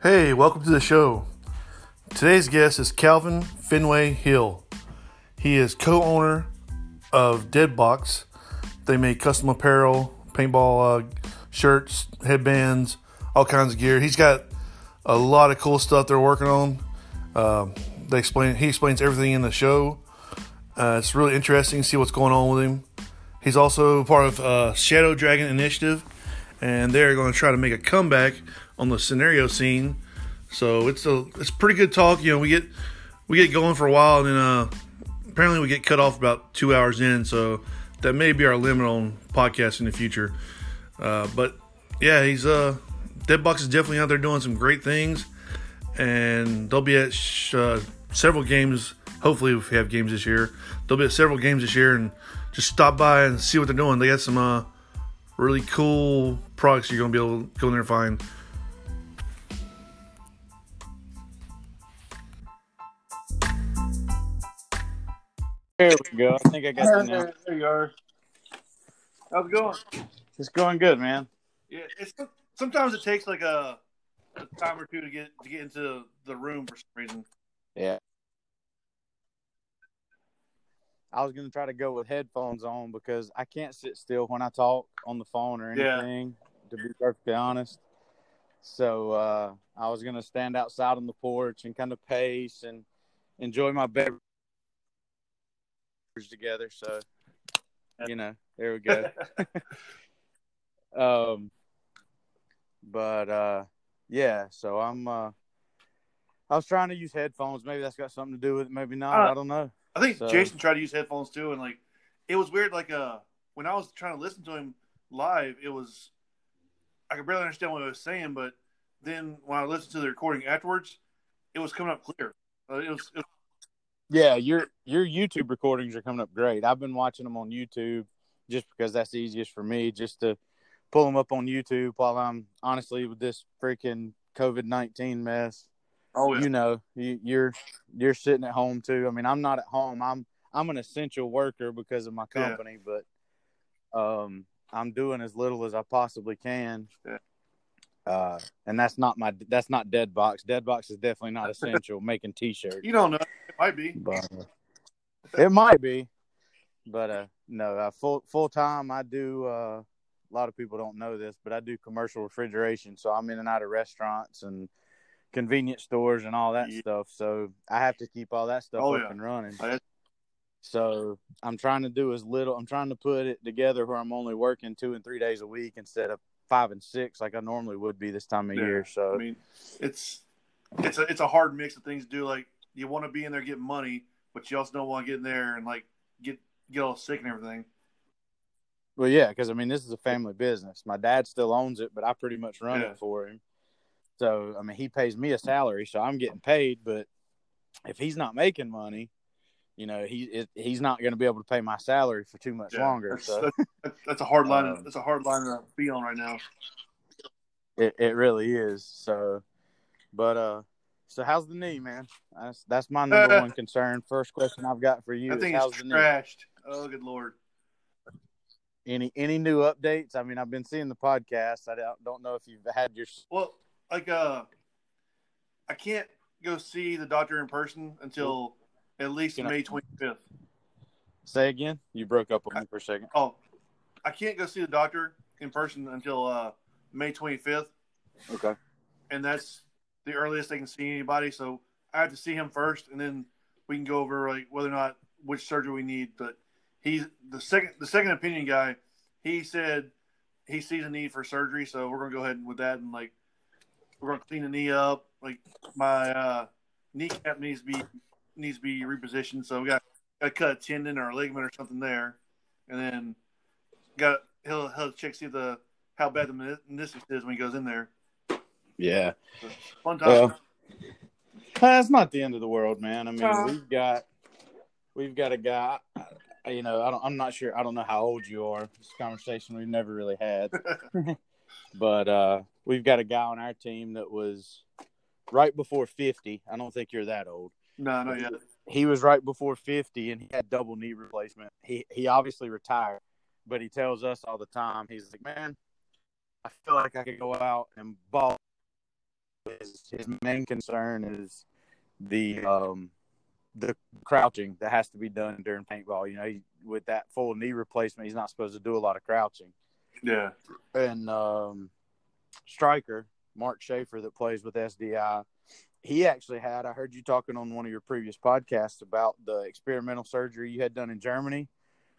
Hey, welcome to the show. Today's guest is Calvin Finway Hill. He is co owner of Deadbox. They make custom apparel, paintball uh, shirts, headbands, all kinds of gear. He's got a lot of cool stuff they're working on. Um, they explain he explains everything in the show. Uh, it's really interesting to see what's going on with him. He's also part of uh, Shadow Dragon Initiative, and they're going to try to make a comeback on the scenario scene. So it's a it's pretty good talk. You know, we get we get going for a while, and then uh, apparently we get cut off about two hours in. So that may be our limit on podcasts in the future. Uh, but yeah, he's uh Deadbox is definitely out there doing some great things, and they'll be at sh- uh, several games. Hopefully, if we have games this year, they'll be at several games this year, and just stop by and see what they're doing. They got some uh, really cool products you're gonna be able to go in there and find. There we go. I think I got you now. There you are. How's it going? It's going good, man. Yeah, it's sometimes it takes like a, a time or two to get to get into the room for some reason. Yeah. I was gonna try to go with headphones on because I can't sit still when I talk on the phone or Yeah. anything. To be perfectly honest, so uh, I was gonna stand outside on the porch and kind of pace and enjoy my beverage together. So, you know, there we go. um, but uh, yeah. So I'm. Uh, I was trying to use headphones. Maybe that's got something to do with it. Maybe not. Uh, I don't know. I think So- Jason tried to use headphones too, and like it was weird. Like uh, when I was trying to listen to him live, it was I could barely understand what he was saying, but then when I listened to the recording afterwards, it was coming up clear. Uh, it was, it was Yeah, your your YouTube recordings are coming up great. I've been watching them on YouTube just because that's the easiest for me, just to pull them up on YouTube while I'm honestly with this freaking COVID nineteen mess. oh yeah, You know, you, you're you're sitting at home too. I mean, I'm not at home. I'm I'm an essential worker because of my Yeah. company, but um, I'm doing as little as I possibly can. Yeah. Uh, and that's not my that's not dead box. Dead box is definitely not essential. making t-shirts you don't know. It might be. but uh, it might be. But uh, no, uh, full full time I do. Uh, a lot of people don't know this, but I do commercial refrigeration, so I'm in and out of restaurants and convenience stores and all that Yeah. stuff. So I have to keep all that stuff Oh, up yeah. and running. I- So I'm trying to do as little. I'm trying to put it together where I'm only working two and three days a week instead of five and six like I normally would be this time of Yeah. year. So I mean, it's it's a it's a hard mix of things to do. Like you want to be in there getting money, but you also don't want to get in there and like get get all sick and everything. Well, yeah, because I mean, this is a family business. My dad still owns it, but I pretty much run Yeah. it for him. So, I mean, he pays me a salary, so I'm getting paid. But if he's not making money, you know, he it, he's not going to be able to pay my salary for too much Yeah, longer. That's, So that's, that's a hard line. Um, that's a hard line to be on right now. it, it really is. So, but uh, so how's the knee, man? That's that's my number Uh, one concern. First question I've got for you That is thing how's is the knee? Oh, good lord. Any any new updates? I mean, I've been seeing the podcast. I don't, don't know if you've had your Well, like uh, I can't go see the doctor in person until at least Can May twenty fifth. say again. You broke up on me for a second. Oh, I can't go see the doctor in person until uh, May twenty fifth, Okay. and that's the earliest they can see anybody. So I have to see him first, and then we can go over like whether or not which surgery we need. But he's the second the second opinion guy. He said he sees a need for surgery, so we're gonna go ahead with that, and like we're gonna clean the knee up. Like my uh, kneecap needs to be needs to be repositioned, so we got got cut a tendon or a ligament or something there, and then got he'll he'll check see the how bad the meniscus is when he goes in there. Yeah. Fun time. Well, that's not the end of the world, man. I mean, Uh. we've got we've got a guy. You know, I don't. I'm not sure. I don't know how old you are. This conversation we've never really had, but uh, we've got a guy on our team that was right before 50. I don't think you're that old. No, no, yeah. He was right before 50, and he had double knee replacement. He he obviously retired, but he tells us all the time. He's like, man, I feel like I could go out and ball his, his main concern is the um the crouching that has to be done during paintball. You know, he, with that full knee replacement, he's not supposed to do a lot of crouching. Yeah. And um, striker Mark Schaefer that plays with SDI, he actually had. I heard you talking on one of your previous podcasts about the experimental surgery you had done in Germany.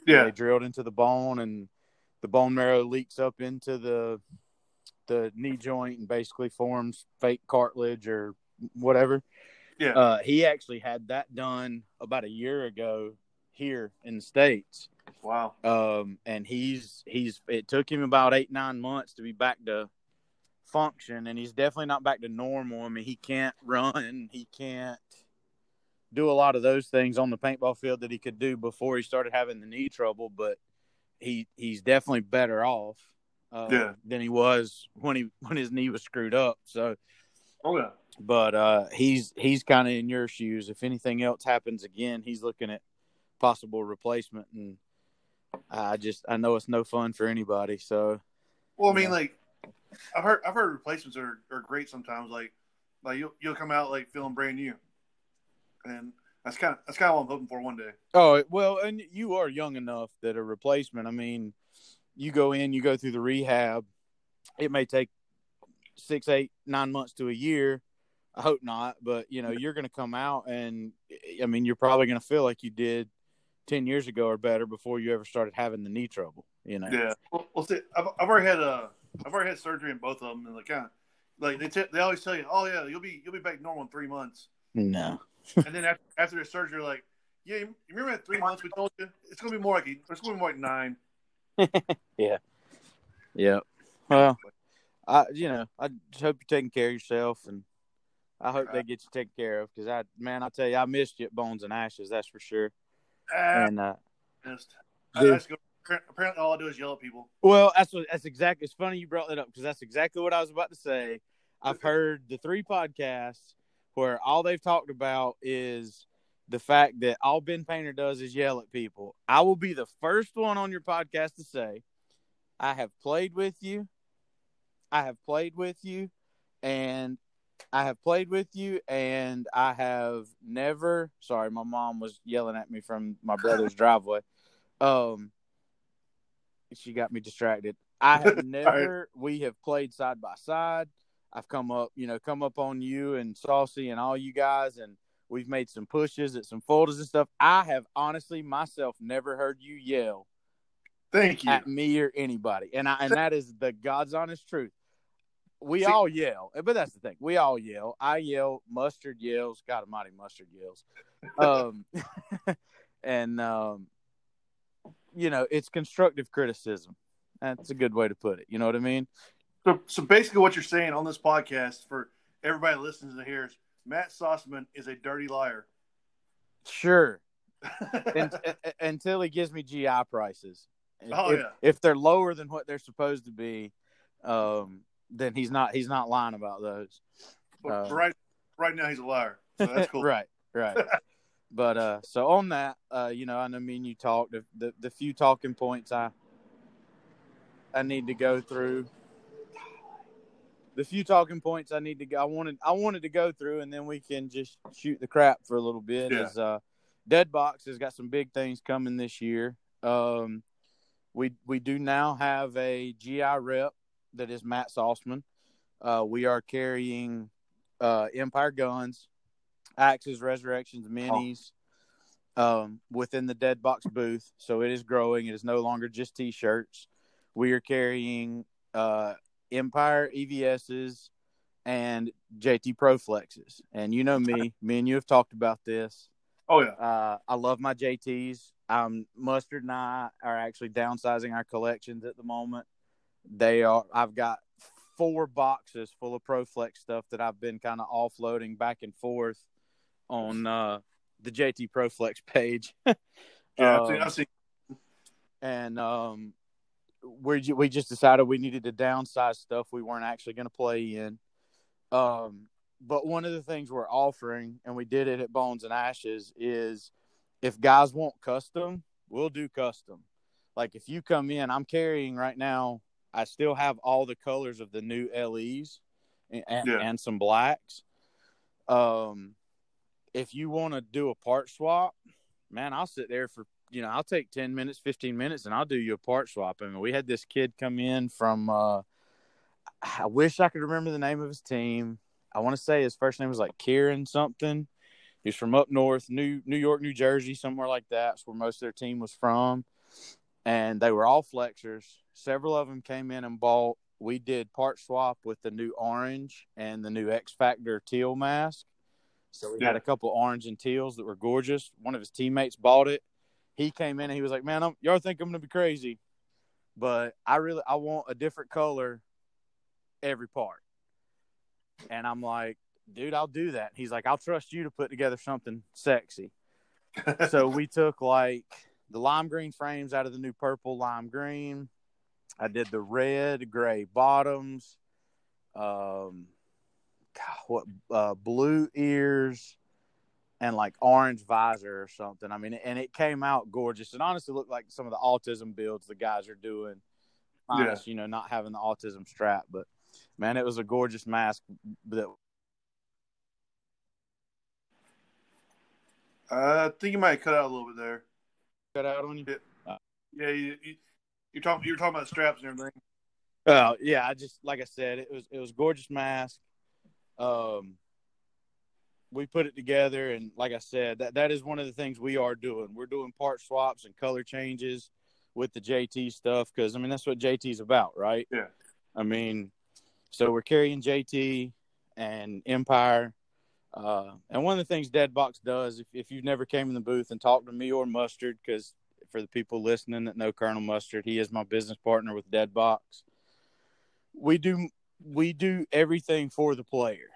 Yeah. They drilled into the bone and the bone marrow leaks up into the the knee joint and basically forms fake cartilage or whatever. Yeah. Uh, he actually had that done about a year ago here in the states. Wow. Um, and he's he's it took him about eight nine months to be back to function, and he's definitely not back to normal. I mean, he can't run, he can't do a lot of those things on the paintball field that he could do before he started having the knee trouble. But he he's definitely better off uh, Yeah. than he was when he when his knee was screwed up. So Oh yeah. but uh, he's he's kind of in your shoes. If anything else happens again, he's looking at possible replacement, and I just I know it's no fun for anybody. So Well, I mean, Yeah. like, I've heard I've heard replacements are, are great sometimes. Like, like you'll you'll come out like feeling brand new, and that's kind of that's kind of what I'm hoping for one day. oh well, and you are young enough that a replacement. I mean, you go in, you go through the rehab. It may take six, eight, nine months to a year. I hope not, but you know you're going to come out, and I mean you're probably going to feel like you did ten years ago or better before you ever started having the knee trouble. You know. Yeah. Well, well see, I've, I've already had uh I've already had surgery in both of them, and like kind of like they t- they always tell you, oh yeah, you'll be you'll be back normal in three months, No. and then after after the surgery, like, yeah, you remember that three months we told you? It's gonna be more like it's gonna be more like nine. Yeah. Yeah. Well, I you know I just hope you're taking care of yourself, and I hope they get you taken care of because I man I tell you I missed you at Bones and Ashes that's for sure. Ah, And uh, missed. Dude. I just go, apparently, all I do is yell at people. well, that's what that's exactly. It's funny you brought that up because that's exactly what I was about to say. I've heard the three podcasts where all they've talked about is the fact that all Ben Painter does is yell at people. I will be the first one on your podcast to say, I have played with you. I have played with you, and I have played with you, and I have never. Sorry, my mom was yelling at me from my brother's driveway. Um, she got me distracted. I have never. We have played side by side. I've come up, you know, come up on you and Saucy and all you guys, and we've made some pushes at some folders and stuff. I have honestly myself never heard you yell Thank you. at me or anybody, and I and that is the God's honest truth. We See- all yell, but that's the thing. We all yell. I yell. Mustard yells. God Almighty, mustard yells. Um, and um, you know, it's constructive criticism. That's a good way to put it. You know what I mean? So, so basically, what you're saying on this podcast for everybody that listens to here is Matt Sossman is a dirty liar. Sure. and, uh, until he gives me GI prices. If, Oh, if, yeah. if they're lower than what they're supposed to be, um, then he's not he's not lying about those. but uh, right, right now, he's a liar. So that's cool. right, right. but uh, so on that, uh, you know, I know me and you talked the, the the few talking points I I need to go through. The few talking points I need to go, I wanted I wanted to go through, and then we can just shoot the crap for a little bit. Yeah. Is uh, Deadbox has got some big things coming this year. Um, we we do now have a GI rep that is Matt Salzman. Uh, we are carrying uh, Empire guns, axes, resurrections, minis um, within the Dead Box booth. So it is growing. It is no longer just T-shirts. We are carrying uh, Empire EVSs and JT Pro Flexes. And you know me, me and you have talked about this. Oh yeah. Uh, I love my JTs. Um, Mustard and I are actually downsizing our collections at the moment. They are. I've got four boxes full of ProFlex stuff that I've been kind of offloading back and forth on uh, the JT ProFlex page. Yeah, Um, I've seen. and um, we we just decided we needed to downsize stuff we weren't actually going to play in. Um, but one of the things we're offering, and we did it at Bones and Ashes, is if guys want custom, we'll do custom. Like if you come in, I'm carrying right now. I still have all the colors of the new LEs, and, Yeah. and some blacks. Um, if you want to do a part swap, man, I'll sit there for you know I'll take ten minutes, fifteen minutes, and I'll do you a part swap. I mean, we had this kid come in from. Uh, I wish I could remember the name of his team. I want to say his first name was like Kieran something. He's from up north, New New York, New Jersey, somewhere like that. That's where most of their team was from. And they were all flexors. Several of them came in and bought. We did part swap with the new orange and the new X Factor teal mask. So we had a couple orange and teals that were gorgeous. One of his teammates bought it. He came in and he was like, "Man, I'm, y'all think I'm gonna be crazy, but I really I want a different color every part." And I'm like, "Dude, I'll do that." He's like, "I'll trust you to put together something sexy." so we took like the lime green frames out of the new purple lime green. I did the red gray bottoms. Um, God, what uh, blue ears and like orange visor or something. I mean, and it came out gorgeous. and honestly looked like some of the autism builds the guys are doing. Minus, you know, not having the autism strap, but man, it was a gorgeous mask that Uh, I think you might cut out a little bit there. cut out on you. Yeah, you, you you're talking you're talking about straps and everything. Oh yeah, I just like I said, it was it was gorgeous mask. Um, we put it together, and like I said, that that is one of the things we are doing. We're doing part swaps and color changes with the JT stuff because I mean that's what JT's about, right? Yeah. I mean, so we're carrying JT and Empire. Uh, and one of the things Deadbox does, if, if you've never came in the booth and talked to me or Mustard, because for the people listening that know Colonel Mustard, he is my business partner with Deadbox. We do we do everything for the player,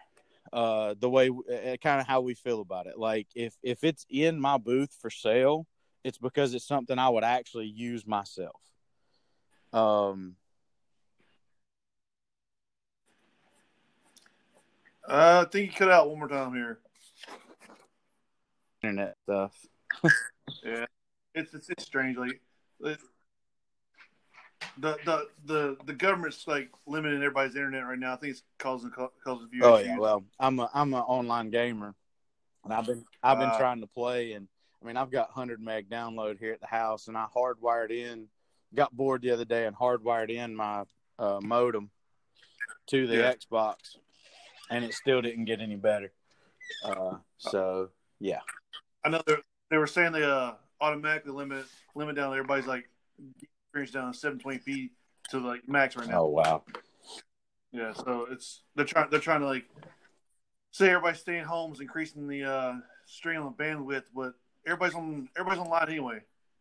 uh, the way uh, kind of how we feel about it. Like if if it's in my booth for sale, it's because it's something I would actually use myself. Um, Uh, I think you cut out one more time here. internet stuff. Yeah, it's it's, it's strange. Like the the the the government's like limiting everybody's internet right now. I think it's causing causing Oh issues. yeah, well, I'm a I'm an online gamer, and I've been I've been Uh, trying to play, and I mean I've got hundred meg download here at the house, and I hardwired in. Got bored the other day and hardwired in my uh, modem to the Yeah. Xbox, and it still didn't get any better. Uh, so yeah, I know they they were saying they uh automatically limit limit down everybody's like experience down to 720p to like max right now. oh wow, Yeah, so it's they're trying they're trying to like say everybody's staying home is increasing the uh strain on the bandwidth, but everybody's on everybody's online anyway.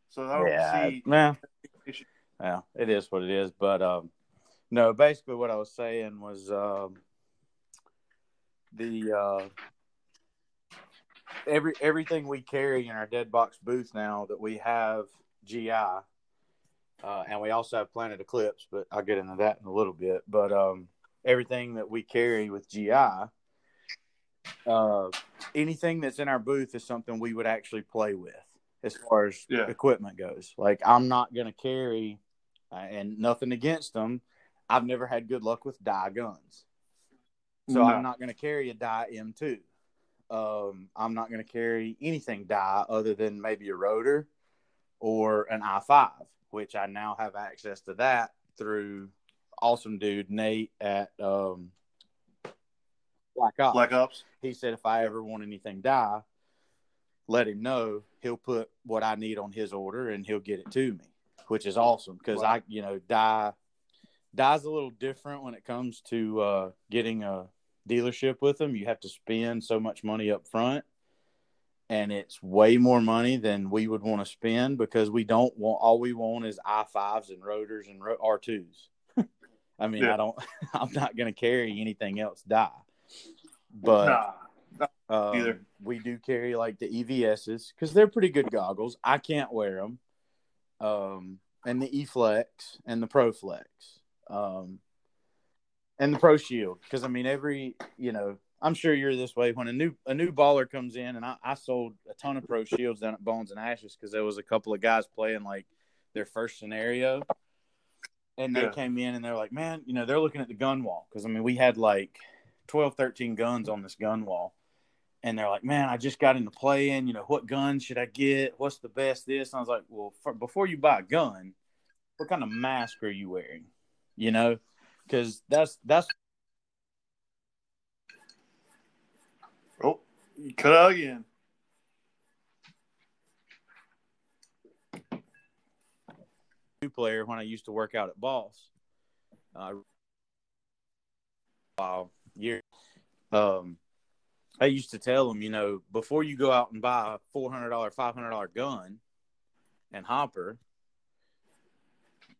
So I don't yeah, see man. Yeah, it is what it is. But um, no, basically what I was saying was um, the uh, every everything we carry in our dead box booth now that we have GI, uh, and we also have Planet Eclipse, but I'll get into that in a little bit. But um, everything that we carry with GI, uh, anything that's in our booth is something we would actually play with as far as Yeah. equipment goes. Like I'm not going to carry, uh, and nothing against them. I've never had good luck with Dye guns, so No. I'm not going to carry a Dye M2. Um, I'm not going to carry anything Dye other than maybe a rotor or an i5, which I now have access to that through awesome dude Nate at um, Black Ops Black Ops. he said if I ever want anything Dye, let him know. He'll put what I need on his order and he'll get it to me, which is awesome because Wow. I, you know, Dye Dye's a little different when it comes to uh, getting a dealership with them. You have to spend so much money up front, and it's way more money than we would want to spend because we don't want all we want is i fives and rotors and R twos. I mean, Yeah. I don't. I'm not going to carry anything else Dye, but. nah. Um, Either. We do carry like the EVSs because they're pretty good goggles. I can't wear them. Um, and the E Flex and the Pro Flex. Um, and the Pro Shield because I mean every you know I'm sure you're this way when a new a new baller comes in and I, I sold a ton of Pro Shields down at Bones and Ashes because there was a couple of guys playing like their first scenario and they Yeah. came in and they're like man you know they're looking at the gun wall because I mean we had like 12, 13 guns on this gun wall. And they're like, man, I just got into playing. You know, what gun should I get? What's the best this? And I was like, well, for, before you buy a gun, what kind of mask are you wearing? You know, because that's that's Oh, you cut out again. new player when I used to work out at Boss. Uh, wow, year. Um, I used to tell them, you know, before you go out and buy a four hundred dollar, five hundred dollar gun and hopper,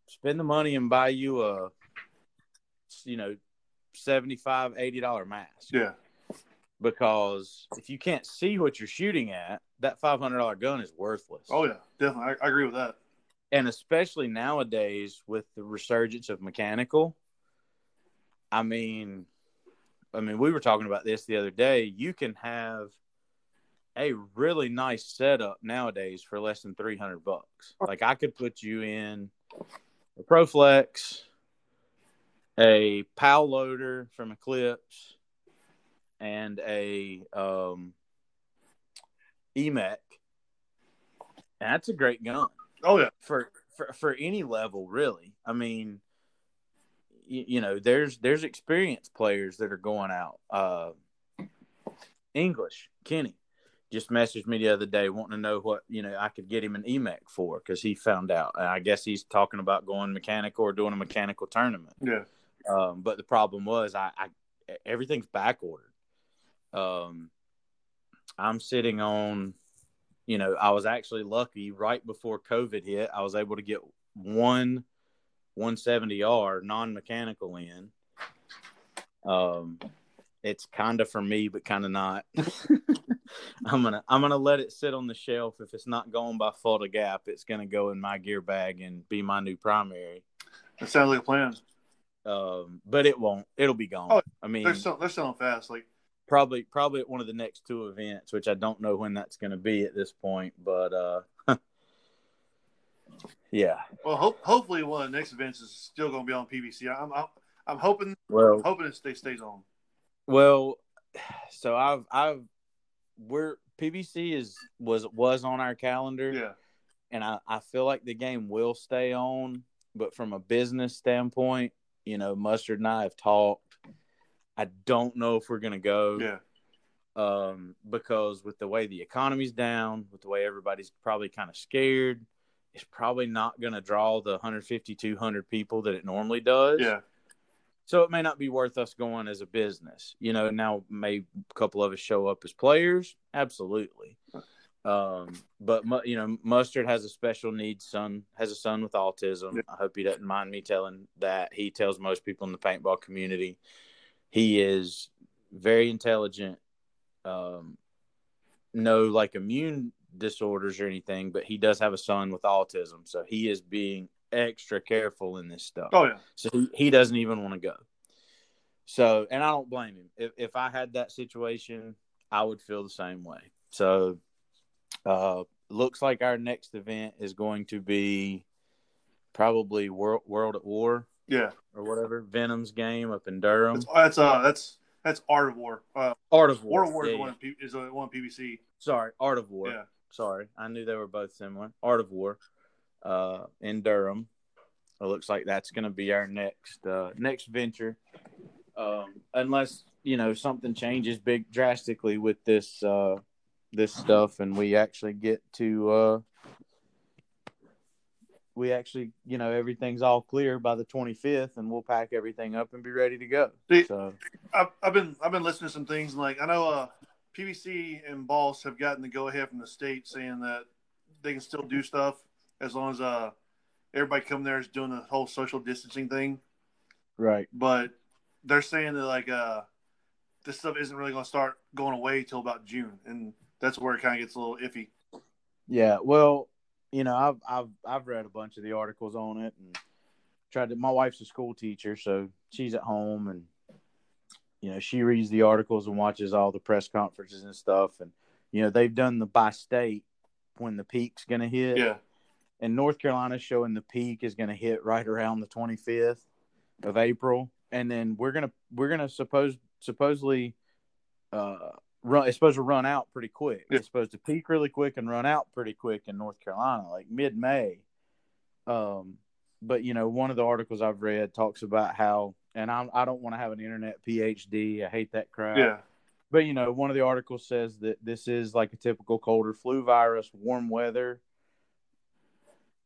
spend the money and buy you a, you know, 75 80 dollar mask. Yeah. Because if you can't see what you're shooting at, that five hundred dollar gun is worthless. Oh yeah, definitely. I, I agree with that. and especially nowadays with the resurgence of mechanical i mean i mean we were talking about this the other day you can have a really nice setup nowadays for less than 300 bucks like i could put you in a proflex a pow loader from eclipse and a um and that's a great gun Oh yeah. for for for any level really i mean you, you know there's there's experienced players that are going out uh english kenny just messaged me the other day wanting to know what you know i could get him an EMEK for because he found out And i guess he's talking about going mechanical or doing a mechanical tournament Yeah. um, but the problem was I, I everything's back ordered. Um, I'm sitting on, you know, I was actually lucky right before COVID hit. I was able to get one 170R non mechanical in. Um, it's kind of for me, but kind of not. I'm gonna I'm gonna let it sit on the shelf. If it's not going by Florida Gap, it's gonna go in my gear bag and be my new primary. That sounds like a plan. Um, but it won't. It'll be gone. Oh, I mean, They're they're selling fast. Like probably probably at one of the next two events, which I don't know when that's going to be at this point. But uh, yeah. well, hope hopefully one of the next events is still going to be on PBC. I'm I'm, I'm hoping Well, hoping it stays stays on. well, so I've I've we're PBC is was was on our calendar, Yeah. and I I feel like the game will stay on, but from a business standpoint, you know, Mustard and I have talked. I don't know if we're going to go. Yeah. um, because with the way the economy's down, with the way everybody's probably kind of scared, it's probably not going to draw the 150, 200 people that it normally does. Yeah. So it may not be worth us going as a business. You know, now may a couple of us show up as players, absolutely. Um, but you know, Mustard has a special needs son, has a son with autism. Yeah. I hope he doesn't mind me telling that. He tells most people in the paintball community he is very intelligent, um, no like immune disorders or anything, but he does have a son with autism, so he is being extra careful in this stuff. Oh yeah. So he, he doesn't even want to go. So, and I don't blame him. If if I had that situation, I would feel the same way. So, uh, looks like our next event is going to be probably World World at War Yeah. or whatever Venom's game up in Durham. That's that's uh that's that's Art of War. Uh, Art of War War. of War Yeah, is yeah. one P- is one PVC. Sorry, Art of War. Yeah. Sorry, I knew they were both similar. Art of War, uh, in Durham. It looks like that's going to be our next uh, next venture, um, unless you know something changes big drastically with this uh, this stuff, and we actually get to uh, we actually you know everything's all clear by the twenty fifth, and we'll pack everything up and be ready to go. See- So I've, I've been I've been listening to some things like I know uh PVC and Boss have gotten the go ahead from the state saying that they can still do stuff as long as uh everybody come there is doing the whole social distancing thing. right, But they're saying that like uh this stuff isn't really going to start going away till about June, and that's where it kind of gets a little iffy. Yeah, well, you know, I've I've I've read a bunch of the articles on it and tried to. My wife's a school teacher, so she's at home and you know she reads the articles and watches all the press conferences and stuff. And you know they've done the by state when the peak's going to hit. Yeah, And North Carolina's showing the peak is going to hit right around the 25th of April, and then we're gonna we're gonna suppose supposedly uh, run. It's supposed to run out pretty quick. Yeah. It's supposed to peak really quick and run out pretty quick in North Carolina, like mid May. Um, but you know, one of the articles I've read talks about how, and I'm, I don't want to have an internet PhD. I hate that crap. Yeah. But you know, one of the articles says that this is like a typical cold or flu virus. Warm weather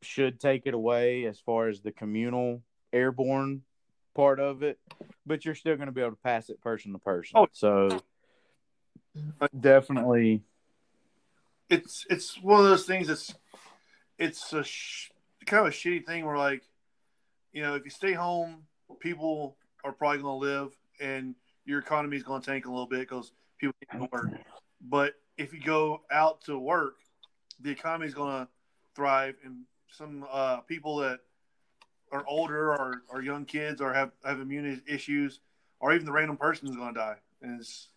should take it away as far as the communal airborne part of it, but you're still going to be able to pass it person to person. Oh. So definitely, It's it's one of those things that's it's a sh- kind of a shitty thing where like you know if you stay home, people are probably going to live and your economy is going to tank a little bit because people can't work. But if you go out to work, the economy is going to thrive, and some uh, people that are older or, or young kids or have, have immune issues, or even the random person is going to die. And it's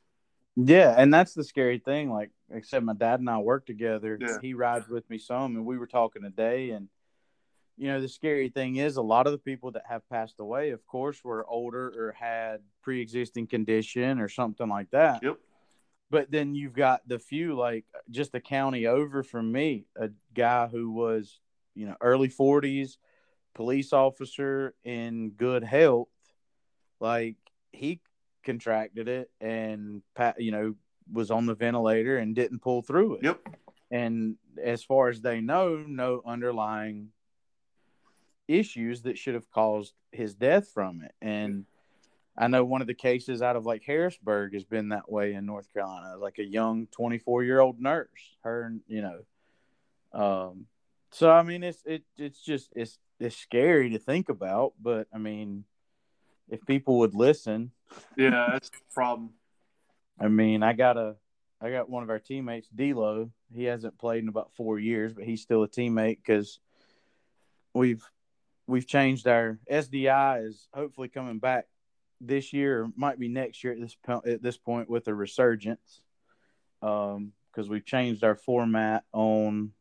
yeah, and that's the scary thing. Like, except my dad and I work together. Yeah. He rides with me some, and we were talking today. And you know, the scary thing is, a lot of the people that have passed away, of course, were older or had pre-existing condition or something like that. yep, But then you've got the few, like just the county over from me, a guy who was, you know, early 40s, police officer in good health. Like he contracted it and, you know, was on the ventilator and didn't pull through it. yep, And as far as they know, no underlying issues that should have caused his death from it. And I know one of the cases out of like Harrisburg has been that way in North Carolina, like a young 24 year old nurse. Her, you know, um, so I mean, it's it it's just it's it's scary to think about, but I mean, if people would listen, yeah, that's the problem. I mean, I got a, I got one of our teammates, D'Lo. He hasn't played in about four years, but he's still a teammate because we've we've changed our SDI is hopefully coming back this year, or might be next year at this po- at this point with a resurgence, um, because we've changed our format on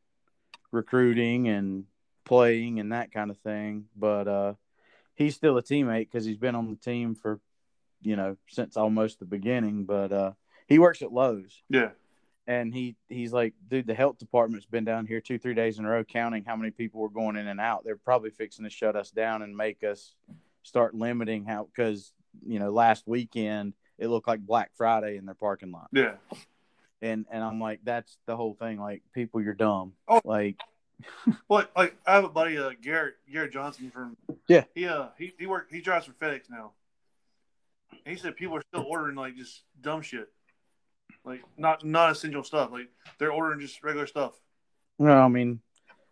recruiting and playing and that kind of thing. But uh, he's still a teammate because he's been on the team for you know since almost the beginning. But uh, he works at Lowe's Yeah, and he he's like, dude, the health department's been down here two three days in a row counting how many people were going in and out. They're probably fixing to shut us down and make us start limiting how because you know last weekend it looked like Black Friday in their parking lot, yeah. and and I'm like, that's the whole thing. Like, people, you're dumb. Oh. Like, Well, like I have a buddy, uh, Garrett Garrett Johnson from Yeah. He uh he he work he drives for FedEx now. And he said people are still ordering like just dumb shit, like not not essential stuff. Like they're ordering just regular stuff. no, I mean.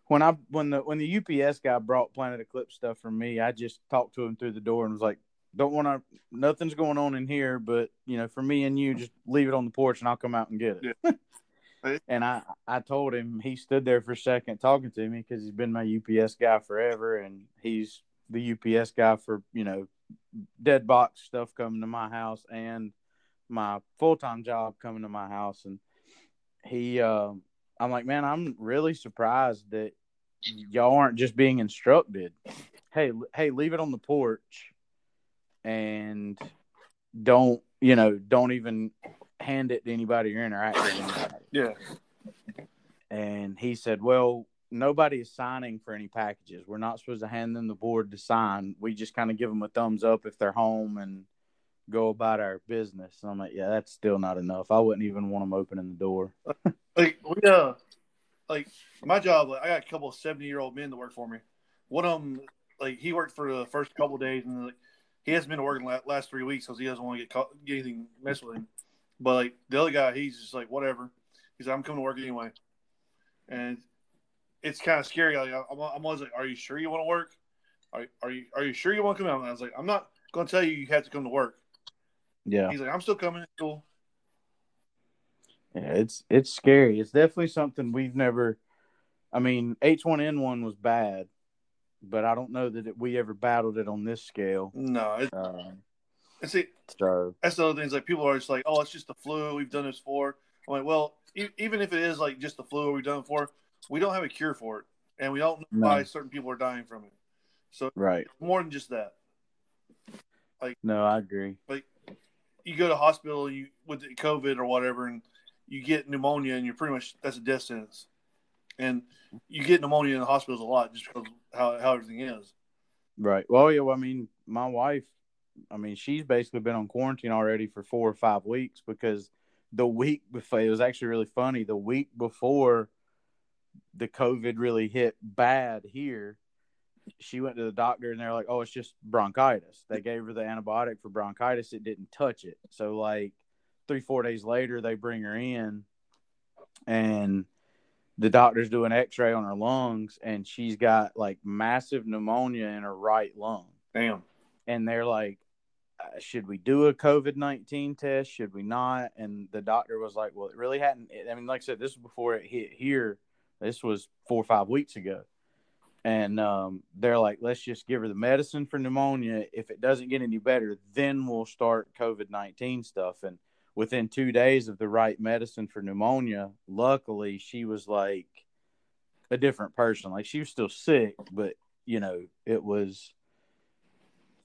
When I when the when the UPS guy brought Planet Eclipse stuff for me, I just talked to him through the door and was like, "Don't want to. Nothing's going on in here, but you know, for me and you, just leave it on the porch and I'll come out and get it." Right. and I I told him he stood there for a second talking to me because he's been my UPS guy forever, and he's the UPS guy for you know dead box stuff coming to my house and my full time job coming to my house, and he. Uh, I'm like, man, I'm really surprised that y'all aren't just being instructed. Hey, hey, leave it on the porch, and don't you know? Don't even hand it to anybody or interact with anybody. Yeah, And he said, well, nobody is signing for any packages. We're not supposed to hand them the board to sign. We just kind of give them a thumbs up if they're home and go about our business. And I'm like, yeah, that's still not enough. I wouldn't even want them opening the door. like we uh like my job. Like, I got a couple of seventy year old men that work for me. One of them, like he worked for the first couple of days, and like he hasn't been working la- last three weeks because he doesn't want to get caught, get anything messed with him. But like the other guy, he's just like whatever. He's like, I'm coming to work anyway, and it's kind of scary. Like I'm, I'm always like, Are you sure you want to work? Are, are you Are you sure you want to come out? And I was like, I'm not going to tell you you have to come to work. Yeah. He's like, I'm still coming. It's cool. Yeah, it's it's scary. It's definitely something we've never. I mean, H one N one was bad, but I don't know that it, we ever battled it on this scale. No, it, Um, and see, so that's the other things. Like people are just like, "Oh, it's just the flu. We've done this for. I'm like, "Well, e- even if it is like just the flu we've done it for, we don't have a cure for it, and we don't know No. why certain people are dying from it. So right. more than just that. Like no, I agree. Like you go to hospital you with the COVID or whatever, and you get pneumonia, and you're pretty much that's a death sentence. And you get pneumonia in the hospitals a lot just because how how everything is. Right. Well, yeah. Well, I mean, my wife, I mean, she's basically been on quarantine already for four or five weeks because the week before it was actually really funny. The week before the COVID really hit bad here, she went to the doctor and they're like, "Oh, it's just bronchitis." They gave her the antibiotic for bronchitis. It didn't touch it. So like three four days later, they bring her in, and the doctor's doing X-ray on her lungs, and she's got like massive pneumonia in her right lung. Damn. And they're like, "Should we do a COVID nineteen test? Should we not?" And the doctor was like, "Well, it really hadn't. I mean, like I said, this was before it hit here. This was four or five weeks ago." and um, they're like, let's just give her the medicine for pneumonia. If it doesn't get any better, then we'll start COVID 19 stuff. And within two days of the right medicine for pneumonia, luckily she was like a different person. Like she was still sick, but you know, it was,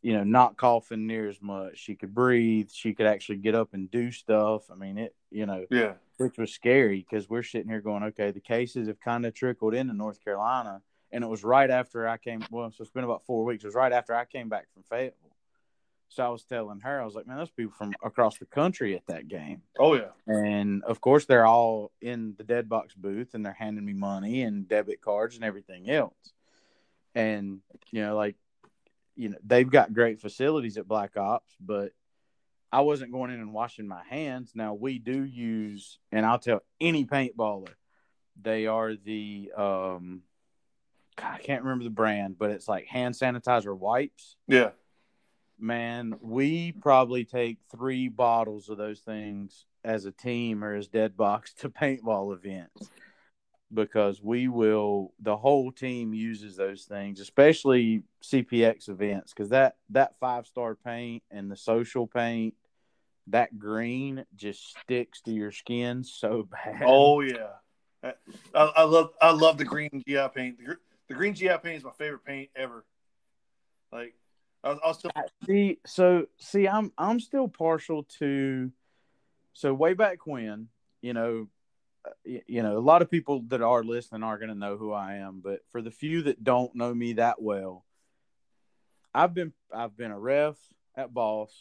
you know, not coughing near as much. She could breathe. She could actually get up and do stuff. I mean, it, you know, Yeah. which was scary because we're sitting here going, okay, the cases have kind of trickled into North Carolina. And it was right after I came. Well, so it's been about four weeks. It was right after I came back from Fayetteville. So I was telling her, I was like, man, those people from across the country at that game. Oh yeah. And of course, they're all in the dead box booth and they're handing me money and debit cards and everything else. And, you know, like, you know, they've got great facilities at Black Ops, but I wasn't going in and washing my hands. Now, we do use, and I'll tell any paintballer, they are the, um, God, I can't remember the brand, but it's like hand sanitizer wipes Yeah. man, we probably take three bottles of those things as a team or as dead box to paintball events because we will the whole team uses those things especially cpx events because that that five star paint and the social paint that green just sticks to your skin so bad Oh yeah. I, I love I love the green GI paint. The, the green GI paint is my favorite paint ever. Like I was, I was still see so see i'm i'm still partial to so way back when you know uh, you know a lot of people that are listening are going to know who i am but for the few that don't know me that well i've been i've been a ref at boss.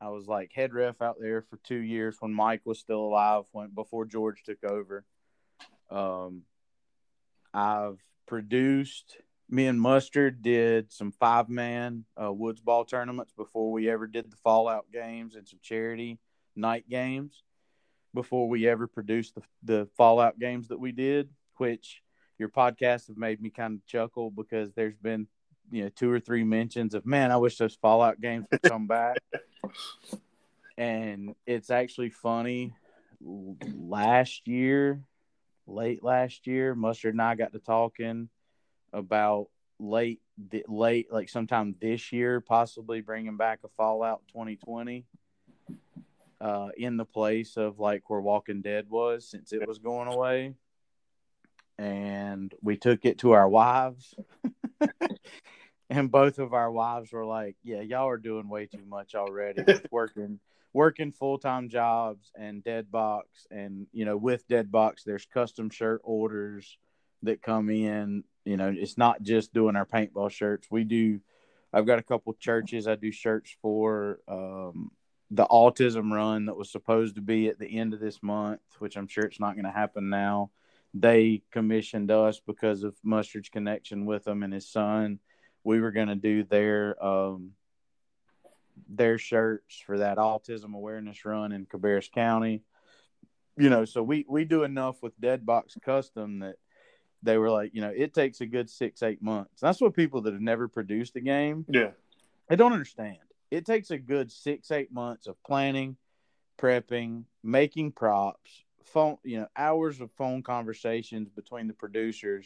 I was like head ref out there for two years when mike was still alive when before george took over. Um i've produced me and Mustard did some five man uh, woods ball tournaments before we ever did the Fallout games and some charity night games before we ever produced the, the Fallout games that we did, which your podcasts have made me kind of chuckle because there's been you know two or three mentions of man, I wish those Fallout games would come back. and it's actually funny. Last year, late last year, Mustard and I got to talking about late late like sometime this year possibly bringing back a fallout 2020 uh in the place of like where walking dead was since it was going away. And we took it to our wives. And both of our wives were like yeah y'all are doing way too much already with working working full-time jobs and dead box and you know with dead box there's custom shirt orders that come in. You know it's not just doing our paintball shirts. We do i've got a couple churches i do shirts for um, the autism run that was supposed to be at the end of this month which i'm sure it's not going to happen now they commissioned us because of mustard's connection with them and his son we were going to do their um, their shirts for that autism awareness run in cabarrus county you know so we we do enough with dead box custom that they were like, you know, it takes a good six, eight months. That's what people that have never produced a game, yeah. they don't understand. It takes a good six, eight months of planning, prepping, making props, phone, you know, hours of phone conversations between the producers.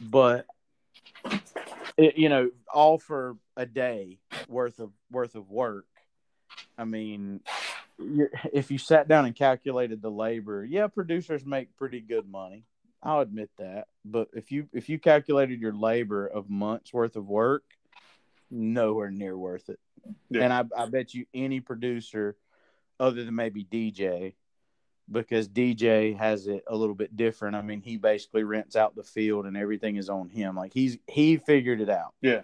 But it, you know, all for a day worth of worth of work. I mean, if you sat down and calculated the labor, yeah, producers make pretty good money. I'll admit that. But if you if you calculated your labor of months worth of work, nowhere near worth it. Yeah. And I, I bet you any producer, other than maybe DJ, because DJ has it a little bit different. I mean, he basically rents out the field and everything is on him. Like he's he figured it out. Yeah.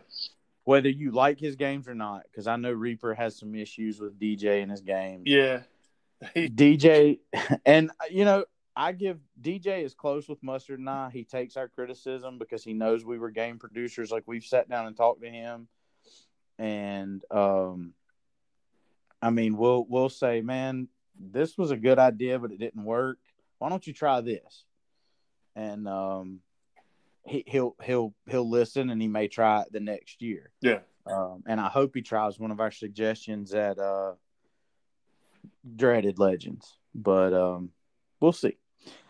Whether you like his games or not, because I know Reaper has some issues with DJ in his games. Yeah. DJ, and you know, I give DJ is close with Mustard and I. He takes our criticism because he knows we were game producers. Like we've sat down and talked to him, and um, I mean, we'll we'll say, man, this was a good idea, but it didn't work. Why don't you try this? And um, he, he'll he'll he'll listen, and he may try it the next year. yeah. Um, and I hope he tries one of our suggestions at uh, Dreaded Legends, but um, we'll see.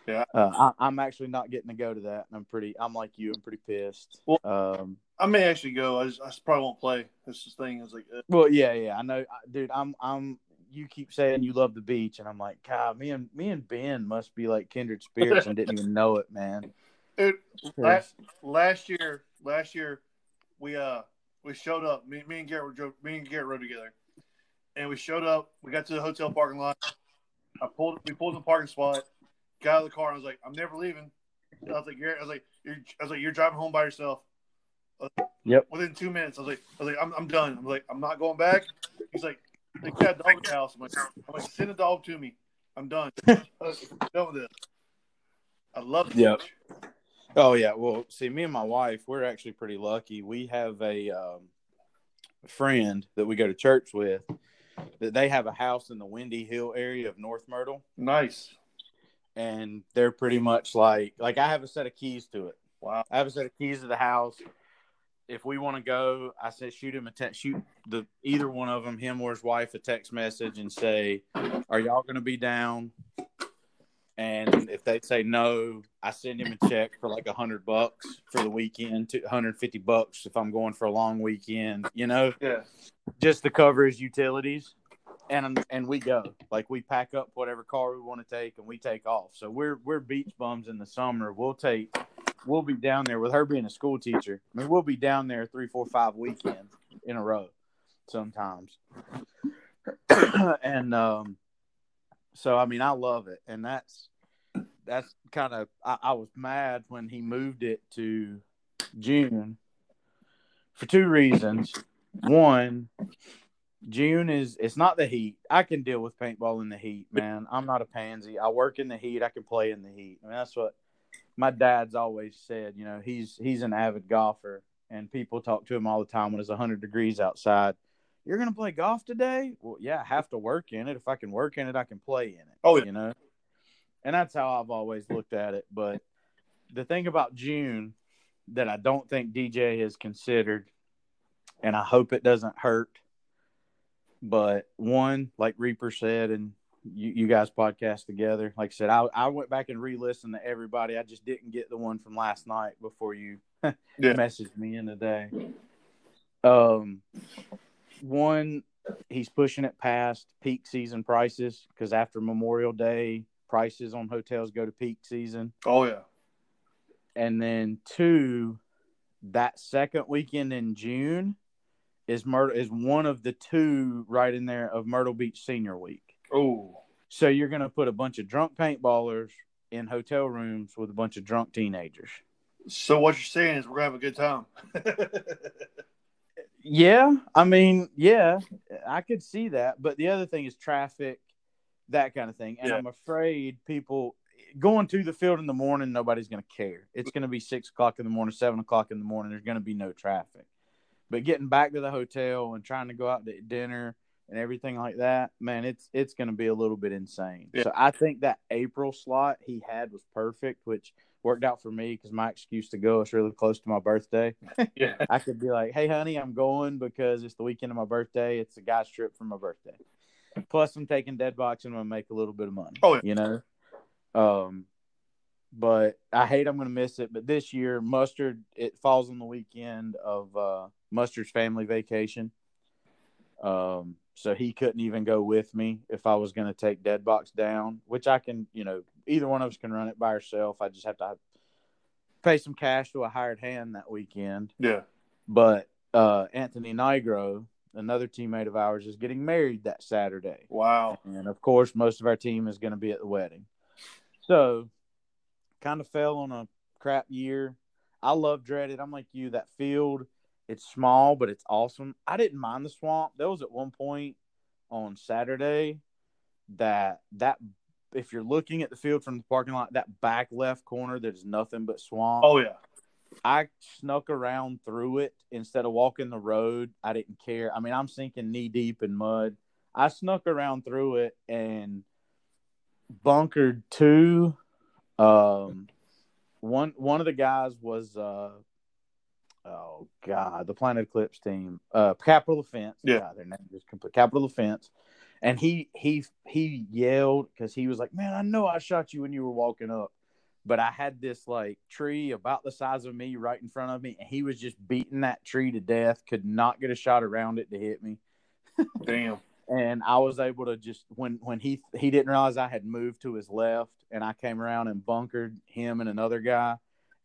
Yeah. uh, I, I'm actually not getting to go to that, and I'm pretty. I'm like you. I'm pretty pissed. Well- um, I may actually go. I just, I just probably won't play. That's the thing. Is like, uh, well, yeah, yeah. I know, dude. I'm, I'm. You keep saying you love the beach, and I'm like, God, me and me and Ben must be like kindred spirits, and didn't even know it, man. dude, last last year, last year, we uh we showed up. Me, me and Garrett were me and Garrett rode together, and we showed up. We got to the hotel parking lot. I pulled. We pulled in the parking spot. Got out of the car. And I was like, I'm never leaving. I was like, Garrett. I was like, you're. I was like, you're driving home by yourself. Yep. Within two minutes, I was like, I was like, I'm, I'm done. I'm like, I'm not going back. He's like, they got a dog at the house. I'm like, I'm like, send a dog to me. I'm done. I was like, I'm done with this. I love the Yep. Oh yeah, well, see, me and my wife, we're actually pretty lucky. We have a um, friend that we go to church with. That they have a house in the Windy Hill area of North Myrtle, Nice. and they're pretty much like like I have a set of keys to it. Wow. I have a set of keys to the house. If we want to go, I said shoot him a text, shoot the either one of them, him or his wife, a text message and say, "Are y'all going to be down?" And if they say no, I send him a check for like a hundred bucks for the weekend, two hundred fifty bucks if I'm going for a long weekend. You know, Yeah. just to cover his utilities. And and we go like we pack up whatever car we want to take and we take off. So we're we're beach bums in the summer. We'll take we'll be down there with her being a school teacher. I mean, we'll be down there three, four, five weekends in a row sometimes. and um, so I mean, I love it, and that's that's kind of I, I was mad when he moved it to June for two reasons. One, June is it's not the heat. I can deal with paintball in the heat, man. I'm not a pansy. I work in the heat. I can play in the heat. I mean, that's what my dad's always said. You know, he's he's an avid golfer, and people talk to him all the time when it's 100 degrees outside. You're gonna play golf today? Well, yeah, I have to work in it. If I can work in it, I can play in it. Oh, yeah. you know, and that's how I've always looked at it. But the thing about June that I don't think DJ has considered, and I hope it doesn't hurt. But one, like Reaper said, and you, you guys podcast together. Like I said, I, I went back and re-listened to everybody. I just didn't get the one from last night before you Yeah. messaged me in today. Um, one, he's pushing it past peak season prices because after Memorial Day, prices on hotels go to peak season. Oh yeah. And then two, that second weekend in June is Myrtle is one of the two right in there of Myrtle Beach Senior Week. Oh. So you're going to put a bunch of drunk paintballers in hotel rooms with a bunch of drunk teenagers. So what you're saying is we're gonna have a good time. Yeah, I mean, yeah, I could see that, but the other thing is traffic, that kind of thing, and Yeah. I'm afraid people going to the field in the morning, nobody's going to care. It's going to be six o'clock in the morning, seven o'clock in the morning. There's going to be no traffic, but getting back to the hotel and trying to go out to dinner and everything like that, man, it's it's going to be a little bit insane. Yeah. So I think that April slot he had was perfect, which worked out for me because my excuse to go is really close to my birthday. yeah. I could be like, "Hey, honey, I'm going because it's the weekend of my birthday. It's a guy's trip for my birthday. Plus, I'm taking dead box and I'm gonna make a little bit of money. Oh, yeah. you know. Um, but I hate I'm gonna miss it. But this year, mustard it falls on the weekend of uh, mustard's family vacation. Um, so he couldn't even go with me if I was gonna take dead box down, which I can, you know, either one of us can run it by herself. I just have to pay some cash to a hired hand that weekend Yeah. but uh, Anthony Nigro, another teammate of ours, is getting married that Saturday. Wow. And of course, most of our team is going to be at the wedding. So, kind of fell on a crap year. I love dreaded. I'm like you. That field, it's small, but it's awesome. I didn't mind the swamp. There was at one point on Saturday that that if you're looking at the field from the parking lot, that back left corner, there's nothing but swamp. Oh yeah. I snuck around through it instead of walking the road. I didn't care. I mean, I'm sinking knee deep in mud. I snuck around through it and bunkered two. Um, one one of the guys was uh, oh god, the Planet Eclipse team, uh, Capital Offense. Yeah, God, their name is complete Capital Offense. And he he he yelled because he was like, "Man, I know I shot you when you were walking up." but I had this like tree about the size of me right in front of me, and he was just beating that tree to death. Could not get a shot around it to hit me. Damn. and I was able to just when when he he didn't realize I had moved to his left, and I came around and bunkered him and another guy,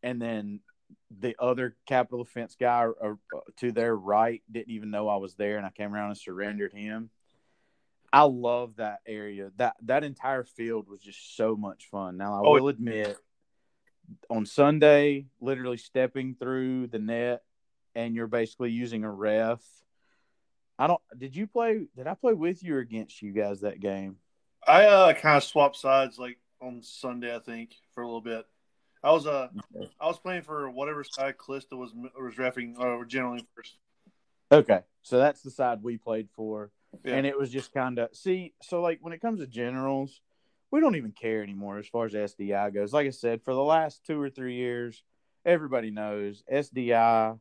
and then the other Capital Defense guy uh, to their right didn't even know I was there, and I came around and surrendered him. I love that area. That that entire field was just so much fun. Now I oh, will admit, on Sunday, literally stepping through the net, and you're basically using a ref. I don't. Did you play? Did I play with you or against you guys that game? I uh, kind of swapped sides like on Sunday, I think, for a little bit. I was uh. I was playing for whatever side Calista was was refing or uh, generally first. Okay, so that's the side we played for. Yeah. And it was just kind of see, so like when it comes to generals, we don't even care anymore as far as SDI goes. Like I said, for the last two or three years, everybody knows SDI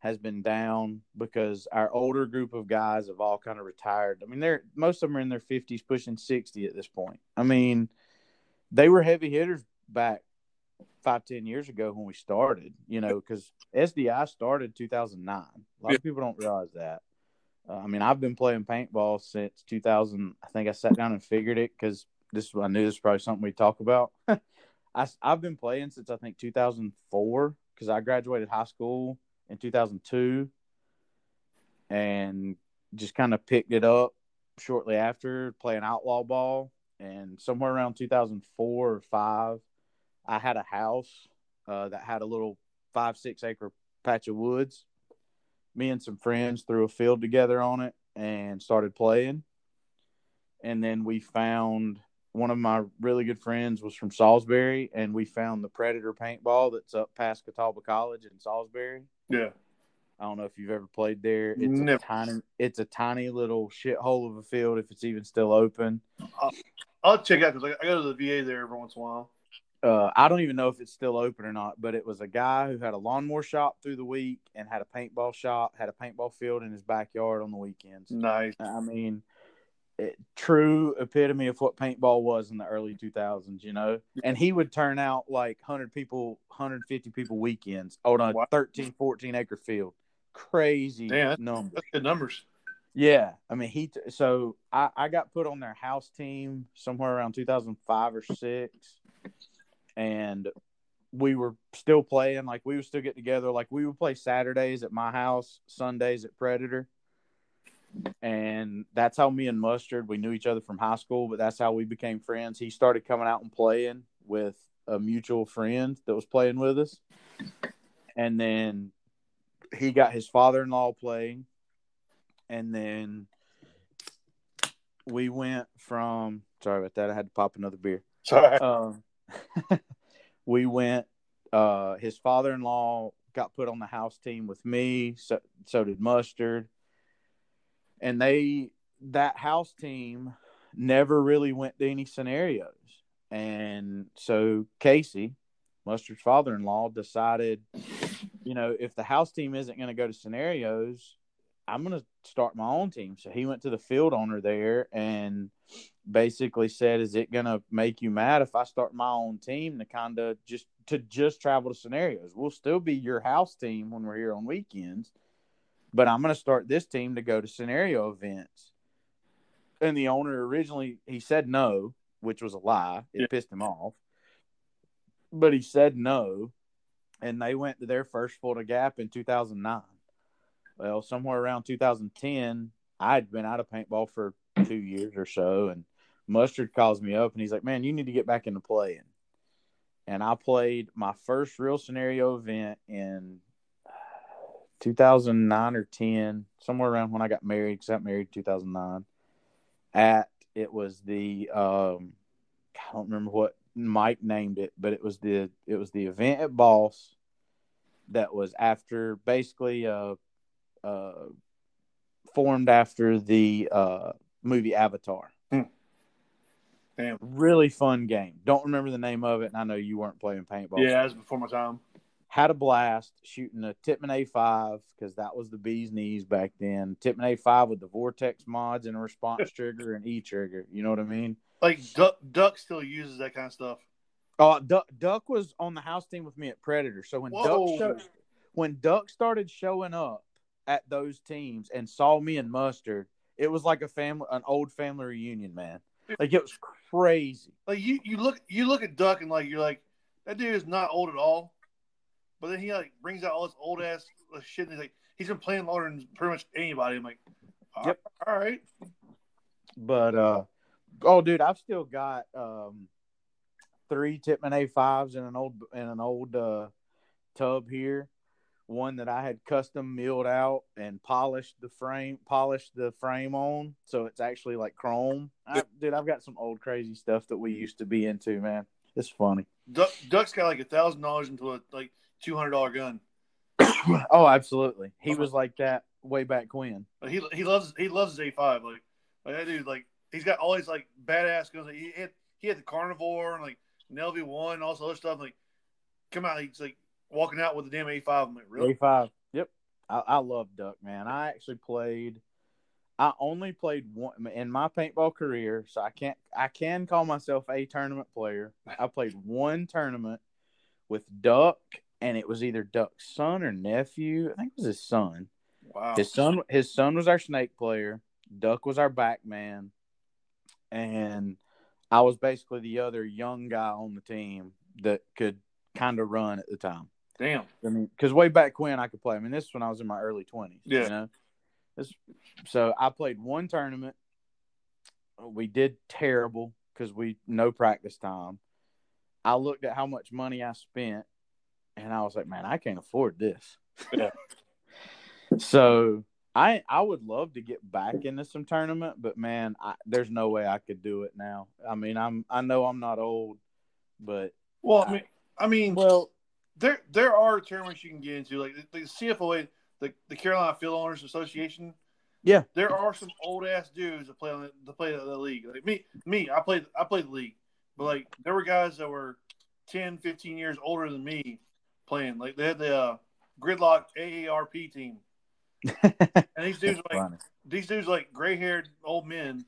has been down because our older group of guys have all kind of retired. I mean, they're most of them are in their fifties, pushing sixty at this point. I mean, they were heavy hitters back five, ten years ago when we started. You know, because SDI started two thousand nine. A lot of people don't realize that. Uh, I mean, I've been playing paintball since 2000. I think I sat down and figured it because this I knew this was probably something we'd talk about. I, I've been playing since I think 2004 because I graduated high school in 2002 and just kind of picked it up shortly after playing outlaw ball. And somewhere around 2004 or five, I had a house uh, that had a little five, six acre patch of woods me and some friends threw a field together on it and started playing. And then we found one of my really good friends was from Salisbury, and we found the Predator paintball that's up past Catawba College in Salisbury. Yeah. I don't know if you've ever played there. It's Never. a tiny, it's a tiny little shithole of a field if it's even still open. I'll, I'll check out because I go to the VA there every once in a while uh, I don't even know if it's still open or not, but it was a guy who had a lawnmower shop through the week and had a paintball shop, had a paintball field in his backyard on the weekends. Nice. I mean, it, true epitome of what paintball was in the early 2000s, you know? And he would turn out like 100 people, 150 people weekends on a wow. 13, 14 acre field. Crazy Damn, numbers. That's good numbers. Yeah, I mean he. So I, I got put on their house team somewhere around 2005 or six, and we were still playing like we would still get together like we would play saturdays at my house sundays at predator. And that's how me and mustard we knew each other from high school but that's how we became friends. He started coming out and playing with a mutual friend that was playing with us. And then he got his father-in-law playing. And then we went from sorry about that i had to pop another beer. Sorry um, we went. Uh, his father-in-law got put on the house team with me. So so did Mustard, and they that house team never really went to any scenarios. And so Casey, Mustard's father-in-law, decided, you know, if the house team isn't going to go to scenarios, I'm going to start my own team. So he went to the field owner there and basically said, "Is it going to make you mad if I start my own team to kind of just to just travel to scenarios? We'll still be your house team when we're here on weekends, but I'm going to start this team to go to scenario events." And the owner originally he said no, which was a lie. It yeah. pissed him off. But he said no, and they went to their first Fulda Gap in 2009 Well, somewhere around 2010, I'd been out of paintball for two years or so, and Mustard calls me up and he's like, "Man, you need to get back into playing." And I played my first real scenario event in 2009 or 10, somewhere around when I got married. Because I got married in 2009. At it was the um, I don't remember what Mike named it, but it was the it was the event at Boss that was after basically uh uh formed after the uh movie Avatar. Damn. Really fun game. Don't remember the name of it, and I know you weren't playing paintball. Yeah, that was before my time. Had a blast shooting a Tippmann A5 because that was the bee's knees back then. Tippmann A5 with the Vortex mods and a response trigger and E trigger. You know what I mean? Like Duck, Duck still uses that kind of stuff. Uh, oh, Duck, Duck was on the house team with me at Predator. So when Whoa. Duck showed, when Duck started showing up at those teams and saw me and Mustard, it was like a family, an old family reunion, man. Like it was crazy. Like you, you look, you look at Duck and like you're like, that dude is not old at all. But then he like brings out all this old ass shit. And he's like, he's been playing longer than pretty much anybody. I'm like, all Yep. all right. But uh, oh, dude, I've still got um three Tippmann A5s in an old in an old uh tub here. One that I had custom milled out and polished the frame, polished the frame on, so it's actually like chrome. I, dude, I've got some old crazy stuff that we used to be into, man. It's funny. Duck, Duck's got like a thousand dollars into a like two hundred dollar gun. Oh, absolutely. He was like that way back when. But he he loves he loves his A five. Like like that dude like he's got all these like badass guns. Like, he had he had the carnivore and like an LV one and all this other stuff. Like come out, he's like walking out with the damn A five. I'm like really? A5. Yep. I, I love Duck, man. I actually played. I only played one in my paintball career, so I can't. I can call myself a tournament player. I played one tournament with Duck, and it was either Duck's son or nephew. I think it was his son. Wow. His son. His son was our snake player. Duck was our back man, and I was basically the other young guy on the team that could kind of run at the time. Damn. I mean, because way back when I could play. I mean, this is when I was in my early twenties. Yeah. You know, this. So I played one tournament. We did terrible because we no practice time. I looked at how much money I spent, and I was like, man, I can't afford this. Yeah. so I I would love to get back into some tournament, but man, I, there's no way I could do it now. I mean, I'm I know I'm not old, but Well, I mean, I mean, well, there there are tournaments you can get into, like the, the CFOA, the, the Carolina Field Owners Association. Yeah. there are some old ass dudes that play on the, play the league. Like me, me, I played I played the league, but like there were guys that were 10, 15 years older than me playing. Like they had the uh, Gridlock AARP team, and these dudes like funny. these dudes like gray haired old men,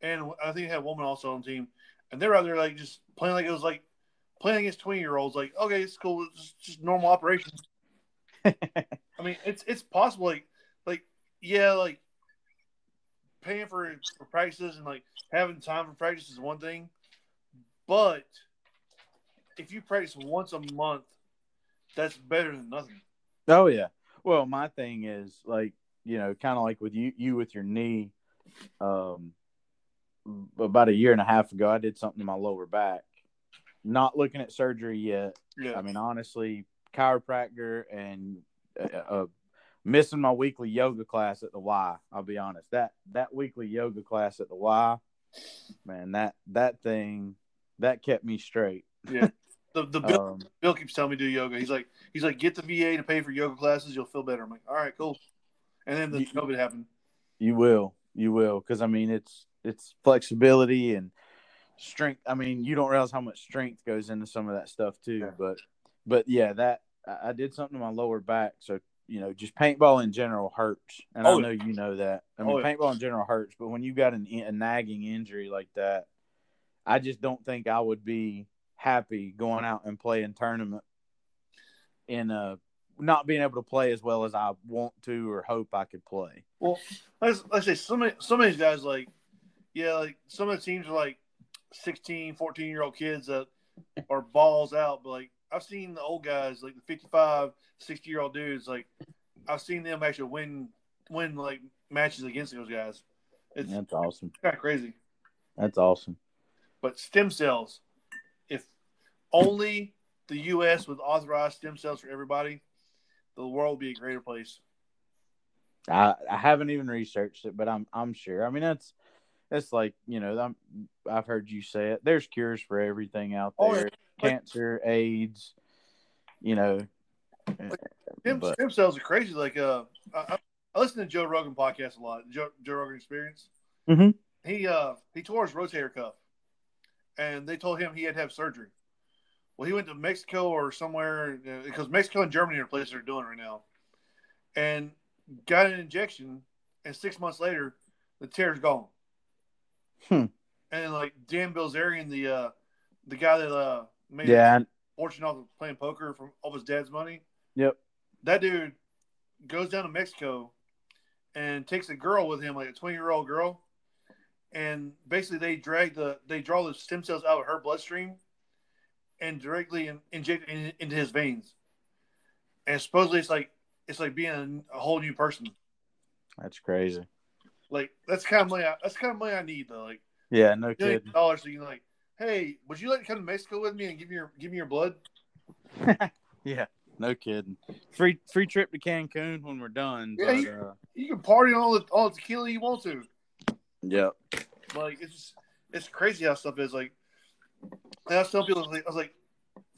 and I think they had a woman also on the team, and they're out there like just playing like it was like playing against twenty year olds. Like okay, it's cool, it's just, just normal operations. I mean, it's it's possible. Like like yeah, like paying for for practices and like having time for practice is one thing, but if you practice once a month, that's better than nothing. Oh yeah. Well, my thing is like you know, kind of like with you, you with your knee. Um, about a year and a half ago, I did something to my lower back. Not looking at surgery yet. Yeah, I mean, honestly, chiropractor and uh, uh, missing my weekly yoga class at the Y. I'll be honest that that weekly yoga class at the Y, man, that that thing that kept me straight. yeah. The the Bill, Um, Bill keeps telling me to do yoga. He's like he's like get the VA to pay for yoga classes. You'll feel better. I'm like all right, cool. And then the You- COVID happened. You will, you will, because I mean, it's it's flexibility and strength. I mean, you don't realize how much strength goes into some of that stuff too. Yeah. But but yeah, that I I did something to my lower back, so you know, just paintball in general hurts, and Oh, I know you know that. I mean, Oh, paintball in general hurts, but when you got an, a nagging injury like that, I just don't think I would be happy going out and playing tournament in a not being able to play as well as I want to or hope I could play. Well, let's let's say some of, some of these guys like yeah, like some of the teams are like 16, 14 year old kids that are balls out, but like I've seen the old guys like the 55, 60 year old dudes like I've seen them actually win win like matches against those guys. It's That's awesome. kind of crazy. That's awesome. But stem cells, if only the U.S. would authorize stem cells for everybody, the world would be a greater place. I, I haven't even researched it, but I'm I'm sure. I mean, that's that's like you know I'm, I've heard you say it. There's cures for everything out Oh, there: yeah. cancer, AIDS. You know, Stem, But- stem cells are crazy. Like, uh, I, I- listen to Joe Rogan podcast a lot. Joe, Joe Rogan Experience. Mhm. He uh he tore his rotator cuff, and they told him he had to have surgery. Well, he went to Mexico or somewhere uh, because Mexico and Germany are places they're doing right now, and got an injection, and six months later, the tear's gone. Hmm. And like Dan Bilzerian, the uh the guy that uh made a yeah, fortune off of playing poker from all his dad's money yep, that dude goes down to Mexico and takes a girl with him, like a 20 year old girl. And basically, they drag the they draw the stem cells out of her bloodstream and directly in, inject it in, into his veins. And supposedly, it's like it's like being a, a whole new person. that's crazy. Like that's kind of money. I, that's kind of money I need though. Like Yeah, no kidding. dollars, so you can like, hey, would you like to come to Mexico with me and give me your give me your blood? yeah, no kidding. Free free trip to Cancun when we're done. Yeah, but, you- uh, You can party on all the all the tequila you want to. Yeah. Like it's just, it's crazy how stuff is. Like I was telling people, I was like,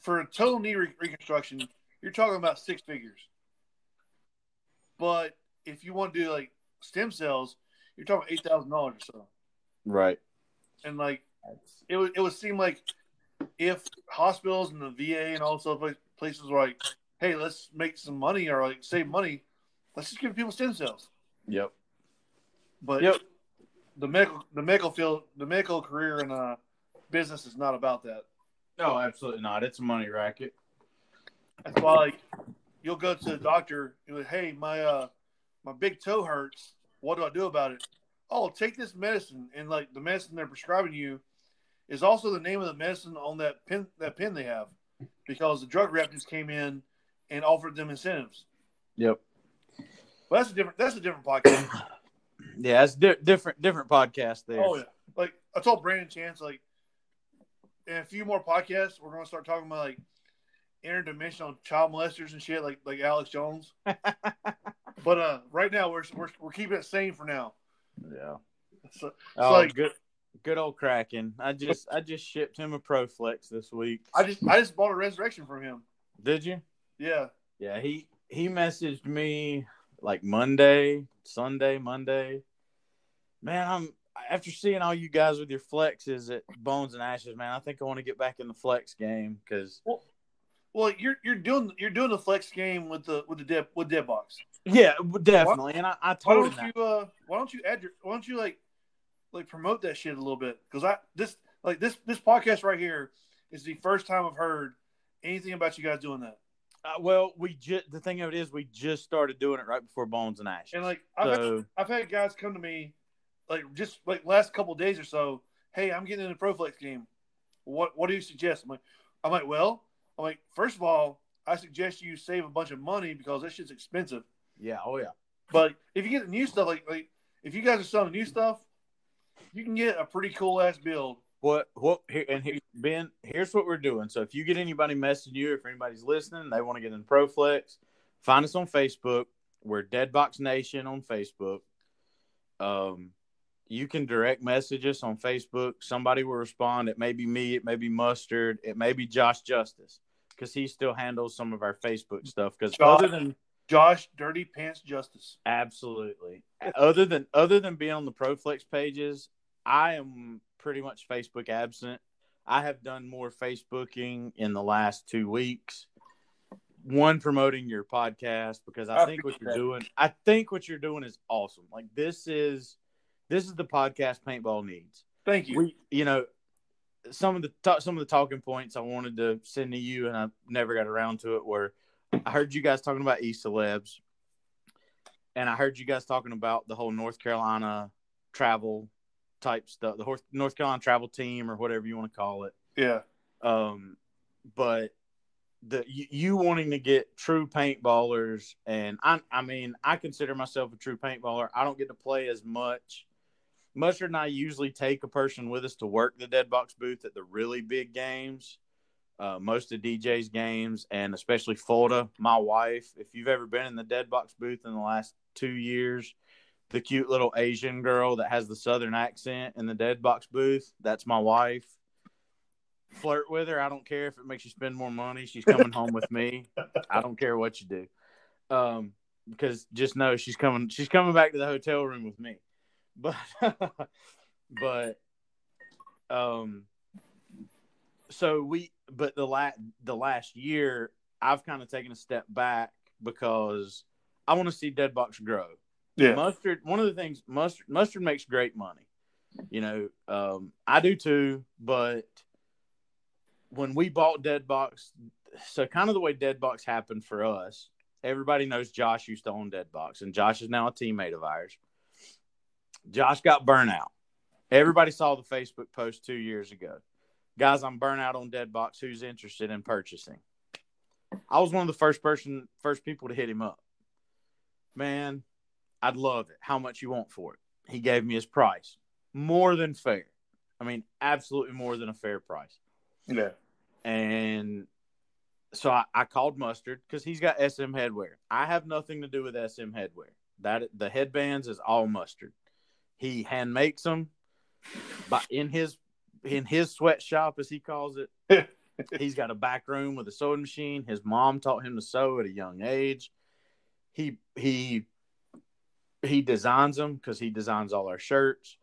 for a total knee re- reconstruction, you're talking about six figures. But if you want to do like stem cells, you're talking eight thousand dollars or so. Right. And like it would it would seem like if hospitals and the VA and all stuff like places were like, hey, let's make some money or like save money, let's just give people stem cells. Yep. But Yep. the medical the medical field the medical career and uh business is not about that. No, absolutely not. It's a money racket. That's why like you'll go to the doctor and like, hey, my uh my big toe hurts. What do I do about it? Oh, take this medicine and like the medicine they're prescribing you is also the name of the medicine on that pin that pin they have because the drug rep just came in and offered them incentives. Yep. But that's a different that's a different podcast. Yeah, it's di- different different podcast there. Oh yeah. Like I told Brandon Chance, like in a few more podcasts, we're gonna start talking about like interdimensional child molesters and shit, like like Alex Jones. but uh, right now we're we're, we're keeping it sane for now. Yeah. So, Oh, like- good good old Kraken. I just I just shipped him a Proflex this week. I just I just bought a resurrection from him. Did you? Yeah, Yeah, he he messaged me like Monday, Sunday, Monday. Man, I'm after seeing all you guys with your flexes at Bones and Ashes, man. I think I want to get back in the flex game because well you're you're doing you're doing the flex game with the with the dead with dead box. yeah, definitely. And I, I Why told him don't you uh why don't you add your why don't you like like promote that shit a little bit because I this like this this podcast right here is the first time I've heard anything about you guys doing that. Uh, well, we just the thing of it is we just started doing it right before Bones and Ash. And like I've had, I've had guys come to me like just like last couple days or so. Hey, I'm getting in a ProFlex game. What what do you suggest? I'm like, I'm like, well, I'm like, first of all, I suggest you save a bunch of money because that shit's expensive. yeah, oh yeah. But if you get the new stuff, like like if you guys are selling new stuff, you can get a pretty cool ass build. What what here and here, Ben, here's what we're doing. So if you get anybody messaging you, if anybody's listening, they want to get in ProFlex, find us on Facebook. We're Deadbox Nation on Facebook. Um, you can direct message us on Facebook. Somebody will respond. It may be me. It may be Mustard. It may be Josh Justice because he still handles some of our Facebook stuff. Because other than Josh, Dirty Pants Justice. Absolutely. other than other than being on the ProFlex pages, I am pretty much Facebook absent. I have done more Facebooking in the last two weeks. One promoting your podcast because I, I think what you're appreciate doing, I think what you're doing is awesome. Like this is this is the podcast paintball needs. Thank you. We, you know, some of the ta- some of the talking points I wanted to send to you, and I never got around to it. Were I heard you guys talking about e celebs, and I heard you guys talking about the whole North Carolina travel type stuff, the North North Carolina travel team or whatever you want to call it. yeah. Um, but the you, you wanting to get true paintballers, and I I mean I consider myself a true paintballer. I don't get to play as much. Mustard and I usually take a person with us to work the dead box booth at the really big games, uh, most of DJ's games, and especially Fulda. My wife, if you've ever been in the dead box booth in the last two years, the cute little Asian girl that has the southern accent in the dead box booth, that's my wife flirt with her. I don't care if it makes you spend more money. She's coming home with me. I don't care what you do. Um, because just know she's coming she's coming back to the hotel room with me. But but um so we but the last the last year I've kind of taken a step back because I want to see Deadbox grow. Yeah. Mustard one of the things mustard mustard makes great money. You know, um, I do too, but when we bought Deadbox, so kind of the way Deadbox happened for us, everybody knows Josh used to own Deadbox, and Josh is now a teammate of ours. Josh got burnout. Everybody saw the Facebook post two years ago. Guys, I'm burnout on Deadbox. Who's interested in purchasing? I was one of the first person, first people to hit him up. Man, I'd love it. How much you want for it? He gave me his price. More than fair. I mean, absolutely more than a fair price. Yeah. And so I, I called Mustard because he's got SM headwear. I have nothing to do with SM headwear. That the headbands is all Mustard. He hand makes them, but in his in his sweatshop, as he calls it, he's got a back room with a sewing machine. His mom taught him to sew at a young age. He he he designs them because he designs all our shirts.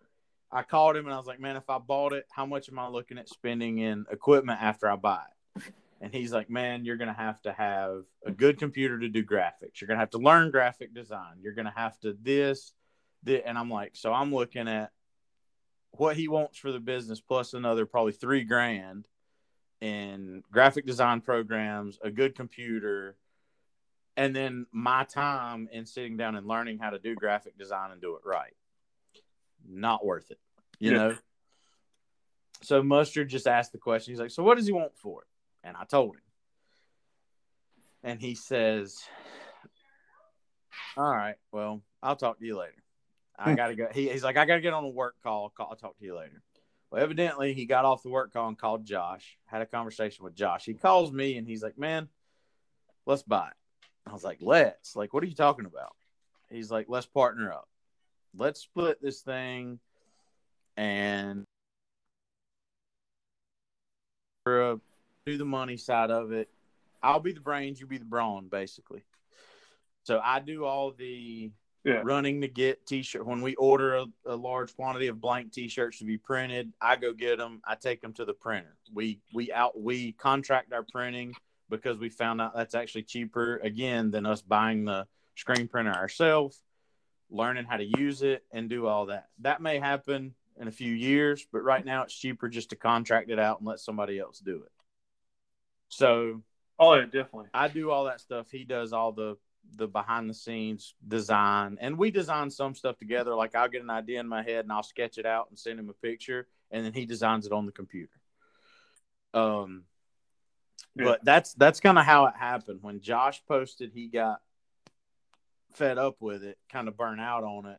I called him and I was like, man, if I bought it, how much am I looking at spending in equipment after I buy it? And he's like, man, you're going to have to have a good computer to do graphics. You're going to have to learn graphic design. You're going to have to this, this. And I'm like, so I'm looking at what he wants for the business plus another probably three grand in graphic design programs, a good computer, and then my time in sitting down and learning how to do graphic design and do it right not worth it. You yeah. know. So Mustard just asked the question. He's like, "So what does he want for it?" And I told him. And he says, "All right, well, I'll talk to you later. I gotta go." He, he's like, "I gotta get on a work call. I'll talk to you later." Well, evidently, he got off the work call and called Josh. Had a conversation with Josh. He calls me and he's like, "Man, let's buy it." I was like, "Let's." Like, what are you talking about? He's like, "Let's partner up." let's split this thing and do the money side of it. I'll be the brains, you be the brawn, basically. So I do all the yeah. running to get t-shirt. When we order a, a, large quantity of blank t-shirts to be printed, I go get them. I take them to the printer. We we out we contract our printing because we found out that's actually cheaper again than us buying the screen printer ourselves learning how to use it and do all that. That may happen in a few years, but right now it's cheaper just to contract it out and let somebody else do it. So, oh yeah, definitely. I do all that stuff. He does all the the behind the scenes design, and we design some stuff together. Like I'll get an idea in my head and I'll sketch it out and send him a picture, and then he designs it on the computer. Um, yeah. but that's that's kind of how it happened. When Josh posted, he got fed up with it, kind of burn out on it,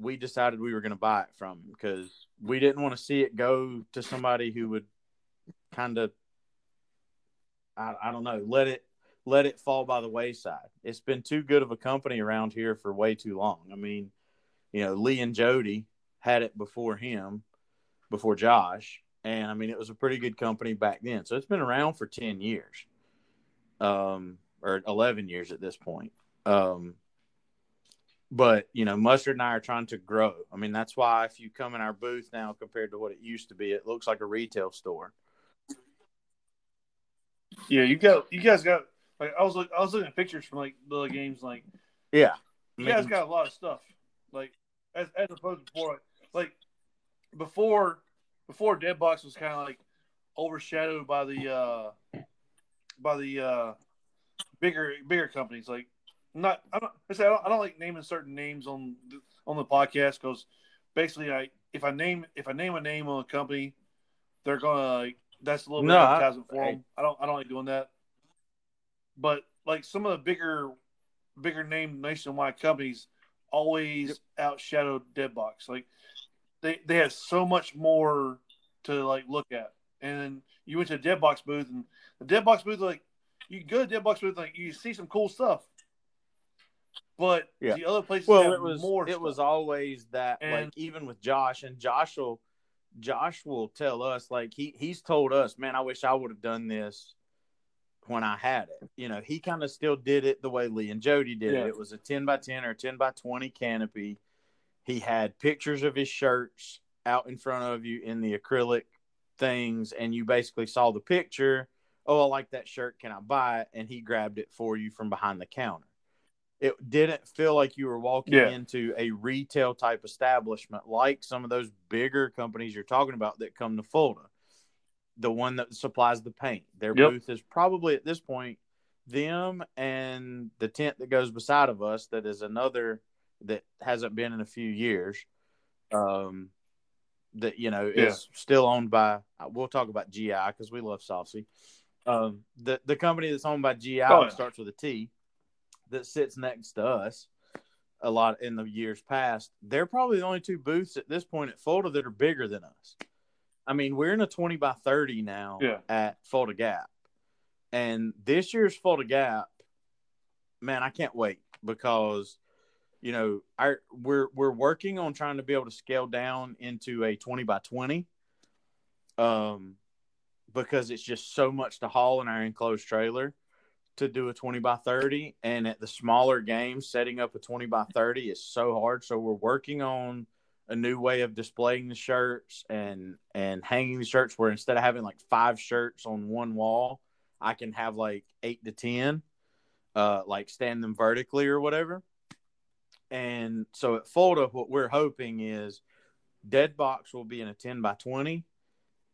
we decided we were going to buy it from him because we didn't want to see it go to somebody who would kind of, I, I don't know, let it let it fall by the wayside. It's been too good of a company around here for way too long. I mean, you know, Lee and Jody had it before him, before Josh, and I mean, it was a pretty good company back then. So it's been around for ten years, um, or eleven years at this point. Um, but you know, Mustard and I are trying to grow. I mean, that's why if you come in our booth now compared to what it used to be, it looks like a retail store. Yeah, you got you guys got like I was look, I was looking at pictures from like the games like yeah, you guys got a lot of stuff like as as opposed to before like before before Deadbox was kind of like overshadowed by the uh by the uh bigger bigger companies like not I don't I, say I don't, I don't like naming certain names on on the podcast because basically I if I name if I name a name on a company, they're gonna like that's a little bit no, advertising for them. I don't I don't like doing that. But like some of the bigger, bigger name nationwide companies always outshadowed Deadbox. Like they they had so much more to like look at, and you went to a Deadbox booth, and the Deadbox booth like you go to Deadbox booth like you see some cool stuff. But Yeah. the other places well it was more it stuff. was always that like even with josh and josh will josh will tell us like he he's told us man i wish i would have done this when i had it you know he kind of still did it the way lee and jody did Yeah. it it was a 10 by 10 or 10 by 20 canopy he had pictures of his shirts out in front of you in the acrylic things and you basically saw the picture oh i like that shirt can i buy it and he grabbed it for you from behind the counter it didn't feel like you were walking Yeah. into a retail type establishment like some of those bigger companies you're talking about that come to Fulda. The one that supplies the paint. Their Yep. booth is probably at this point them and the tent that goes beside of us that is another that hasn't been in a few years. Um that you know Yeah. is still owned by we'll talk about GI because we love Saucy. Um the the company that's owned by GI Oh, yeah. starts with a T that sits next to us a lot in the years past, they're probably the only two booths at this point at Fulda that are bigger than us. I mean, we're in a 20 by 30 now Yeah. at Fulda Gap. And this year's Fulda Gap, man, I can't wait because you know, our we're we're working on trying to be able to scale down into a 20 by 20. Um because it's just so much to haul in our enclosed trailer to do a 20 by 30 and at the smaller games setting up a 20 by 30 is so hard so we're working on a new way of displaying the shirts and and hanging the shirts where instead of having like five shirts on one wall i can have like eight to ten uh like stand them vertically or whatever. And so at Fulda, what we're hoping is dead box will be in a 10 by 20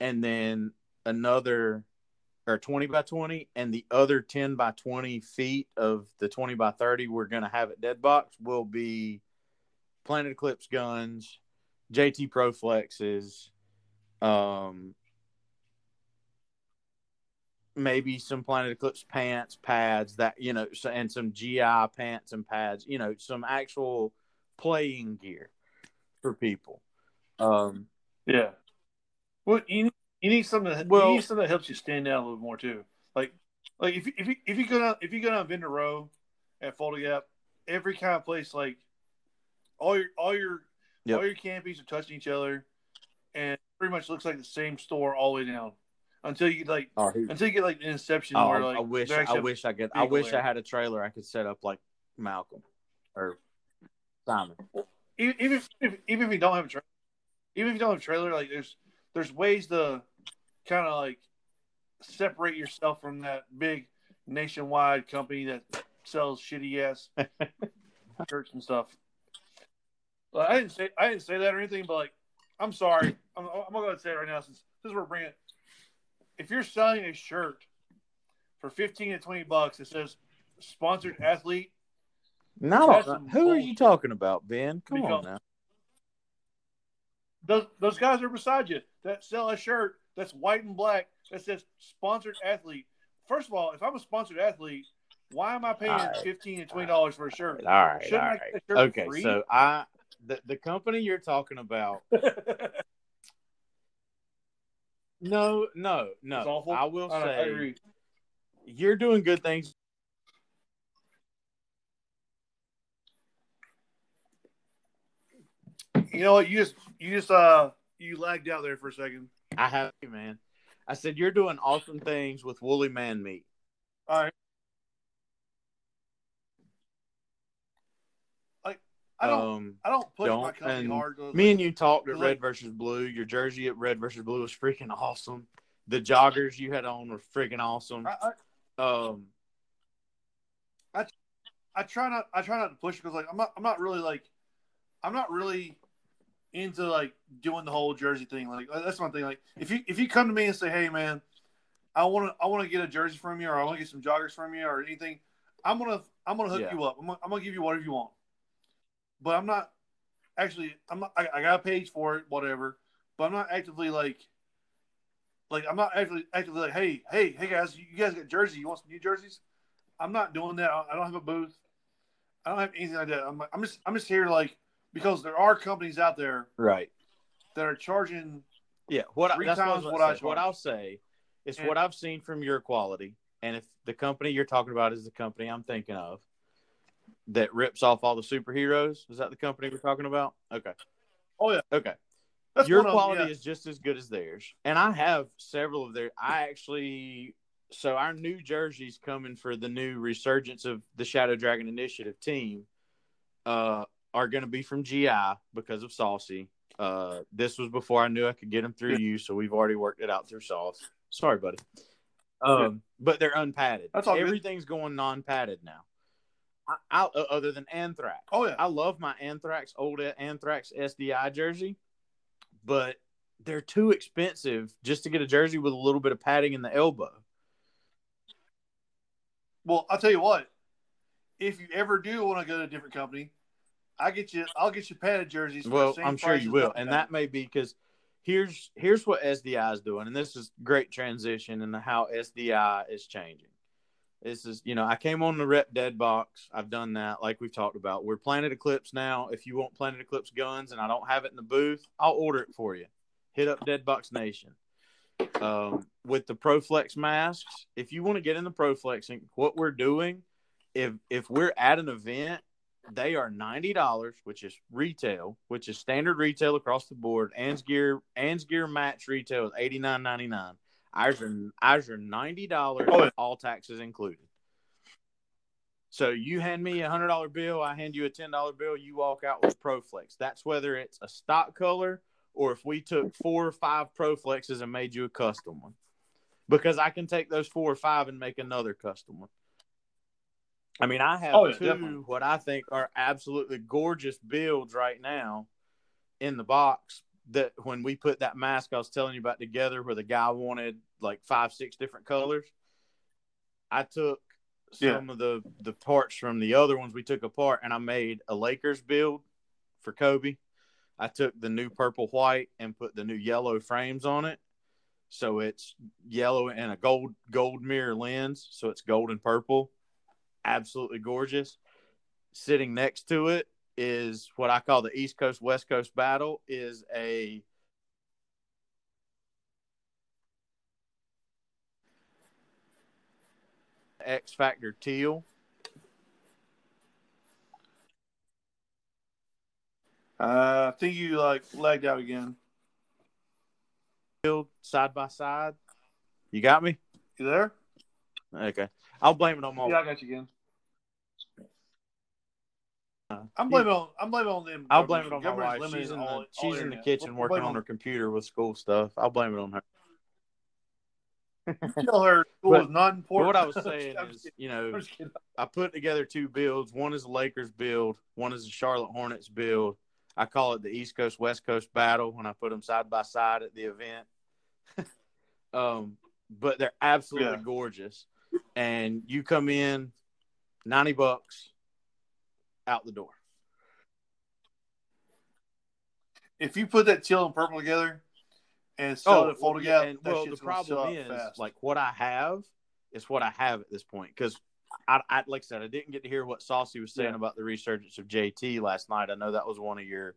and then another or 20 by 20 and the other 10 by 20 feet of the 20 by 30 we're going to have at dead box will be planet eclipse guns jt pro flexes um maybe some planet eclipse pants pads that you know and some gi pants and pads you know some actual playing gear for people um Yeah. Well, you need, you need something. That, Well- you need something that helps you stand out a little more too. Like, like if you, if you if you go down if you go down Vendor Row at Fulda Gap, every kind of place like all your all your Yep. all your campies are touching each other, and pretty much looks like the same store all the way down until you like oh, he- until you get like the Inception Oh, where like I wish I wish I could I wish I had a trailer I could set up like Malcolm or Simon. even even if, even if you don't have a trailer, even if you don't have a trailer, like there's there's ways to kind of like separate yourself from that big nationwide company that sells shitty ass shirts and stuff. But I didn't say I didn't say that or anything, but like I'm sorry, I'm, I'm gonna go ahead and say it right now since this is where we're bringing. It. If you're selling a shirt for fifteen to twenty bucks, it says sponsored athlete. No, That's some who are you talking about, Ben? Come on now. Those those guys are beside you that sell a shirt that's white and black that says sponsored athlete. First of all, if I'm a sponsored athlete, why am I paying right. fifteen and twenty dollars for a shirt? All right, Shouldn't all I get a shirt for Okay, free? so I the the company you're talking about. No, no, no. I will I, I say agree. you're doing good things. You know what? You just you just uh you lagged out there for a second. I have you, man. I said you're doing awesome things with woolly man meat. All right. Like I don't um, I don't push my don't, company and hard. Me and you talked at Red versus Blue. Your jersey at Red versus Blue was freaking awesome. The joggers you had on were freaking awesome. I, I, Um, I try not I try not to push because like I'm not I'm not really like I'm not really into like doing the whole jersey thing. Like that's one thing. Like if you if you come to me and say, hey man, I want to I want to get a jersey from you or I want to get some joggers from you or anything, I'm gonna I'm gonna hook Yeah. you up. I'm gonna, I'm gonna give you whatever you want. But I'm not actually I'm not I, I got a page for it whatever. But I'm not actively like like I'm not actually actively like hey hey hey guys you guys got jersey you want some new jerseys. I'm not doing that. I don't have a booth. I don't have anything like that. I'm, I'm just I'm just here like because there are companies out there Right. that are charging. Yeah. What I, Three that's what, I times was what what, I say. what charge. I'll say is And- what I've seen from your quality, and if the company you're talking about is the company I'm thinking of that rips off all the superheroes, is that the company we're talking about? Okay. Oh yeah, Okay. that's your them, quality yeah. is just as good as theirs, and I have several of their. I actually, so our new jerseys coming for the new resurgence of the Shadow Dragon Initiative team, uh, are going to be from GI because of Saucy. Uh, this was before I knew I could get them through you, so we've already worked it out through Sauce. Sorry, buddy. Um, but they're unpadded. That's all good. Everything's going non-padded now. I, I, uh, other than Anthrax. Oh yeah, I love my Anthrax old Anthrax SDI jersey, but they're too expensive just to get a jersey with a little bit of padding in the elbow. Well, I'll tell you what. If you ever do want to go to a different company, I get you. I'll get you padded jerseys. Well, I'm sure you will, and that may be because here's here's what SDI is doing, and this is great transition into how SDI is changing. This is, you know, I came on the rep dead box. I've done that, like we've talked about. We're Planet Eclipse now. If you want Planet Eclipse guns and I don't have it in the booth, I'll order it for you. Hit up Dead Box Nation. Um, with the ProFlex masks, if you want to get in the ProFlexing, what we're doing, if if we're at an event they are ninety dollars, which is retail, which is standard retail across the board. ANS Gear, ANS Gear match retail is eighty nine ninety nine. Ours are ours are ninety dollars, Oh, all taxes included. So you hand me a hundred dollar bill, I hand you a ten dollar bill. You walk out with ProFlex. That's whether it's a stock color or if we took four or five ProFlexes and made you a custom one, because I can take those four or five and make another custom one. I mean, I have Oh, yeah, two definitely. what I think are absolutely gorgeous builds right now in the box. That when we put that mask I was telling you about together, where the guy wanted like five, six different colors, I took Yeah. some of the the parts from the other ones we took apart, and I made a Lakers build for Kobe. I took the new purple white and put the new yellow frames on it. So it's yellow and a gold gold mirror lens, so it's gold and purple. Absolutely gorgeous. Sitting next to it is what I call the East Coast West Coast battle is a X Factor teal. Uh, I think you like lagged out again. side by side. You got me? You there? Okay. I'll blame it on my Yeah, I got you again. I'm blaming on. I'm blaming on them. I'll blame it on my wife. She's in the all- all she's in the kitchen We'll working on her computer with school stuff. I'll blame it on her. Tell her school But- is not important. what I was saying is, kidding. you know. I put together two builds. One is a Lakers build. One is a Charlotte Hornets build. I call it the East Coast West Coast battle when I put them side by side at the event. um, but they're absolutely Yeah. gorgeous. And you come in, ninety bucks, out the door. If you put that teal and purple together and sell oh, it at full yeah, together, and that well, the shit's gonna sell problem is fast. like what I have is what I have at this point because I, I like I said I didn't get to hear what Saucy was saying Yeah. about the resurgence of JT last night. I know that was one of your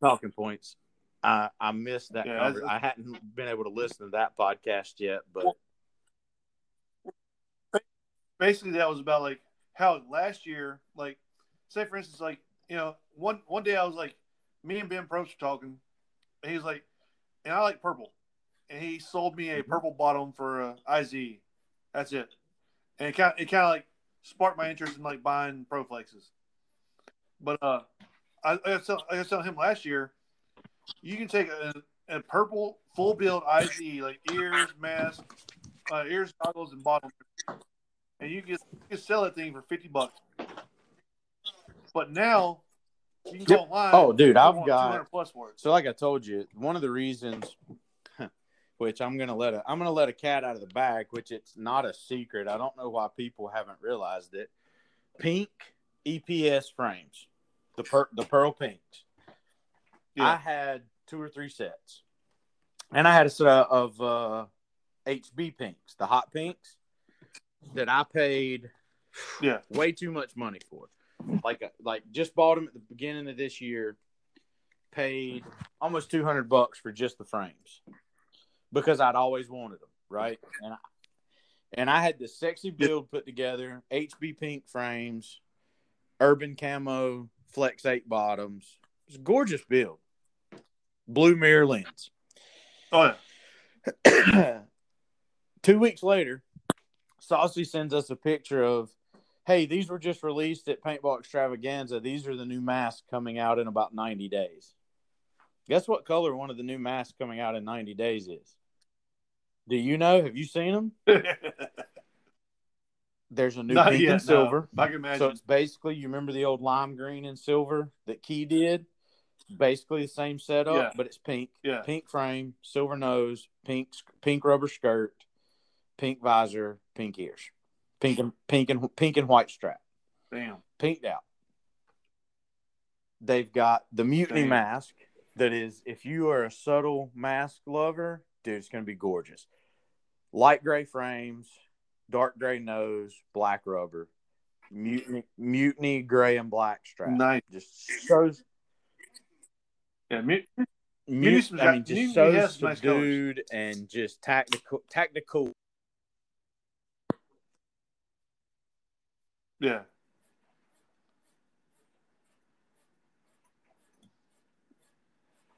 talking points. I I missed that. Yeah, that's- I hadn't been able to listen to that podcast yet, but basically that was about like how last year, like say for instance, like you know, one one day I was like, me and Ben Probst were talking, and he was like, and I like purple, and he sold me a Mhm. purple bottom for uh, IZ. That's it, and it kind it kind of like sparked my interest in like buying Proflexes. But uh, I, I was I was telling him last year, you can take a, a purple full build IZ like ears, mask, uh, ears, goggles, and bottom, and you can, you can sell that thing for fifty bucks. But now you can go online. Oh, dude, I've got- 200 plus it. So, like I told you, one of the reasons, which I'm gonna let a, I'm gonna let a cat out of the bag, which it's not a secret. I don't know why people haven't realized it. Pink EPS frames, the per, the pearl pinks. I had two or three sets, and I had a set of uh, HB pinks, the hot pinks. that I paid Yeah. way too much money for. Like like just bought them at the beginning of this year. Paid almost two hundred bucks for just the frames because I'd always wanted them, right? And I, and I had this sexy build put together, HB pink frames, urban camo, flex eight bottoms. It's a gorgeous build. Blue mirror lens. Oh yeah. Two weeks later, Saucy sends us a picture of, hey, these were just released at Paintball Extravaganza. These are the new masks coming out in about 90 days. Guess what color one of the new masks coming out in 90 days is? Do you know? Have you seen them? There's a new Not pink yet, and silver. No. I can imagine. So it's basically you remember the old lime green and silver that Key did? Basically the same setup, Yeah. but it's pink. yeah. Pink frame, silver nose, pink pink rubber skirt, pink visor, pink ears, pink and pink and pink and white strap, Damn. pinked out. They've got the mutiny Damn. mask that is if you are a subtle mask lover, dude, it's gonna be gorgeous. Light gray frames, dark gray nose, black rubber, mutiny mutiny gray and black strap. Nice. Just shows Yeah. Mute, I mean, just Mutiny so some nice subdued and just tactical. Tactical. Yeah.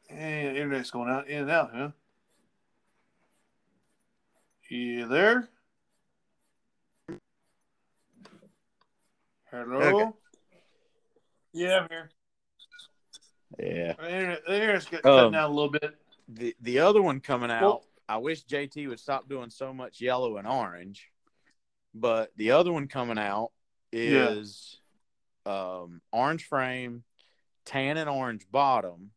And internet's going out in and out, huh? You there? Hello? Okay. Yeah, I'm here. Yeah. The internet, the internet's Um, cutting out a little bit. The the other one coming out. Well- I wish JT would stop doing so much yellow and orange, but the other one coming out Yeah. is um, orange frame, tan and orange bottom,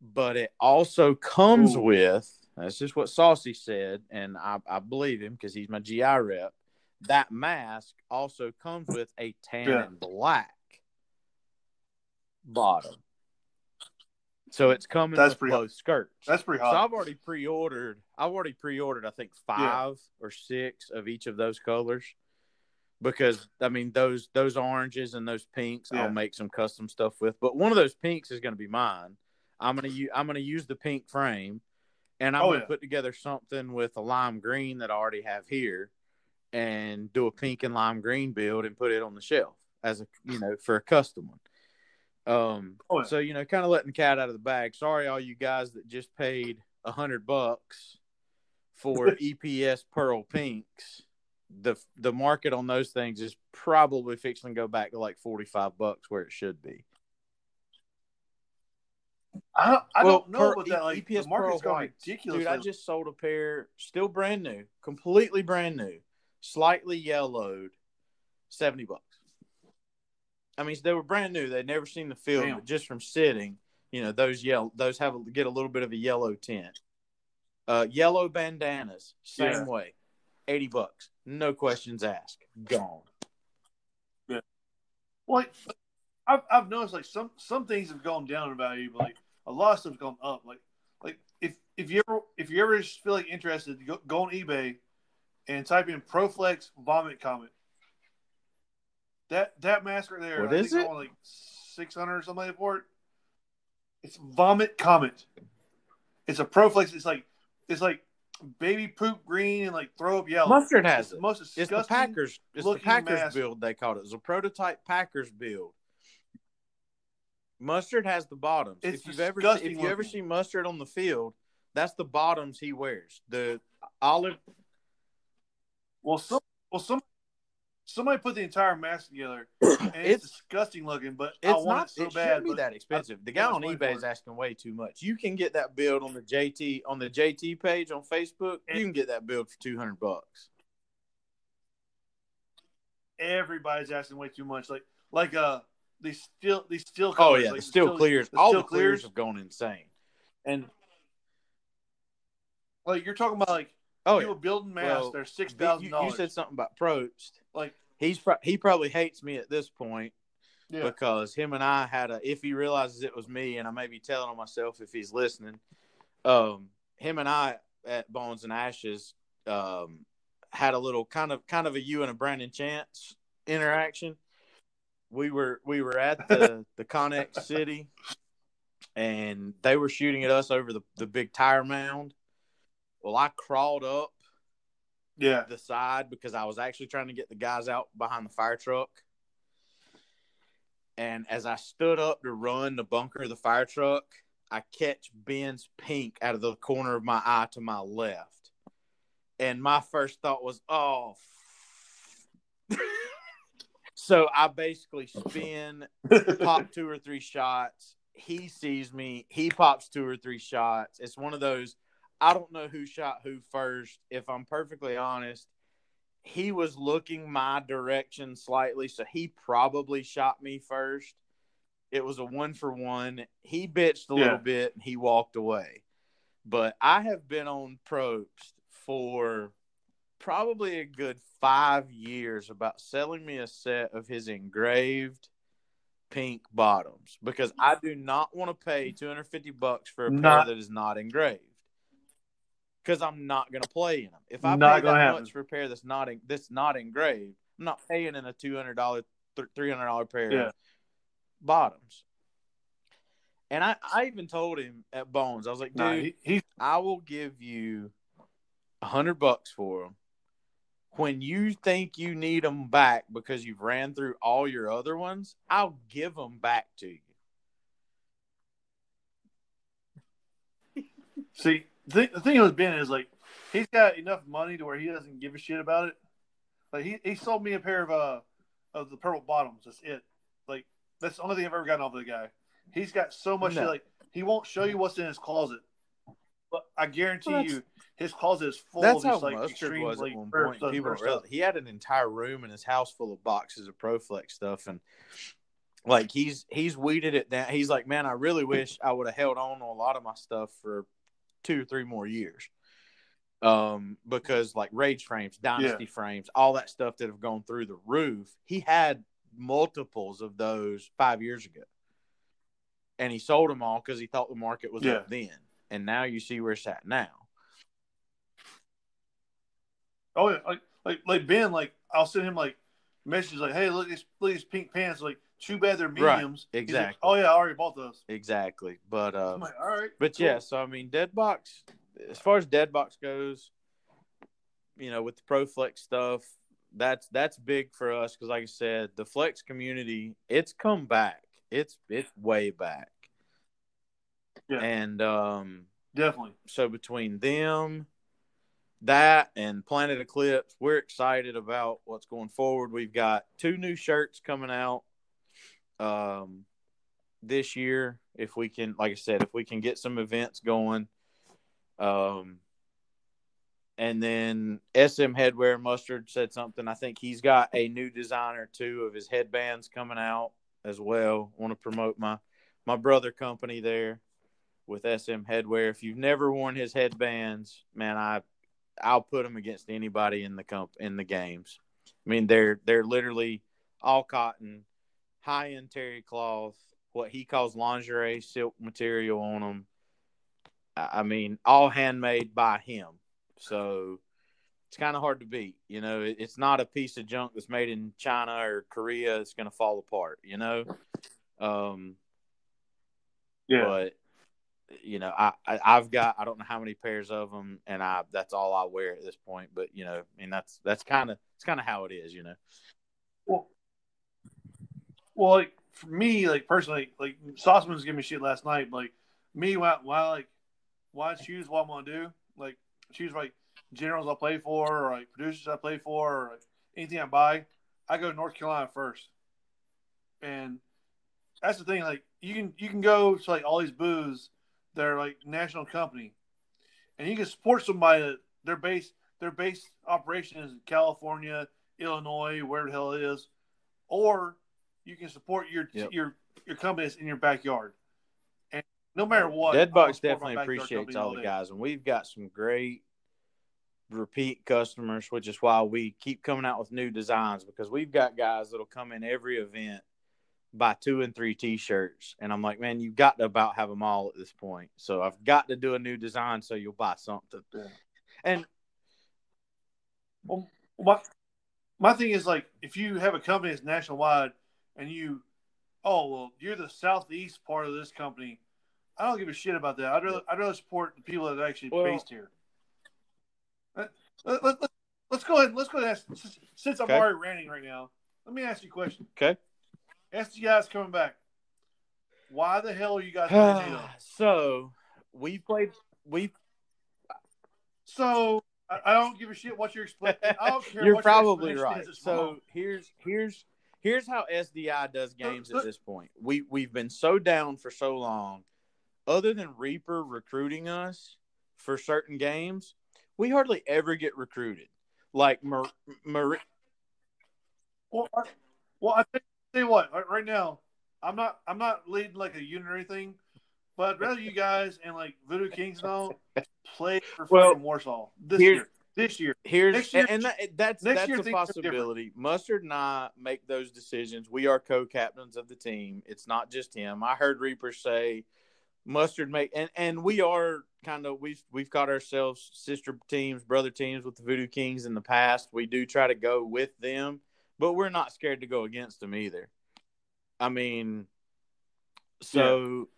but it also comes Ooh. with. That's just what Saucy said, and I, I believe him because he's my GI rep. That mask also comes with a tan Yeah. and black bottom. So it's coming That's with pretty- both skirts. That's pretty So. I've already pre-ordered. I've already pre-ordered. I think five or six of each of those colors, because I mean those those oranges and those pinks Yeah. I'll make some custom stuff with. But one of those pinks is going to be mine. I'm gonna use I'm gonna use the pink frame, and I'm Oh, gonna yeah. put together something with a lime green that I already have here, and do a pink and lime green build and put it on the shelf as a you know for a custom one. Um, Oh, yeah. so you know, kind of letting the cat out of the bag. Sorry, all you guys that just paid a hundred bucks for EPS Pearl Pinks. The the market on those things is probably fixing to go back to like forty five bucks where it should be. I don't, I Well, don't know about that. Like, EPS the market's Pearl going ridiculous. Dude, I just sold a pair, still brand new, completely brand new, slightly yellowed, seventy bucks. I mean, they were brand new; they'd never seen the field, but just from sitting, you know, those yellow, those have a, get a little bit of a yellow tint. Uh, yellow bandanas, same Yeah. way, eighty bucks, no questions asked, gone. Yeah. Like, I've, I've noticed like some some things have gone down in value, but like a lot of stuff's gone up. Like like if if you ever if you ever just feel like interested, go, go on eBay and type in Proflex Vomit Comet. That that mask right there, What I is think it? like six hundred or something like for it. It's Vomit Comet. It's a Proflex. It's like it's like baby poop green and like throw up yellow. Mustard has It's the it. most It's the. Packers. It's the Packers mask. build. They called it. It's a prototype Packers build. Mustard has the bottoms. It's if you've ever disgusting if you ever see mustard on the field, that's the bottoms he wears. The olive. Well, some, well, some, somebody put the entire mask together, and it's, It's disgusting looking. But I it's want not. it so it bad. shouldn't be that expensive. The guy on eBay is asking way too much. You can get that build on the JT on the JT page on Facebook. You can get that build for two hundred bucks. everybody's asking way too much. Like, like uh, these still, these still. Oh yeah, like the steel clears. the All steel the clears have gone insane. And Like you're talking about like oh people yeah, building masks. Well, they're six you, you said something about Probst. like He's pro- he probably hates me at this point yeah, because him and I had a if he realizes it was me and I may be telling on myself if he's listening. Um, him and I at Bones and Ashes um had a little kind of kind of a you and a Brandon Chance interaction. We were we were at the the Connex City, and they were shooting at us over the the big tire mound. Well, I crawled up Yeah. the side because I was actually trying to get the guys out behind the fire truck. And as I stood up to run the bunker of the fire truck, I catch Ben's pink out of the corner of my eye to my left. And my first thought was, oh. so I basically spin, pop two or three shots. He sees me. He pops two or three shots. It's one of those. I don't know who shot who first. If I'm perfectly honest, he was looking my direction slightly, so he probably shot me first. It was a one for one. He bitched a Yeah. little bit and he walked away. But I have been on Probst for probably a good five years about selling me a set of his engraved pink bottoms because I do not want to pay 250 bucks for a Not- pair that is not engraved. Because I'm not going to play in them. If I Not pay gonna that happen. much for a pair that's not en- that's not engraved, I'm not paying in a two hundred dollar, three hundred dollar pair Yeah. of bottoms. And I, I even told him at Bones, I was like, dude, Nah, he, he's I will give you a hundred bucks for them. When you think you need them back because you've ran through all your other ones, I'll give them back to you. see the, thing- the thing with Ben is like he's got enough money to where he doesn't give a shit about it. Like he, he sold me a pair of uh of the purple bottoms. That's it. Like that's the only thing I've ever gotten off of the guy. He's got so much No. shit. Like he won't show you what's in his closet, but I guarantee Well, you his closet is full That's of how like Mustard was at one point. stuff, People stuff. he had an entire room in his house full of boxes of ProFlex stuff, and like he's he's weeded it down. He's like, man, I really wish I would have held on to a lot of my stuff for two or three more years. Um, because like rage frames, dynasty frames, all that stuff that have gone through the roof, he had multiples of those five years ago, and he sold them all because he thought the market was up then. And now you see where it's at now. Oh yeah, like like like Ben, like I'll send him like messages like, "Hey, look at these, look at these pink pants. Like, too bad they're Right, mediums." Like, exactly. oh yeah, I already bought those. Exactly, but uh, like, all right, But cool." yeah, so I mean, Deadbox, as far as Deadbox goes, you know, with the ProFlex stuff, that's that's big for us because, like I said, the Flex community, it's come back. It's it's way back. Yeah. And um, definitely. so between them, that and Planet Eclipse, we're excited about what's going forward. We've got two new shirts coming out um, this year. If we can, like I said, if we can get some events going, um, and then SM Headwear Mustard said something. I think he's got a new design or two of his headbands coming out as well. Want to promote my my brother company there with SM Headwear. If you've never worn his headbands, man, I I'll put them against anybody in the comp in the games. I mean, they're they're literally all cotton, high end terry cloth, what he calls lingerie silk material on them. I mean, all handmade by him. So it's kind of hard to beat. You know, it's not a piece of junk that's made in China or Korea. It's going to fall apart. You know, um, Yeah, but you know, I, I I've got I don't know how many pairs of them, and I that's all I wear at this point. But you know, I mean that's that's kind of it's kind of how it is. You know. well, well, like for me, like personally, like Sauceman's giving me shit last night. Like me, why, why, like, why choose what I'm gonna do? Like choose like generals I play for, or like producers I play for, or like, anything I buy. I go to North Carolina first, and that's the thing. Like you can you can go to like all these booths that are like national company, and you can support somebody that their base their base operation is in California, Illinois, where the hell it is, or you can support your Yep. your your company that's in your backyard. And no matter what, Deadbox I'll support my definitely appreciates all the guys, and we've got some great repeat customers, which is why we keep coming out with new designs because we've got guys that'll come in every event, buy two and three T-shirts, and I'm like, man, you've got to about have them all at this point. So I've got to do a new design so you'll buy something. Yeah. And Well, my my thing is like if you have a company that's nationwide and you, oh well, you're the southeast part of this company. I don't give a shit about that. I'd rather I'd rather support the people that are actually Well- based here. Let, let, let, us go ahead. Let's go ahead. and ask- Since I'm Okay. already ranting right now, let me ask you a question. Okay. Ask you guys coming back. Why the hell are you guys ah, playing NATO? so we played. We So I, I don't give a shit what you're explaining. I don't care. You're what your probably explanation right. So wrong. here's here's here's how SDI does games at this point. We we've been so down for so long. Other than Reaper recruiting us for certain games, we hardly ever get recruited. Like Mar- Mar- Well, I, well, I tell tell you what. Right, now, I'm not. I'm not leading like a unit or anything, but I'd rather you guys and like Voodoo Kings and all play for Well, Warsaw this here- year. This year, here's Next year- and that, that's that's a things are different. possibility. Mustard and I make those decisions. We are co-captains of the team. It's not just him. I heard Reaper say Mustard make and and we are kind of we've we've got ourselves sister teams, brother teams with the Voodoo Kings in the past. We do try to go with them, but we're not scared to go against them either. I mean, so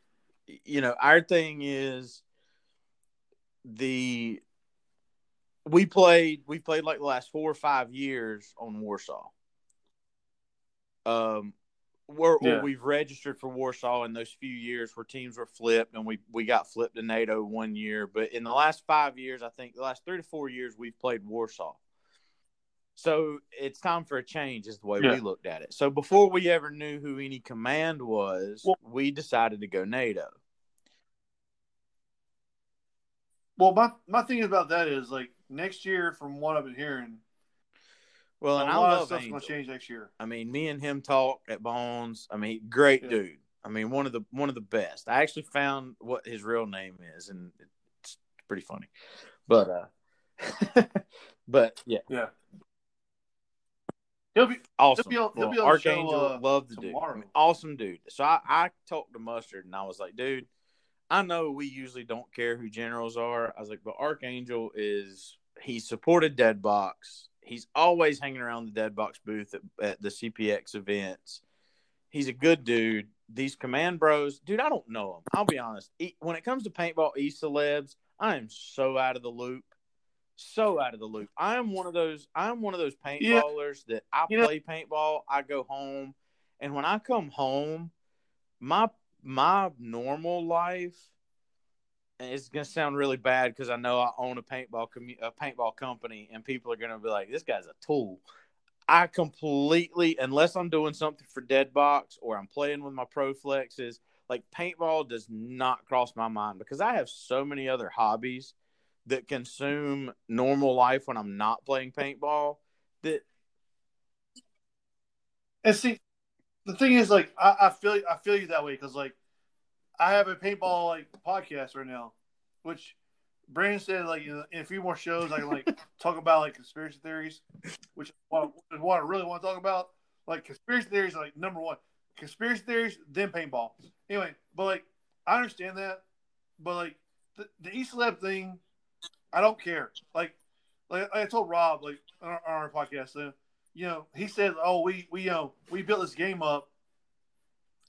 you know, our thing is the we played we played like the last four or five years on Warsaw. Um or, Yeah. we've registered for Warsaw in those few years where teams were flipped and we we got flipped to NATO one year. But in the last five years, I think the last three to four years we've played Warsaw. So it's time for a change, is the way Yeah. we looked at it. So before we ever knew who any command was, Well- we decided to go NATO. well, my my thing about that is like next year, from what I've been hearing, Well, and I lot of stuff's Angel. to change next year. I mean, me and him talk at Bones. I mean, great Yeah. dude. I mean, one of the one of the best. I actually found what his real name is, and it's pretty funny. But uh, but yeah, Yeah, he'll be. awesome. He'll be- he'll Well, be the show, Archangel, uh, love the dude. I mean, awesome dude. So I, I talked to Mustard, and I was like, dude, I know we usually don't care who generals are. I was like, but Archangel is he supported Deadbox. He's always hanging around the Deadbox booth at, at the CPX events. He's a good dude. These command bros, dude, I don't know them. I'll be honest. E- When it comes to paintball e celebs, I am so out of the loop. So out of the loop. I am one of those. I'm one of those Yeah. paintballers that I know- play paintball. I go home, and when I come home, my my normal life and it's gonna sound really bad because I know I own a paintball commu- a paintball company, and people are gonna be like, "This guy's a tool." I completely, unless I'm doing something for Deadbox or I'm playing with my Pro Flexes, like paintball does not cross my mind because I have so many other hobbies that consume normal life when I'm not playing paintball. That And see, the thing is, like, I, I feel I feel you that way because, like, I have a paintball like podcast right now, which Brandon said, like, you know, in a few more shows, I can like talk about like conspiracy theories, which is what, is what I really want to talk about. Like, conspiracy theories, are, like number one, conspiracy theories, then paintball. Anyway, but like, I understand that, but like the, the East Lab thing, I don't care. Like, like I told Rob, like on our, on our podcast, uh, you know, he said, "Oh, we we you know we built this game up,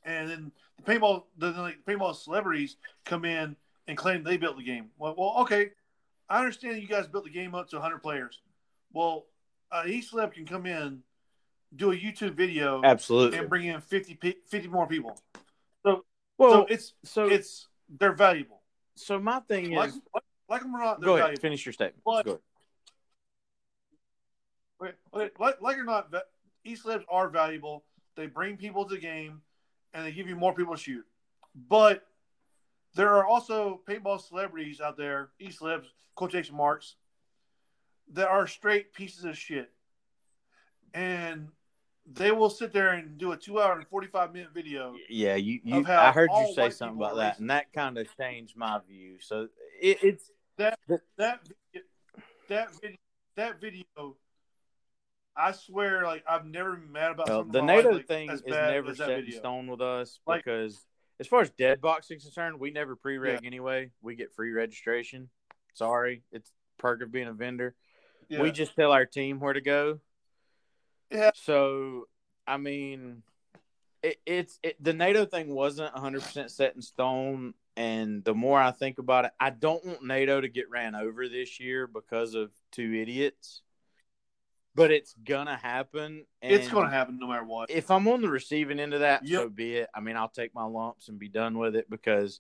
and then the paintball the, the like, paintball celebrities come in and claim they built the game." Well, well, okay, I understand you guys built the game up to 100 players. Well, uh, East Lab can come in, do a YouTube video, absolutely. and bring in 50 50 more people. So, well, so it's so it's they're valuable. so my thing Like, is, like, like them or not, they're go ahead, valuable. finish your statement. But- Go ahead. Okay, okay, like, like or not, va- East are valuable. They bring people to the game, and they give you more people to shoot. But there are also paintball celebrities out there, East Labs quotation marks, that are straight pieces of shit, and they will sit there and do a two-hour and forty-five minute video. Yeah, you, you I heard you say something about that, racist. and that kind of changed my view. So it, it's That that that video, that video. I swear, like I've never been mad about well, the in my life, NATO like, thing is never set in stone with us Like- because as far as dead boxing is concerned, we never pre-reg anyway. We get free registration. Sorry, it's perk of being a vendor. Yeah. We just tell our team where to go. Yeah. So, I mean, it, it's it, the NATO thing wasn't 100% set in stone. And the more I think about it, I don't want NATO to get ran over this year because of two idiots. But it's gonna happen. And it's to happen no matter what. If I'm on the receiving end of that, Yep. so be it. I mean, I'll take my lumps and be done with it because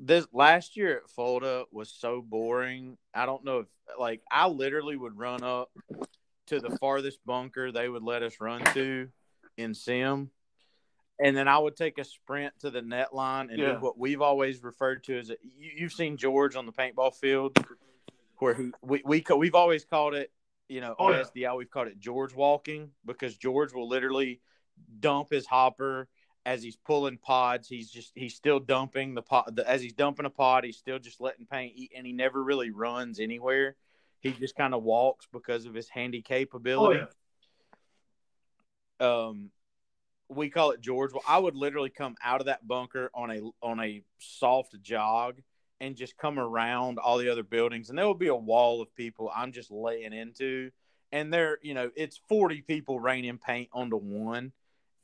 this last year at Fulda was so boring. I don't know if like I literally would run up to the farthest bunker they would let us run to in sim. And then I would take a sprint to the net line and Yeah. do what we've always referred to as a, you, you've seen George on the paintball field, where he, we we we've always called it, you know, Oh, yeah. We've called it George walking because George will literally dump his hopper as he's pulling pods. He's just he's still dumping the pod the, as he's dumping a pod. He's still just letting paint eat, and he never really runs anywhere. He just kind of walks because of his handy Oh, capability yeah. um we call it George. Well, I would literally come out of that bunker on a on a soft jog and just come around all the other buildings, and there will be a wall of people I'm just laying into, and there, you know, it's 40 people raining paint onto one.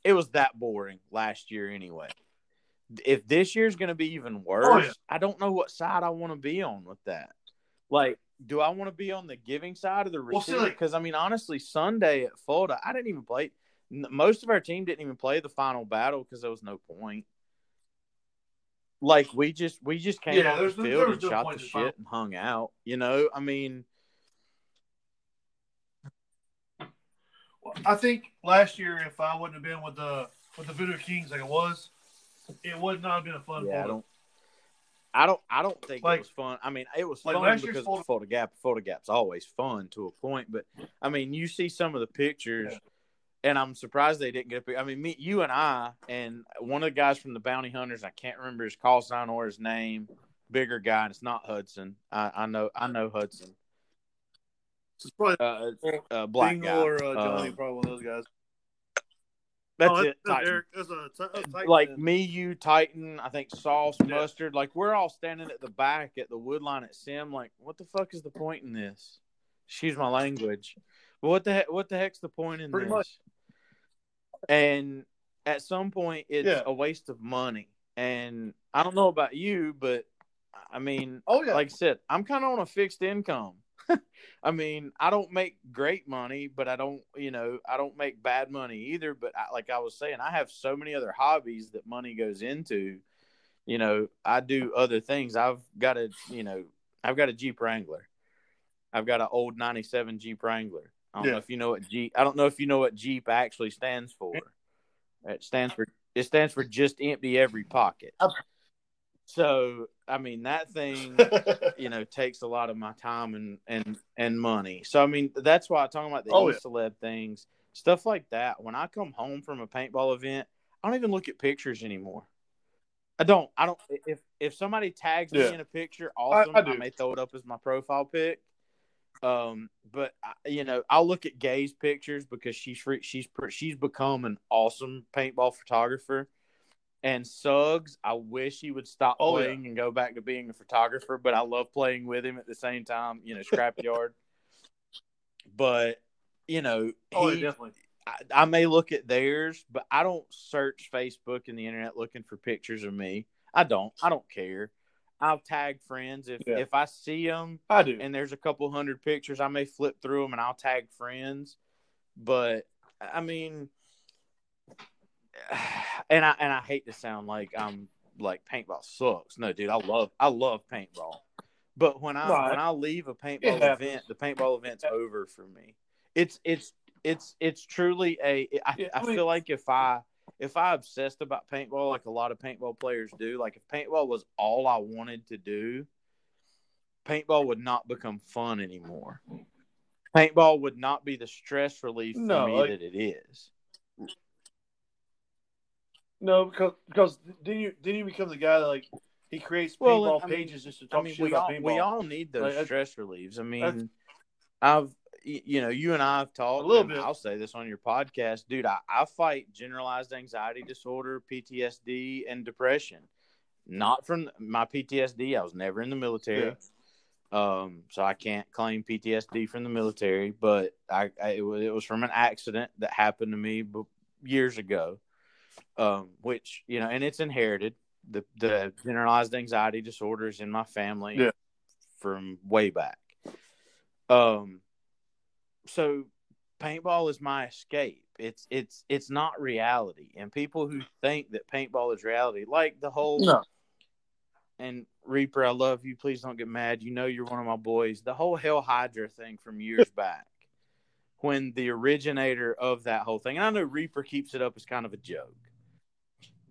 It was that boring last year anyway. If this year's going to be even worse, Oh, yeah. I don't know what side I want to be on with that. Like, do I want to be on the giving side of the Well, receiving? Because I mean, honestly, Sunday at Fulda, I didn't even play. Most of our team didn't even play the final battle because there was no point. Like we just we just came Yeah, off the no- field was and no shot the shit final. and hung out. You know, I mean, I think last year, if I wouldn't have been with the with the Voodoo Kings like it was, it would not have been a fun. yeah, I don't. I don't. I don't think Like- it was fun. I mean, it was like fun because Fulda- of Gap. Fulda Gap's always fun to a point, but I mean, you see some of the pictures, Yeah. And I'm surprised they didn't get a I mean, me, you, and I, and one of the guys from the Bounty Hunters. I can't remember his call sign or his name. Bigger guy, and it's not Hudson. I, I know. I know Hudson. It's probably Uh, uh, black guy. Or uh, Johnny, Um, probably one of those guys. that's oh, it. That's. Eric. That's a, that's a Titan. like me, you, Titan, I think sauce, Yeah. mustard. Like we're all standing at the back at the wood line at Sim. Like, what the fuck is the point in this? Excuse my language. But what the heck? What the heck's the point in Pretty this? much. And at some point, it's Yeah. a waste of money. And I don't know about you, but I mean, Oh yeah. like I said, I'm kind of on a fixed income. I mean, I don't make great money, but I don't, you know, I don't make bad money either. But I, like I was saying, I have so many other hobbies that money goes into. You know, I do other things. I've got a, you know, I've got a Jeep Wrangler. I've got an old '97 Jeep Wrangler. I don't know if you know what Jeep. I don't know if you know what Jeep actually stands for. It stands for it stands for just empty every pocket. So I mean that thing you know takes a lot of my time and and and money. So I mean that's why I'm talking about the Oh, yeah. celeb things, stuff like that. When I come home from a paintball event, I don't even look at pictures anymore. I don't. I don't. If if somebody tags me Yeah. in a picture, awesome. I I, do. may throw it up as my profile pic. Um, but you know, I'll look at Gay's pictures because she's free, she's she's become an awesome paintball photographer. And Suggs, I wish he would stop Oh, yeah. playing and go back to being a photographer. But I love playing with him at the same time. You know, scrapyard. but you know, oh he, yeah, definitely. I, I may look at theirs, but I don't search Facebook and the internet looking for pictures of me. I don't. I don't care. I'll tag friends if Yeah. if I see them I do. and there's a couple hundred pictures. I may flip through them and I'll tag friends. But I mean, and I and I hate to sound like I'm like paintball sucks. No, dude, I love I love paintball. But when I I- when I leave a paintball event, the paintball event's over for me. It's it's it's it's truly a. I, Yeah, I I mean- feel like if I if I obsessed about paintball like a lot of paintball players do, like if paintball was all I wanted to do, paintball would not become fun anymore. Paintball would not be the stress relief for No, me like- that it is. No, because because didn't you didn't you become the guy that like he creates Well, paintball mean- pages just to I talk mean, shit we about all paintball? we all need those Like, stress reliefs. I mean, I've you know you and I have talked A little bit. I'll say this on your podcast, dude. I, I fight generalized anxiety disorder, PTSD, and depression. Not from my PTSD. I was never in the military. Um, so I can't claim PTSD from the military, but I, I it, was, it was from an accident that happened to me years ago, um, which you know, and it's inherited. The the generalized anxiety disorders in my family Yeah. from way back. Um, so paintball is my escape. It's it's it's not reality, and people who think that paintball is reality, like the whole No. and Reaper, I love you. Please don't get mad. You know you're one of my boys. The whole Hail Hydra thing from years back, when the originator of that whole thing, and I know Reaper keeps it up as kind of a joke.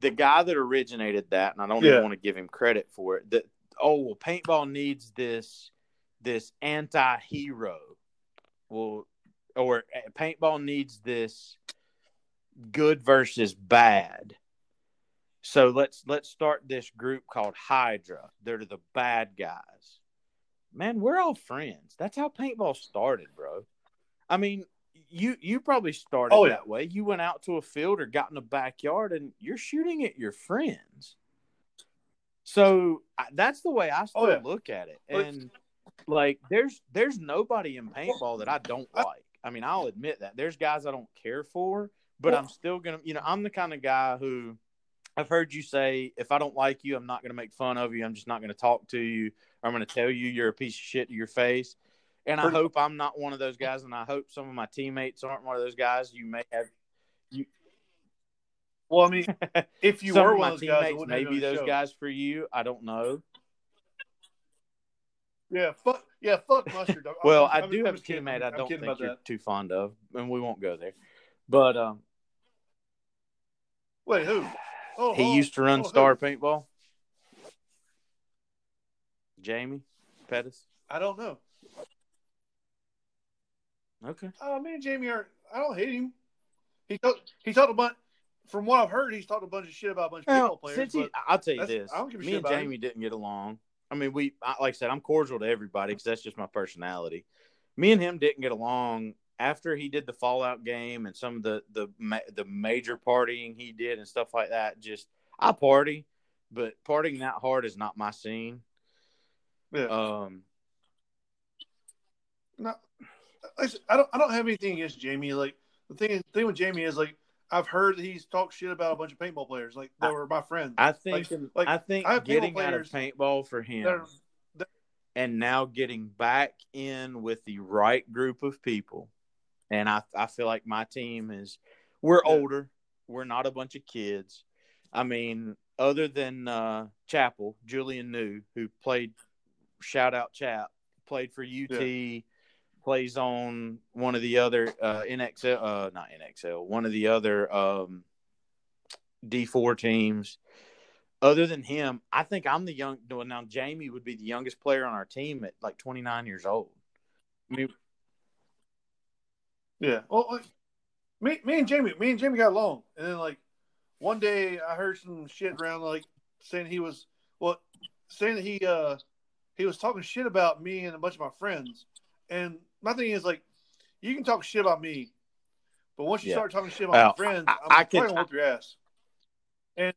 The guy that originated that, and I don't Yeah. even want to give him credit for it. That oh well, paintball needs this this anti-hero. Well, or uh, paintball needs this good versus bad. So let's let's start this group called Hydra. They're the bad guys. Man, we're all friends. That's how paintball started, bro. I mean, you you probably started Oh, yeah. that way. You went out to a field or got in a backyard and you're shooting at your friends. So I, that's the way I still Oh, yeah. look at it. And like there's there's nobody in paintball that I don't like. I mean, I'll admit that. There's guys I don't care for, but I'm still gonna you know, I'm the kind of guy who I've heard you say if I don't like you, I'm not gonna make fun of you. I'm just not gonna talk to you. Or I'm gonna tell you you're a piece of shit to your face. And I hope I'm not one of those guys, and I hope some of my teammates aren't one of those guys. You may have you Well, I mean, if you were one of those guys, I teammates wouldn't may have be you on the those show. guys for you. I don't know. Yeah, fuck. Yeah, fuck mustard. I'm- Well, I'm- I do I'm have a teammate I don't think you're that. too fond of, and we won't go there. But um, Wait, who? Oh, he oh, used to run oh, who? Star Paintball. Jamie Pettis. I don't know. Okay. Oh, me and Jamie are. I don't hate him. He talked. He talked a bunch. From what I've heard, he's talked a bunch of shit about a bunch of people players. since he, I'll tell you this: I don't give a me and about him. Jamie didn't get along. I mean, we like I said, I'm cordial to everybody because that's just my personality. Me and him didn't get along after he did the Fallout game and some of the the the major partying he did and stuff like that. Just I party, but partying that hard is not my scene. yeah. Um, no, I, I don't. I don't have anything against Jamie. Like the thing. The thing with Jamie is like I've heard that he's talked shit about a bunch of paintball players. Like that were my friends. I think like, I think I getting out of paintball for him. They're- and now getting back in with the right group of people. And I, I feel like my team is we're Yeah. older. We're not a bunch of kids. I mean, other than uh, Chapel, Julian New, who played shout out Chap, played for UT, plays on one of the other uh, NXL, uh, not NXL, one of the other um, D4 teams other than him, I think I'm the young. Well, now Jamie would be the youngest player on our team at like 29 years old. I mean, Yeah. Well, me, me and Jamie, me and Jamie got along, and then like one day I heard some shit around like saying he was well, saying that he uh he was talking shit about me and a bunch of my friends, and my thing is like, you can talk shit about me, but once you Yeah. start talking shit about Well, my friends, I- I, am I can- probably gonna whoop your ass. And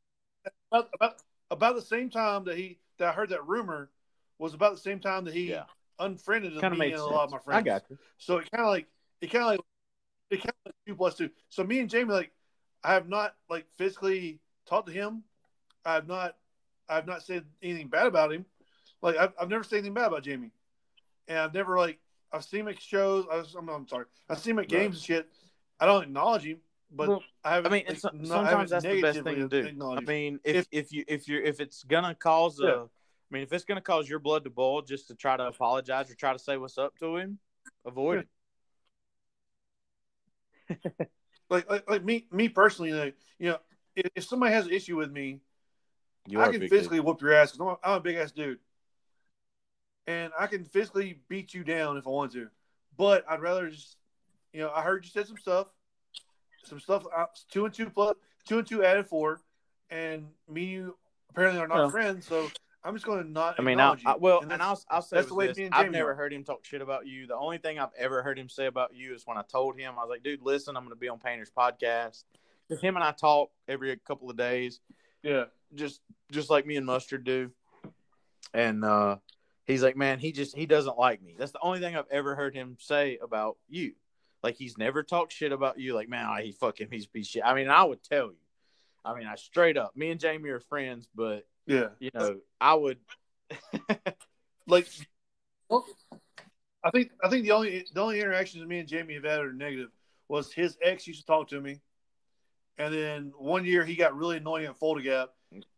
about, about about the same time that he that I heard that rumor was about the same time that he Yeah. unfriended me kind of and made a lot of my friends. I got you. So it kind of like it kind of like it kind of like two plus two. So me and Jamie like I have not like physically talked to him. I have not I have not said anything bad about him. Like I've, I've never said anything bad about Jamie, and I've never like I've seen him at shows. I I'm sorry, I've seen him at games and shit. I don't acknowledge him, but Well, I haven't. I mean, like, so, no- sometimes that's the best thing to do. I mean, if, if you if you're if it's gonna cause a, Yeah. I mean, if it's gonna cause your blood to boil just to try to apologize or try to say what's up to him, avoid Yeah. it. like, like like me me personally, like you know, if, if somebody has an issue with me, You I a can physically whoop your ass because I'm, a- I'm a big ass dude, and I can physically beat you down if I want to. But I'd rather just, you know, I heard you said some stuff, some stuff. uh, Two and two plus two and two added four, and me and you apparently are not Well. friends. So I'm just going to not. I mean, I'll, acknowledge you. I, well, and, that's- I'll I'll say that's the way this. me and I've never are. heard him talk shit about you. The only thing I've ever heard him say about you is when I told him I was like, "Dude, listen, I'm going to be on Painters podcast." 'Cause him and I talk every couple of days, yeah, just just like me and Mustard do. And uh, He's like, man, he just he doesn't like me. That's the only thing I've ever heard him say about you. Like he's never talked shit about you. Like, man, he fucking he's piece shit. I mean, I would tell you. I mean, I straight up. Me and Jamie are friends, but Yeah. you know, I would. Like, well, I think I think the only the only interactions me and Jamie have had are negative was his ex used to talk to me, and then one year he got really annoying at Fulda Gap,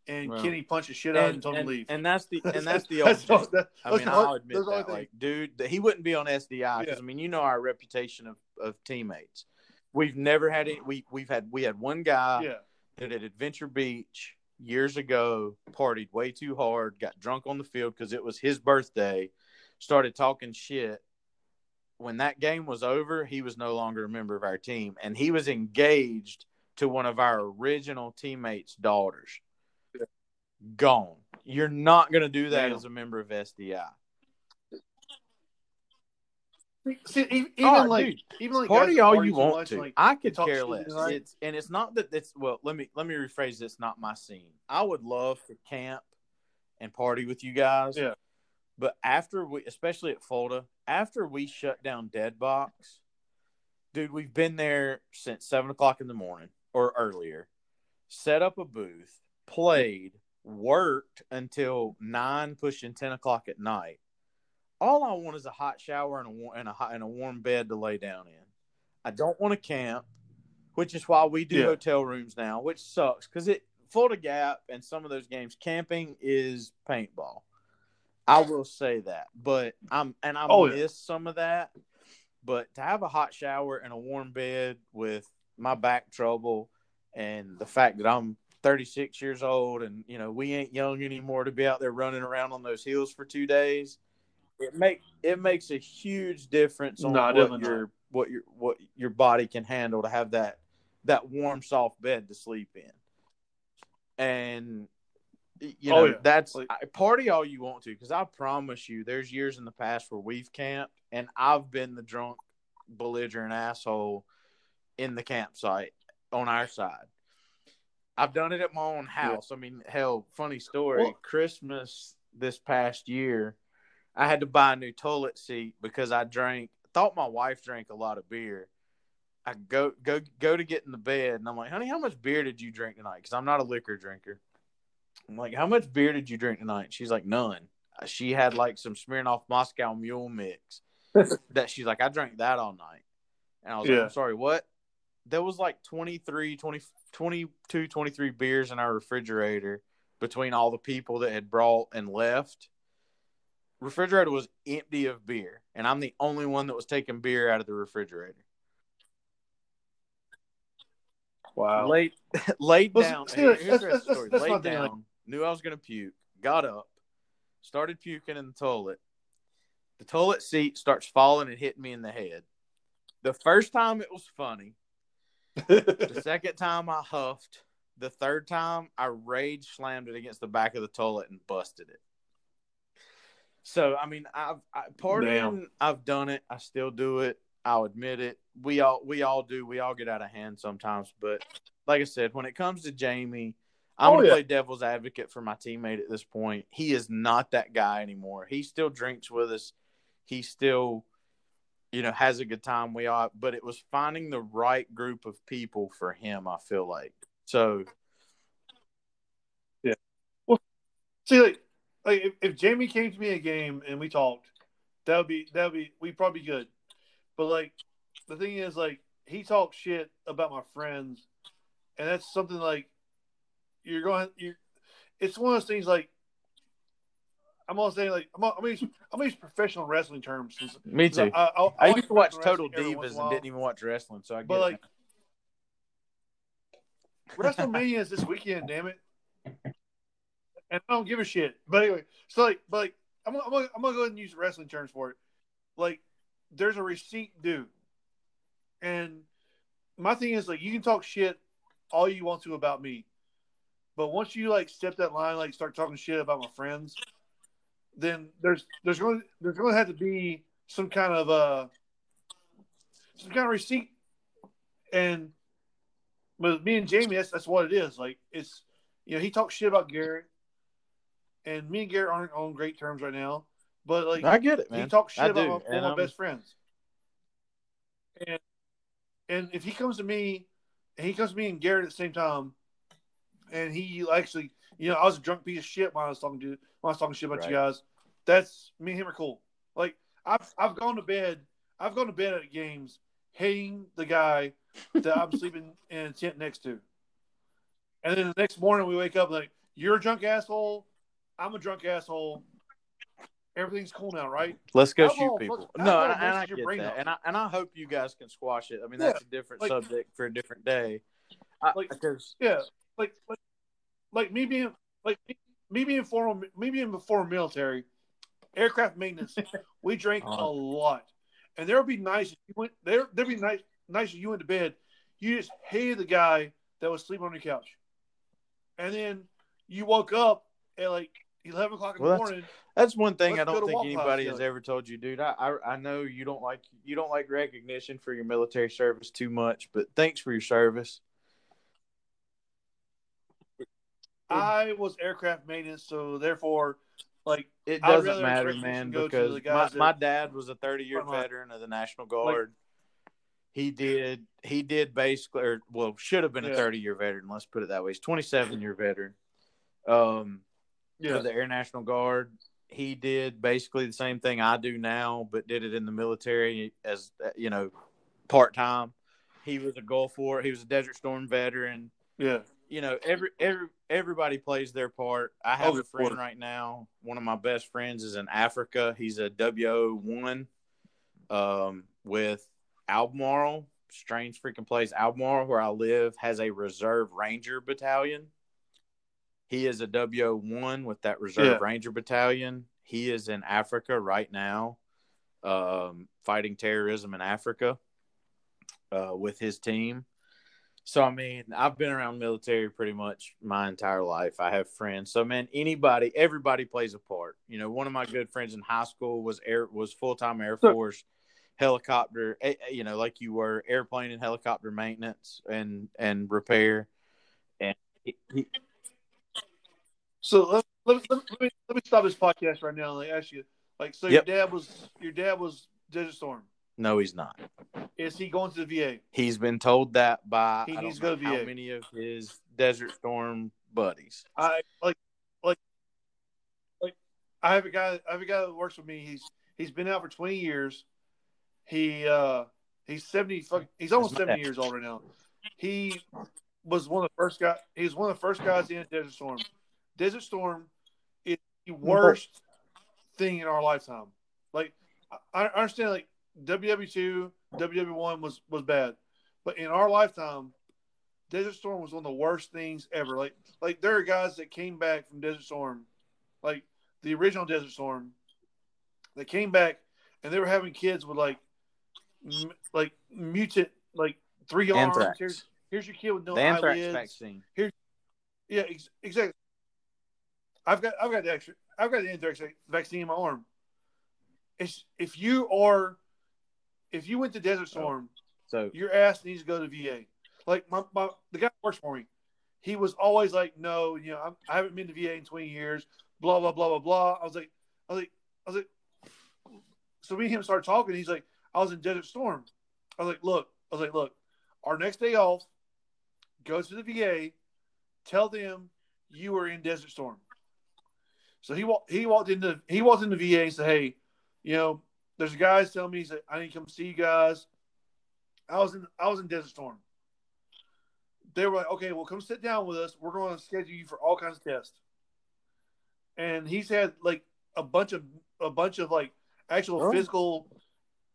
and Well, Kenny punched the shit out of him and and, told him to leave. and that's the and that's the That's old. all- that- I mean, I'll admit that's the only that, thing. like, dude, that he wouldn't be on SDI because Yeah. I mean, you know our reputation of, of teammates. We've never had any. We we've had we had one guy yeah, that at Adventure Beach years ago partied way too hard, got drunk on the field because it was his birthday, started talking shit. When that game was over, he was no longer a member of our team, and he was engaged to one of our original teammates' daughters. Gone. You're not going to do that Damn. as a member of SDI. See, even Oh, like dude, even like party all you want much, to. like, I could care less. tonight. It's and it's not that it's well. Let me let me rephrase. It's not my scene. I would love to camp and party with you guys. Yeah. But after we, especially at Fulda, after we shut down Dead Box, dude, we've been there since seven o'clock in the morning or earlier. Set up a booth, played, worked until nine, pushing ten o'clock at night. All I want is a hot shower and a and a hot, and a warm bed to lay down in. I don't want to camp, which is why we do Yeah. hotel rooms now, which sucks because it Fulda Gap and some of those games camping is paintball. I will say that, but I'm and I Oh, yeah. miss some of that. But to have a hot shower and a warm bed with my back trouble and the fact that I'm 36 years old and you know we ain't young anymore to be out there running around on those hills for two days, it make it makes a huge difference on No, what your what your what your body can handle to have that that warm soft bed to sleep in. And you oh, know Oh, yeah. that's Like- party all you want to because I promise you, there's years in the past where we've camped and I've been the drunk, belligerent asshole in the campsite on our side. I've done it at my own house. I mean, hell, funny story. Well- Christmas this past year, I had to buy a new toilet seat because I drank. Thought my wife drank a lot of beer. I go go go to get in the bed, and I'm like, "Honey, how much beer did you drink tonight?" Because I'm not a liquor drinker. I'm like, "How much beer did you drink tonight?" She's like, "None." Uh, She had like some Smirnoff Moscow Mule mix that she's like, "I drank that all night," and I was like, "I'm sorry, what?" There was like 23, 20, 22, 23 beers in our refrigerator between all the people that had brought and left. Refrigerator was empty of beer, and I'm the only one that was taking beer out of the refrigerator. wow. Laid laid Well, down. see, here- here's the that's- rest of the story. laid thing, like- down. Knew I was gonna puke. Got up. Started puking in the toilet. The toilet seat starts falling and hitting me in the head. The first time it was funny. The second time I huffed. The third time I rage slammed it against the back of the toilet and busted it. So I mean, I've I, partying. I've done it. I still do it. I'll admit it. We all we all do. We all get out of hand sometimes. But like I said, when it comes to Jamie, I'm Oh, gonna yeah. play devil's advocate for my teammate at this point. He is not that guy anymore. He still drinks with us. He still, you know, has a good time. We all, but it was finding the right group of people for him. I feel like so. Yeah. Well, see, like, like if, if Jamie came to me a game and we talked, that would be that would be we probably good. But like, the thing is, like, he talks shit about my friends, and that's something like you're going. You, it's one of those things like I'm gonna say like I'm gonna, I'm gonna use, I'm gonna use professional wrestling terms. Since, Me too. I, I, I like used to watch Total wrestling every once Divas and didn't even watch wrestling, so I get But like, WrestleMania is this weekend, damn it. And I don't give a shit. But anyway, so like, but like, I'm gonna, I'm gonna, I'm gonna go ahead and use wrestling terms for it. Like, there's a receipt due, and my thing is like, you can talk shit all you want to about me, but once you like step that line, like start talking shit about my friends, then there's there's going there's going to have to be some kind of uh some kind of receipt, and with me and Jamie, that's that's what it is. Like it's you know he talks shit about Garrett, and me and Garrett aren't on great terms right now. but like I get it, man. he talks shit I about do, my, and my I'm- best friends. And and if he comes to me, and he comes to me and Garrett at the same time, and he actually, you know, I was a drunk piece of shit when I was talking to when I was talking shit about you guys. That's me and him are cool. Like I've I've gone to bed, I've gone to bed at games hating the guy that I'm sleeping in a tent next to, and then the next morning we wake up like you're a drunk asshole, I'm a drunk asshole. Everything's cool now, right? Let's go Alcohol shoot people. No, and, and I get that, up. and I and I hope you guys can squash it. I mean, Yeah, that's a different like- subject for a different day. I, Like- because Yeah, like like like me being like me, me being former me being before military, aircraft maintenance. we drank a Uh-huh. lot, and there would be nights you went there. There'd be nights nights you went to bed. You just hated the guy that was sleeping on your couch, and then you woke up at like eleven o'clock in Well, the that's- morning. that's one thing I don't think anybody has ever told you, dude. I, I I know you don't like you don't like recognition for your military service too much, but thanks for your service. I was aircraft maintenance, so therefore, like It doesn't matter, man, because my, my dad was a 30 year veteran of the National Guard. he did he did basically, or well, should have been a 30 year veteran. Let's put it that way. He's 27 year veteran. Um, yeah, of the Air National Guard. He did basically the same thing I do now, but did it in the military as you know, part time. He was a Gulf War. He was a Desert Storm veteran. yeah, You know, every every everybody plays their part. I have Oh, a friend right now. One of my best friends is in Africa. He's a WO one, um, with Albemarle. Strange freaking place. Albemarle, where I live, has a Reserve Ranger Battalion. He is a WO one with that Reserve Yeah. Ranger Battalion. He is in Africa right now, um, fighting terrorism in Africa uh, with his team. So I mean, I've been around military pretty much my entire life. I have friends. So man, anybody, everybody plays a part. You know, one of my good friends in high school was air was full time Air Force helicopter. eh, eh, You know, like you were airplane and helicopter maintenance and and repair. And he, he, So let, let, me- let, me let me stop this podcast right now and ask you, like, so Yep. your dad was your dad was Desert Storm. No, he's not. Is he going to the VA? He's been told that by He I needs don't to know go to how VA. many of his Desert Storm buddies. I like like like I have a guy I have a guy that works with me. He's he's been out for twenty years. He uh he's seventy he's almost seventy years old right now. He was one of the first guy he was one of the first guys in Desert Storm. Desert Storm is the worst thing in our lifetime. Like I, I understand like WW two, WW one was was bad. But in our lifetime, Desert Storm was one of the worst things ever. Like like there are guys that came back from Desert Storm, like the original Desert Storm. They came back and they were having kids with like m- like mutant like three arms. Anthrax. Here's, here's your kid with no the anthrax eyelids. vaccine. Yeah, ex- exactly. I've got I've got the extra I've got the anthrax vaccine in my arm. It's if you are if you went to Desert Storm, So your ass needs to go to VA. Like my, my the guy works for me, he was always like, no, you know, I'm, I haven't been to VA in 20 years. Blah blah blah blah blah. I was like, I was like, I was like. So me and him started talking. He's like, I was in Desert Storm. I was like, look, I was like, look, our next day off, go to the VA, tell them you were in Desert Storm. So he walked. He walked into he walked into VA and said, hey, you know, there's guys telling me he said I need to come see you guys. I was in I was in Desert Storm. They were like, okay, well, come sit down with us. We're going to schedule you for all kinds of tests. And he's had like a bunch of a bunch of like actual Oh. physical,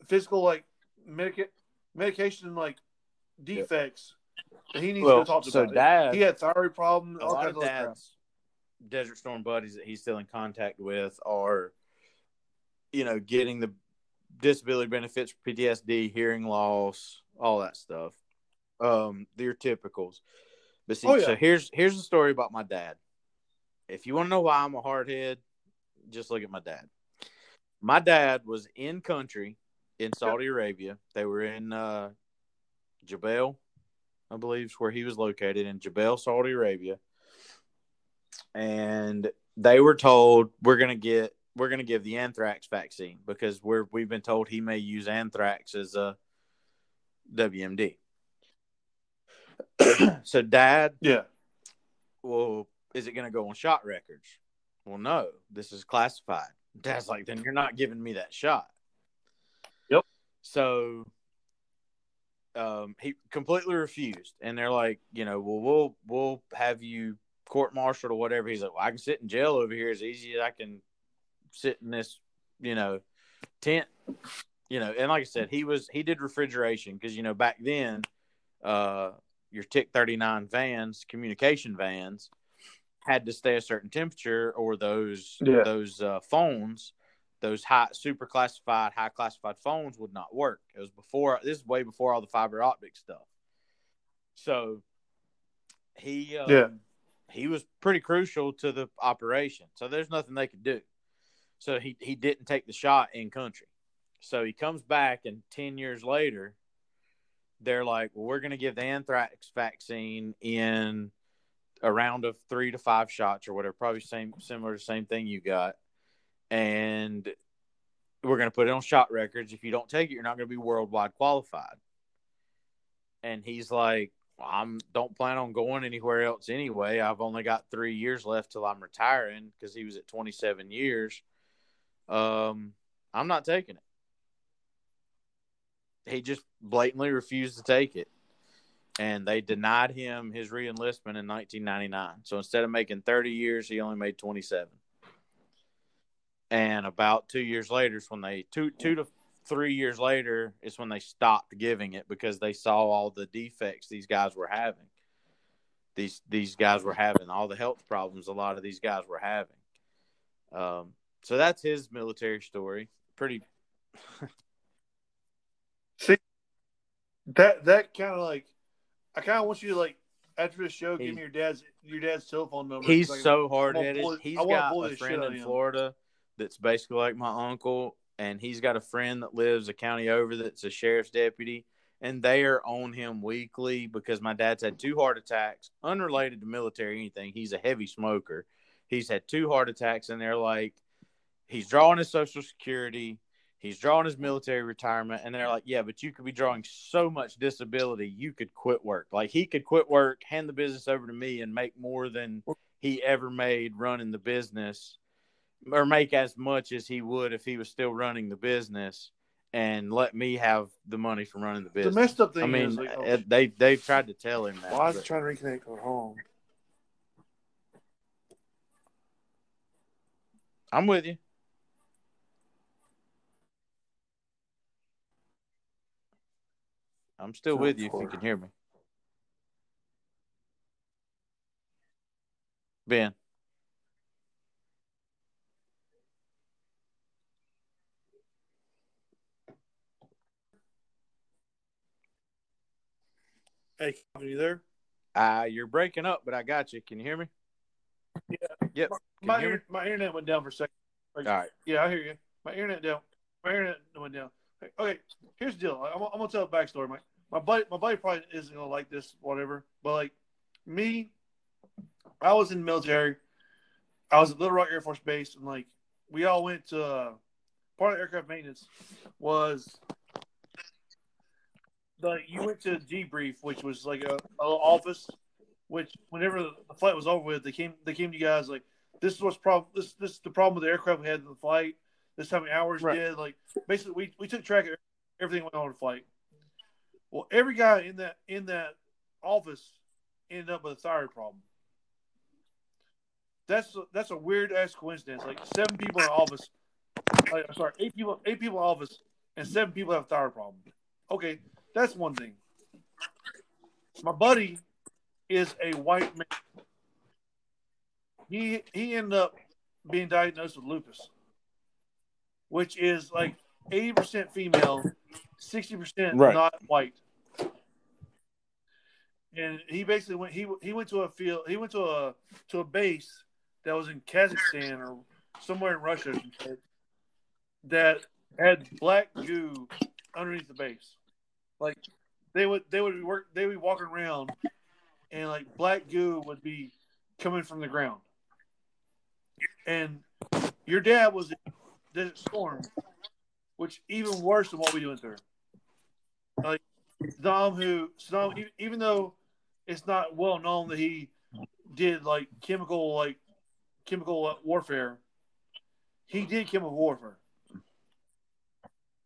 physical like medica- medication like defects that he needs well, to talk to so about. dad, he had thyroid problems, a all lot kinds of of other crap. dad's Desert Storm buddies that he's still in contact with are, you know, getting the disability benefits for PTSD, hearing loss, all that stuff. Um, your typicals. But see, Oh, yeah. so here's here's the story about my dad. If you want to know why I'm a hardhead, just look at my dad. My dad was in country in Saudi Arabia. They were in uh, Jubail, I believe, is where he was located in Jubail, Saudi Arabia. And they were told, we're going to get we're going to give the anthrax vaccine because we're we've been told he may use anthrax as a WMD. so, Dad, Yeah. well, is it going to go on shot records? Well, no, this is classified. Dad's like, then you're not giving me that shot. Yep. So um, he completely refused, and they're like, you know, well, we'll we'll have you court-martialed or whatever. He's like, well, I can sit in jail over here as easy as I can sit in this, you know, tent. You know, and like I said, he was he did refrigeration because you know back then, uh, your TIC thirty nine vans, communication vans, had to stay a certain temperature, or those Yeah. those uh, phones, those high super classified, high classified phones would not work. It was before this is way before all the fiber optic stuff. So he um, Yeah. he was pretty crucial to the operation. So there's nothing they could do. So he he didn't take the shot in country. So he comes back, and ten years later, they're like, "Well, we're going to give the anthrax vaccine in a round of three to five shots or whatever, probably same similar to the same thing you got, and we're going to put it on shot records. If you don't take it, you're not going to be worldwide qualified." And he's like, well, "I'm don't plan on going anywhere else anyway. I've only got three years left till I'm retiring because he was at 27 years. Um, I'm not taking it." he just blatantly refused to take it. And they denied him his reenlistment in 1999. So instead of making 30 years, he only made 27. And about two years later is when they two two to three years later is when they stopped giving it because they saw all the defects these guys were having. These these guys were having all the health problems a lot of these guys were having. Um, so that's his military story. Pretty See, That that kind of like, I kind of want you to like after the show, He- give me your dad's your dad's telephone number. He's Like, so hard headed. He's I got a friend in. Florida that's basically like my uncle, and he's got a friend that lives a county over that's a sheriff's deputy, and they are on him weekly because my dad's had two heart attacks, unrelated to military anything. He's a heavy smoker. He's had two heart attacks, and they're like, he's drawing his social security. He's drawing his military retirement, and they're like, "Yeah, but you could be drawing so much disability, you could quit work. Like he could quit work, hand the business over to me, and make more than he ever made running the business, or make as much as he would if he was still running the business, and let me have the money from running the business. The business." messed up thing I mean, is like, oh, uh, they've tried to tell him that. why is but- trying to reconnect or home? I'm with you. I'm still with you if you can hear me. Ben, Hey, are you there? uh, you're breaking up, but I got you. Can you hear me? Yeah. Yep. Can My me? my internet went down for a second. All right. Yeah, I hear you. My internet down. My internet went down. Okay, here's the deal. I'm, I'm gonna tell a backstory. My my buddy, my buddy probably isn't gonna like this, whatever. But like me, I was in the military. I was at Little Rock Air Force Base, and like we all went to uh, part of aircraft maintenance was the you went to debrief, which was like a, a little office. Which whenever the flight was over with, they came they came to you guys like this is what's problem this this is the problem with the aircraft we had in the flight. This is how many hours Right. did like basically we, we took track of everything went on in the flight. Well, every guy in that in that office ended up with a thyroid problem. That's that's a weird ass coincidence. Like seven people in office, like, I'm sorry, eight people eight people in office, and seven people have a thyroid problem. Okay, that's one thing. My buddy is a white man. He he ended up being diagnosed with lupus, which is like eighty percent female, sixty percent Right. not white. And he basically went. He he went to a field. He went to a to a base that was in Kazakhstan or somewhere in Russia that had black goo underneath the base. Like they would they would be work they would be walking around and like black goo would be coming from the ground. And your dad was in Desert Storm, which even worse than what we went through. Like Saddam, who Saddam, even though it's not well known that he did like chemical like chemical warfare, he did chemical warfare.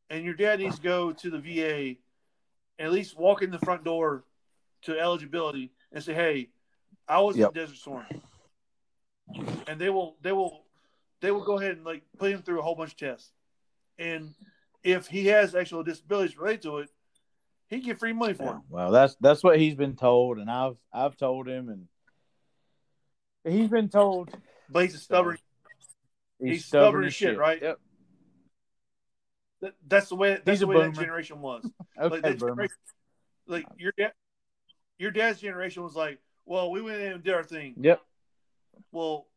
And your dad needs to go to the VA and at least walk in the front door to eligibility and say, "Hey, I was Yep. in Desert Storm," and they will they will they will go ahead and like put him through a whole bunch of tests. And if he has actual disabilities related to it, he can get free money for Yeah, it. well, that's that's what he's been told, and I've I've told him, and he's been told But he's a stubborn. he's, He's stubborn as shit, right? Yep. that- That's the way. That's He's the way that generation was. Okay, like, like your dad, your dad's generation was like, "Well, we went in and did our thing." Yep. Well,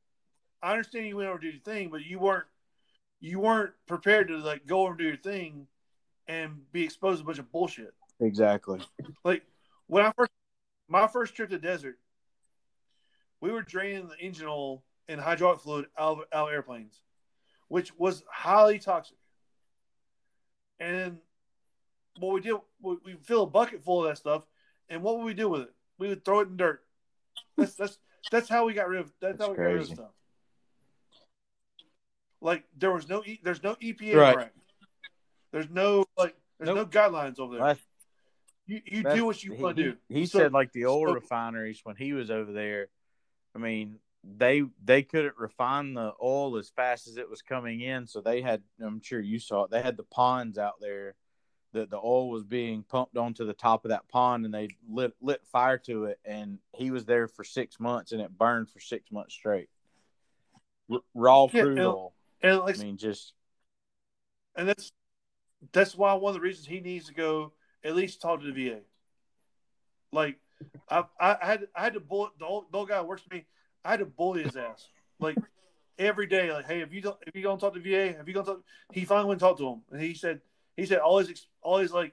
I understand you went over and did your thing, but you weren't you weren't prepared to like go over and do your thing and be exposed to a bunch of bullshit. Exactly. Like when I first my first trip to the desert, we were draining the engine oil and hydraulic fluid out of, out of airplanes, which was highly toxic. And what we did, we, we fill a bucket full of that stuff, and what would we do with it? We would throw it in dirt. That's that's that's how we got rid of that's, how we That's got rid of stuff. Like there was no e, there's no EPA Right. rack. There's no like there's Nope. no guidelines over there. Well, that's- You you do what you want to do. He So- said like the oil so- refineries when he was over there. I mean, they they couldn't refine the oil as fast as it was coming in, so they had. I'm sure you saw it. They had the ponds out there that the oil was being pumped onto the top of that pond, and they lit lit fire to it. And he was there for six months, and it burned for six months straight. R- raw crude and- oil. And like I mean, just and that's that's why one of the reasons he needs to go at least talk to the VA. Like I I, had I had to bully the old, the old guy who works for me. I had to bully his ass like every day. Like, hey, if you don't if you don't talk to VA, if you don't talk, he finally went and talked to him, and he said he said all his all his like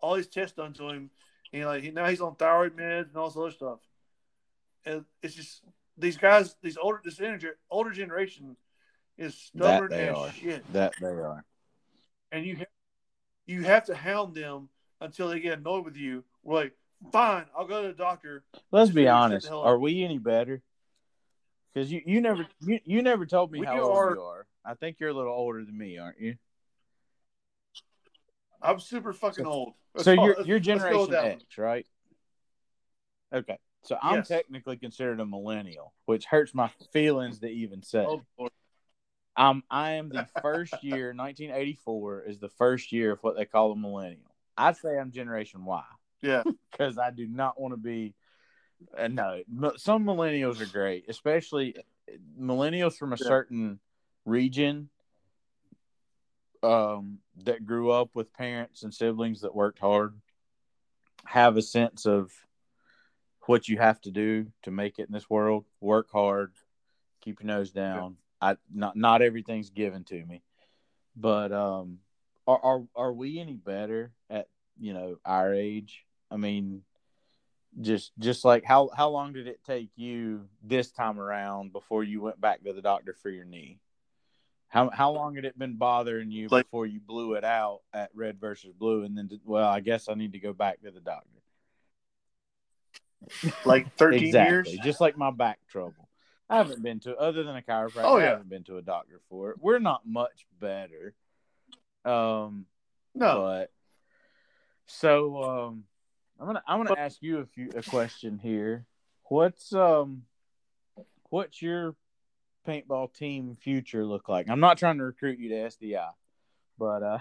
all his tests done to him, and like he now he's on thyroid meds and all this other stuff. And it's just these guys, these older this energy, older generation is stubborn they as are. shit that they are. and you you have to hound them until they get annoyed with you. We're like, fine, I'll go to the doctor. Let's be honest. Are we any better? Because you, you never you, you never told me We how old are- you are. I think you're a little older than me, aren't you? I'm super fucking old. Let's so call- you're you're let's go with Generation that one. X, right? Okay. So I'm Yes. technically considered a millennial, which hurts my feelings to even say. Oh. Um, I am the first year, 1984 is the first year of what they call a millennial. I'd say I'm Generation Y yeah, because I do not want to be. Uh, no, some millennials are great, especially millennials from a Yeah. certain region um, that grew up with parents and siblings that worked hard, have a sense of what you have to do to make it in this world. Work hard, keep your nose down. I not not everything's given to me, but um, are are are we any better at you know our age? I mean, just just like how how long did it take you this time around before you went back to the doctor for your knee? How how long had it been bothering you Like- before you blew it out at red versus blue, and then well, I guess I need to go back to the doctor. like 13 exactly, years. just like my back trouble. I haven't been to other than a chiropractor. Oh, yeah. I haven't been to a doctor for it. We're not much better. Um, No, but so um, I'm gonna I'm gonna ask you a few a question here. What's um, what's your paintball team future look like? I'm not trying to recruit you to SDI, but uh,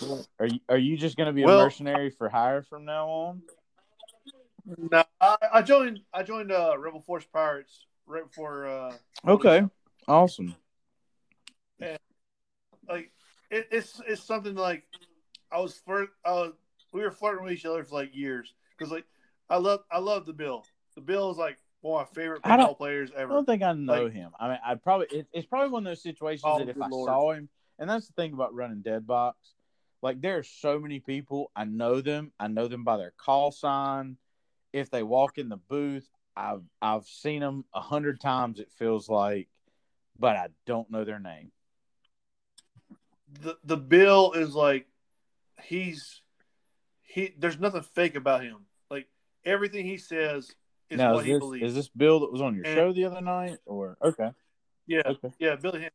are you are you just gonna be a mercenary for hire from now on? no. I, I joined. I joined uh, Rebel Force Pirates right before. Uh, Okay, awesome. And, like it, it's it's something like I was flirt. I we were flirting with each other for like years because like I love I love the Bill. The Bill is like one of my favorite I players ever. I don't think I know Like- him. I mean, I'd probably it, it's probably one of those situations Oh, that if I Lord. saw him, and that's the thing about running dead box. Like there are so many people I know them. I know them by their call sign. If they walk in the booth, I've I've seen them a hundred times. It feels like but I don't know their name. The the Bill is like he's he. There's nothing fake about him. Like everything he says is now, what is he this, believes. is this Bill that was on your And- show the other night, or okay? yeah, Okay. yeah, Billy. Ham.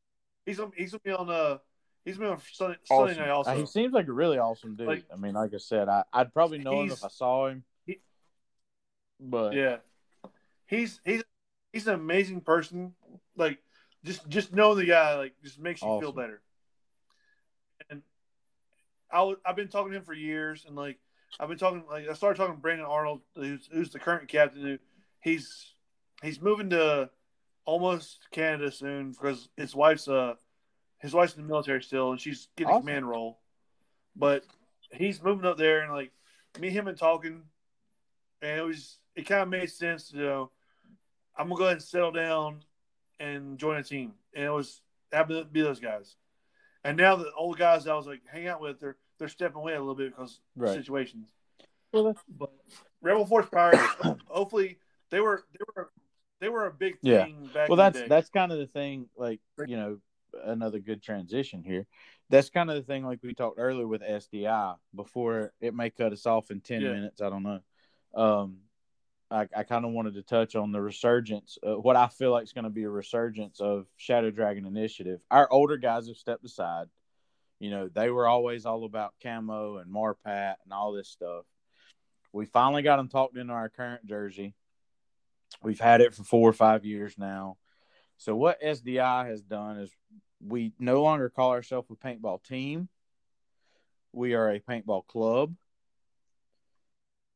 He's on. He's gonna be on. Uh, he's been on Sunday, Sunday night also. Uh, he seems like a really awesome dude. Like- I mean, like I said, I, I'd probably know him if I saw him. he- but Yeah, he's he's he's an amazing person. Like just just knowing the guy like just makes you feel better. I was, I've been talking to him for years, and like I've been talking like I started talking to Brandon Arnold, who's who's the current captain. Who he's he's moving to almost Canada soon because his wife's uh his wife's in the military still, and she's getting a command role. But he's moving up there, and like me him and talking, and it was it kind of made sense. You know, I'm gonna go ahead and settle down and join a team, and it was happened to be those guys. And now the old guys I was like hang out with, they're they're stepping away a little bit because Right. situations. well, that's- But Rebel Force Pirates, hopefully they were they were they were a big Yeah. thing back. well, in that's the day. that's kind of the thing. Like you know, another good transition here. That's kind of the thing. Like we talked earlier with SDI before it may cut us off in ten Yeah. minutes. I don't know. Um, I, I kind of wanted to touch on the resurgence. Uh, what I feel like is going to be a resurgence of Shadow Dragon Initiative. Our older guys have stepped aside. You know, they were always all about camo and Marpat and all this stuff. We finally got them talked into our current jersey. We've had it for four or five years now. So what SDI has done is we no longer call ourselves a paintball team. We are a paintball club.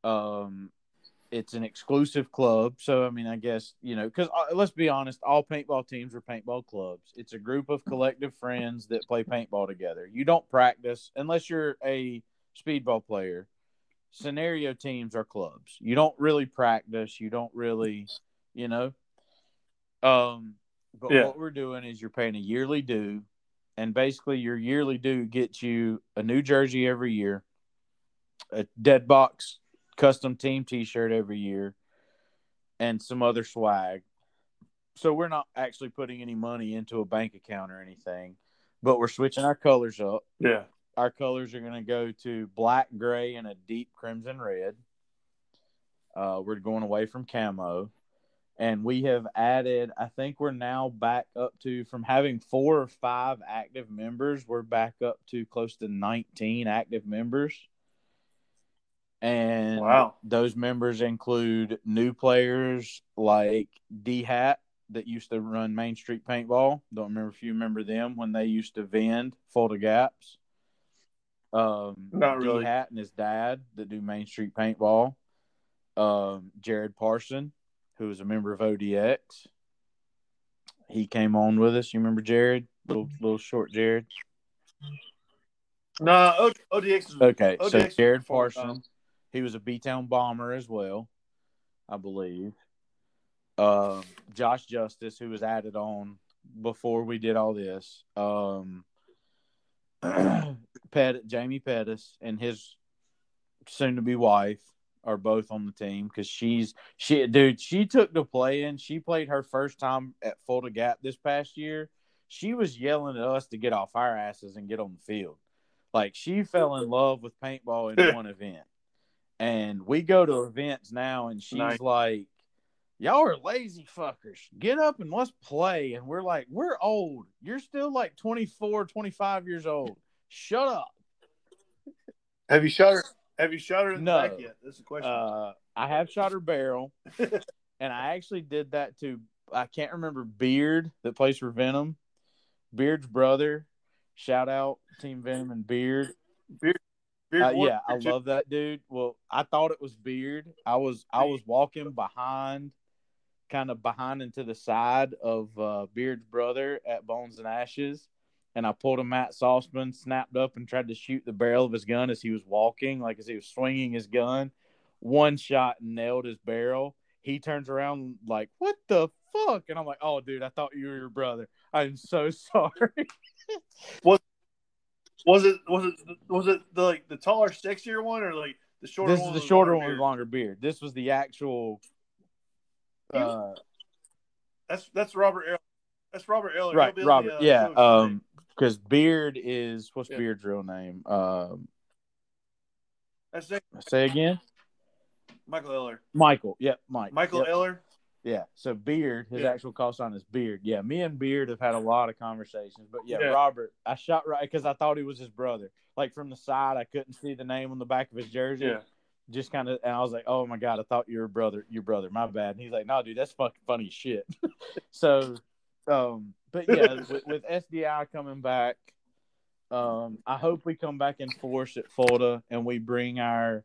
Um, it's an exclusive club. So I mean, I guess you know, because uh, let's be honest, all paintball teams are paintball clubs. It's a group of collective friends that play paintball together. You don't practice unless you're a speedball player. Scenario teams are clubs. You don't really practice. You don't really, you know. Um, but Yeah. what we're doing is you're paying a yearly due, and basically your yearly due gets you a new jersey every year, a dead box custom team T-shirt every year, and some other swag. So we're not actually putting any money into a bank account or anything, but we're switching our colors up. yeah. Our colors are going to go to black, gray, and a deep crimson red. Uh, we're going away from camo. And we have added, I think we're now back up to, from having four or five active members, we're back up to close to 19 active members. And Wow. those members include new players like D Hat that used to run Main Street Paintball. Don't remember if you remember them when they used to vend Fulda Gaps. Um, Not really. D Hat and his dad that do Main Street Paintball. Um, Jared Parson, who is a member of ODX. He came on with us. You remember Jared? Little little short Jared. No, O- ODX is Okay, so Jared Parson, um, he was a B Town bomber as well, I believe. Um, Josh Justice, who was added on before we did all this. Um, Pet, Jamie Pettis and his soon-to-be wife are both on the team because she's she dude she took to playing. She played her first time at Fulda Gap this past year. She was yelling at us to get off our asses and get on the field. Like she fell in love with paintball in one event. And we go to events now and she's Nice. like, Y'all are lazy fuckers. Get up and let's play. And we're like, We're old. You're still like 24, 25 years old. Shut up. Have you shot her? Have you shot her in No. the back yet? That's the question. Uh, I have shot her barrel, and I actually did that to I can't remember Beard that plays for Venom. Beard's brother. Shout out Team Venom and Beard. Beard Uh, yeah, I love that dude. Well, I thought it was Beard. I was I was walking behind, kind of behind and to the side of uh, Beard's brother at Bones and Ashes, and I pulled a Matt Sauceman, snapped up, and tried to shoot the barrel of his gun as he was walking, like as he was swinging his gun. One shot nailed his barrel. He turns around like, "What the fuck?" And I'm like, "Oh, dude, I thought you were your brother. I'm so sorry." Was it was it was it the like the taller, sexier one or like the shorter this one? is the shorter longer one with longer beard. This was the actual. Uh, That's that's Robert. Errol. That's Robert Eller. right, He'll be Robert. the, uh, yeah, show um, because Beard is what's Yeah. Beard's real name? Um, That's Jake- say again. Michael Eller. Michael. Yep, Mike. Michael Yep. Eller. Yeah. So Beard, his Yeah. actual call sign is Beard. Yeah. Me and Beard have had a lot of conversations, but yeah, Yeah. Robert, I shot right because I thought he was his brother. Like from the side, I couldn't see the name on the back of his jersey. Yeah. Just kind of, and I was like, "Oh my god, I thought you were brother, your brother. My bad." And he's like, "No, dude, that's fucking funny shit." so, um, but yeah, with, with SDI coming back, um, I hope we come back in force at Fulda and we bring our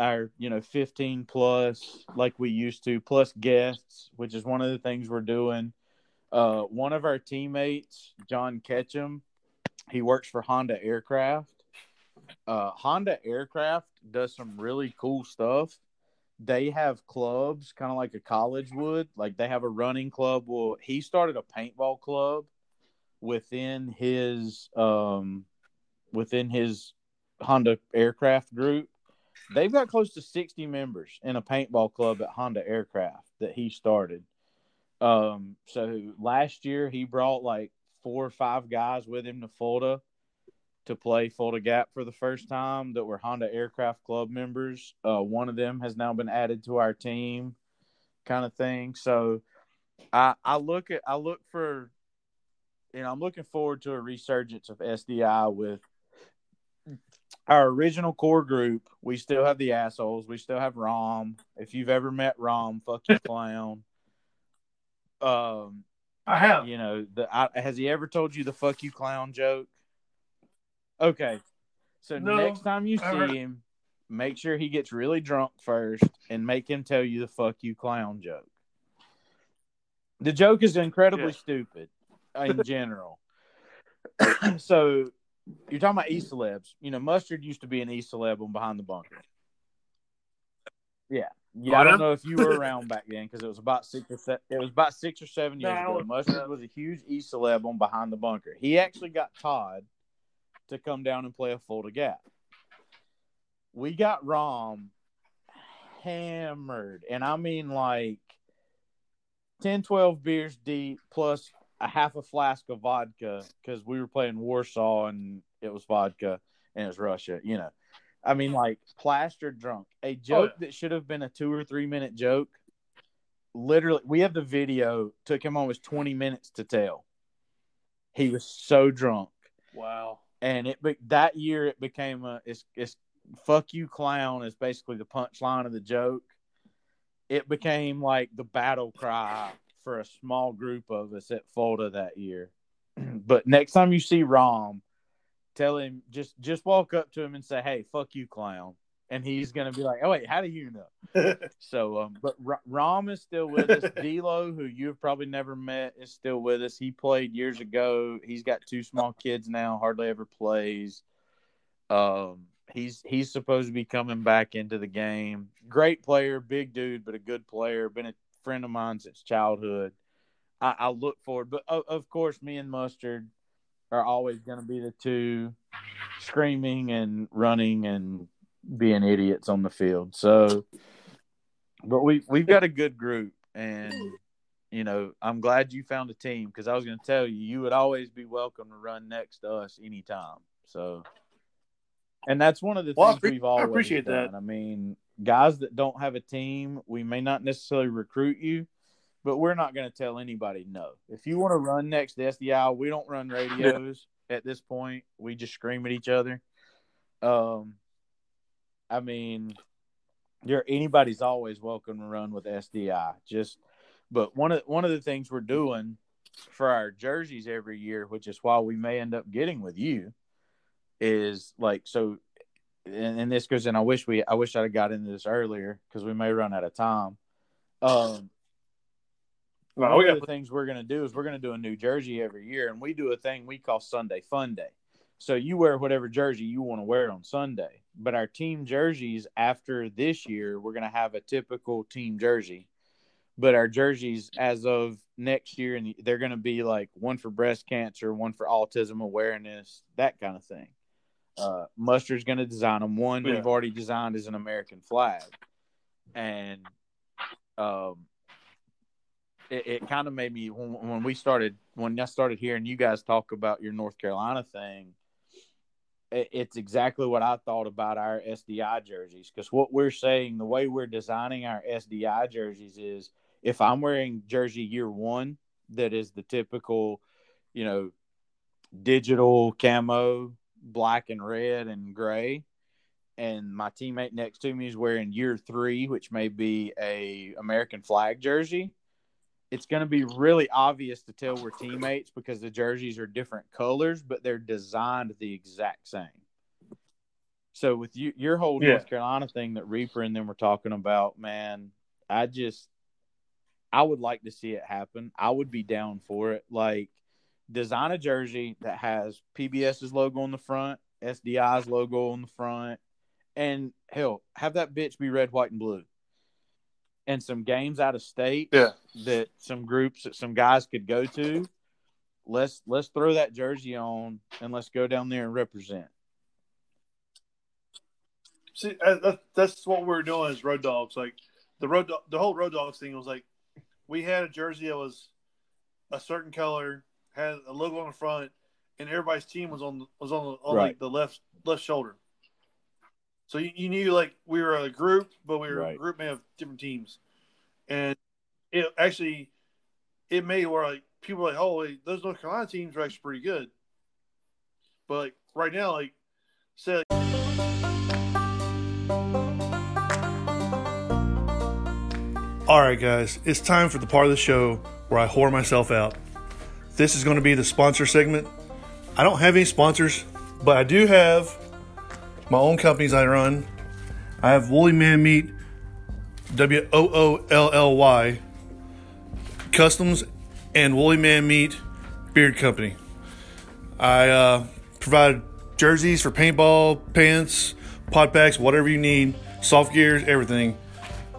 our you know 15 plus like we used to plus guests which is one of the things we're doing. Uh one of our teammates john ketchum he works for honda aircraft. Uh honda aircraft does some really cool stuff. They have clubs kind of like a college would like they have a running club. Well he started a paintball club within his um within his honda aircraft group they've got close to 60 members in a paintball club at Honda Aircraft that he started. Um, so last year he brought like four or five guys with him to Fulda to play Fulda Gap for the first time that were Honda Aircraft Club members. Uh, one of them has now been added to our team, kind of thing. So I I look at I look for you know I'm looking forward to a resurgence of SDI with our original core group, we still have the assholes. We still have Rom. If you've ever met Rom, fuck you, clown. Um, I have. you know, the I, has he ever told you the fuck you, clown joke? Okay, so No, next time you see him, make sure he gets really drunk first and make him tell you the fuck you, clown joke. The joke is incredibly Yeah. stupid in general. so you're talking about E celebs. You know, mustard used to be an E celeb on behind the bunker. Yeah, yeah. I don't know if you were around back then because it was about six or seven. It was about six or seven years I ago. Mustard was a huge E celeb on behind the bunker. He actually got Todd to come down and play a Fulda Gap. We got Rom hammered, and I mean like 10, 12 beers deep plus a half a flask of vodka because we were playing Warsaw and it was vodka and it was Russia, you know. I mean, like plastered drunk. A oh, joke that should have been a two or three minute joke. Literally, we have the video. Took him almost twenty minutes to tell. He was so drunk, Wow. and it that year it became a it's it's fuck you clown is basically the punchline of the joke. It became like the battle cry for a small group of us at Fulda that year. but next time you see Rom, tell him just just walk up to him and say, "Hey, fuck you, clown," and he's gonna be like, "Oh wait, how do you know?" So, um, but R- Rom is still with us. D'Lo, who you've probably never met, is still with us. He played years ago. He's got two small kids now. Hardly ever plays. Um, he's he's supposed to be coming back into the game. Great player, big dude, but a good player. Been a friend of mine since childhood. I, I look forward, but of, of course, me and Mustard are always going to be the two screaming and running and being idiots on the field. So, but we we've got a good group, and you know I'm glad you found a team because I was going to tell you you would always be welcome to run next to us anytime. So, and that's one of the Well, things appre- we've I always appreciate done. that. I mean, guys that don't have a team, we may not necessarily recruit you. But we're not going to tell anybody no. If you want to run next to SDI, we don't run radios at this point. We just scream at each other. Um, I mean, you're anybody's always welcome to run with SDI. Just, but one of one of the things we're doing for our jerseys every year, which is why we may end up getting with you, is like so. And, and this goes in. I wish we, I wish I'd have got into this earlier because we may run out of time. Um, Well, one of the things we're going to do is we're going to do a new jersey every year, and we do a thing we call Sunday Fun Day. So you wear whatever jersey you want to wear on Sunday. But our team jerseys after this year, we're going to have a typical team jersey. But our jerseys as of next year, and they're going to be like one for breast cancer, one for autism awareness, that kind of thing. Uh, Mustard's going to design them. One Yeah. we've already designed is an American flag, and um, it, it kind of made me when, when we started when I started hearing you guys talk about your North Carolina thing. It, it's exactly what I thought about our SDI jerseys because what we're saying, the way we're designing our SDI jerseys is if I'm wearing jersey year one, that is the typical, you know, digital camo, black and red and gray and my teammate next to me is wearing year three, which may be a American flag jersey. It's going to be really obvious to tell we're teammates because the jerseys are different colors, but they're designed the exact same. So with you, your whole yeah. North Carolina thing that Reaper and them were talking about, man, I just, I would like to see it happen. I would be down for it. Like, design a jersey that has PBS's logo on the front, SDI's logo on the front, and hell, have that bitch be red, white, and blue. And some games out of state yeah. that some groups that some guys could go to. Let's let's throw that jersey on and let's go down there and represent. See, uh, that's what we're doing as road dogs. Like the road, the whole road dogs thing was like we had a jersey that was a certain color, had a logo on the front, and everybody's team was on was on, on right. like the left left shoulder. So you, you knew like we were a group, but we were right. a group made of different teams, and it actually it made where like people were like, oh, wait, those North Carolina teams are actually pretty good. But like right now, like say. All right, guys, it's time for the part of the show where I whore myself out. This is going to be the sponsor segment. I don't have any sponsors, but I do have my own companies I run. I have Woolly Man Meat, W O O L L Y, Customs, and Woolly Man Meat Beard Company. I uh, provide jerseys for paintball, pants, pod packs, whatever you need, soft gears, everything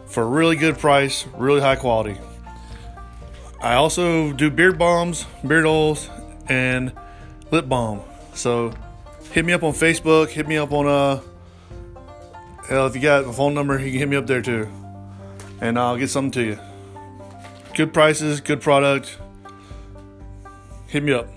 for a really good price, really high quality. I also do beard bombs, beard oils, and lip balm. So hit me up on Facebook. Hit me up on uh. Hell, if you got a phone number, you can hit me up there too, and I'll get something to you. Good prices, good product. Hit me up.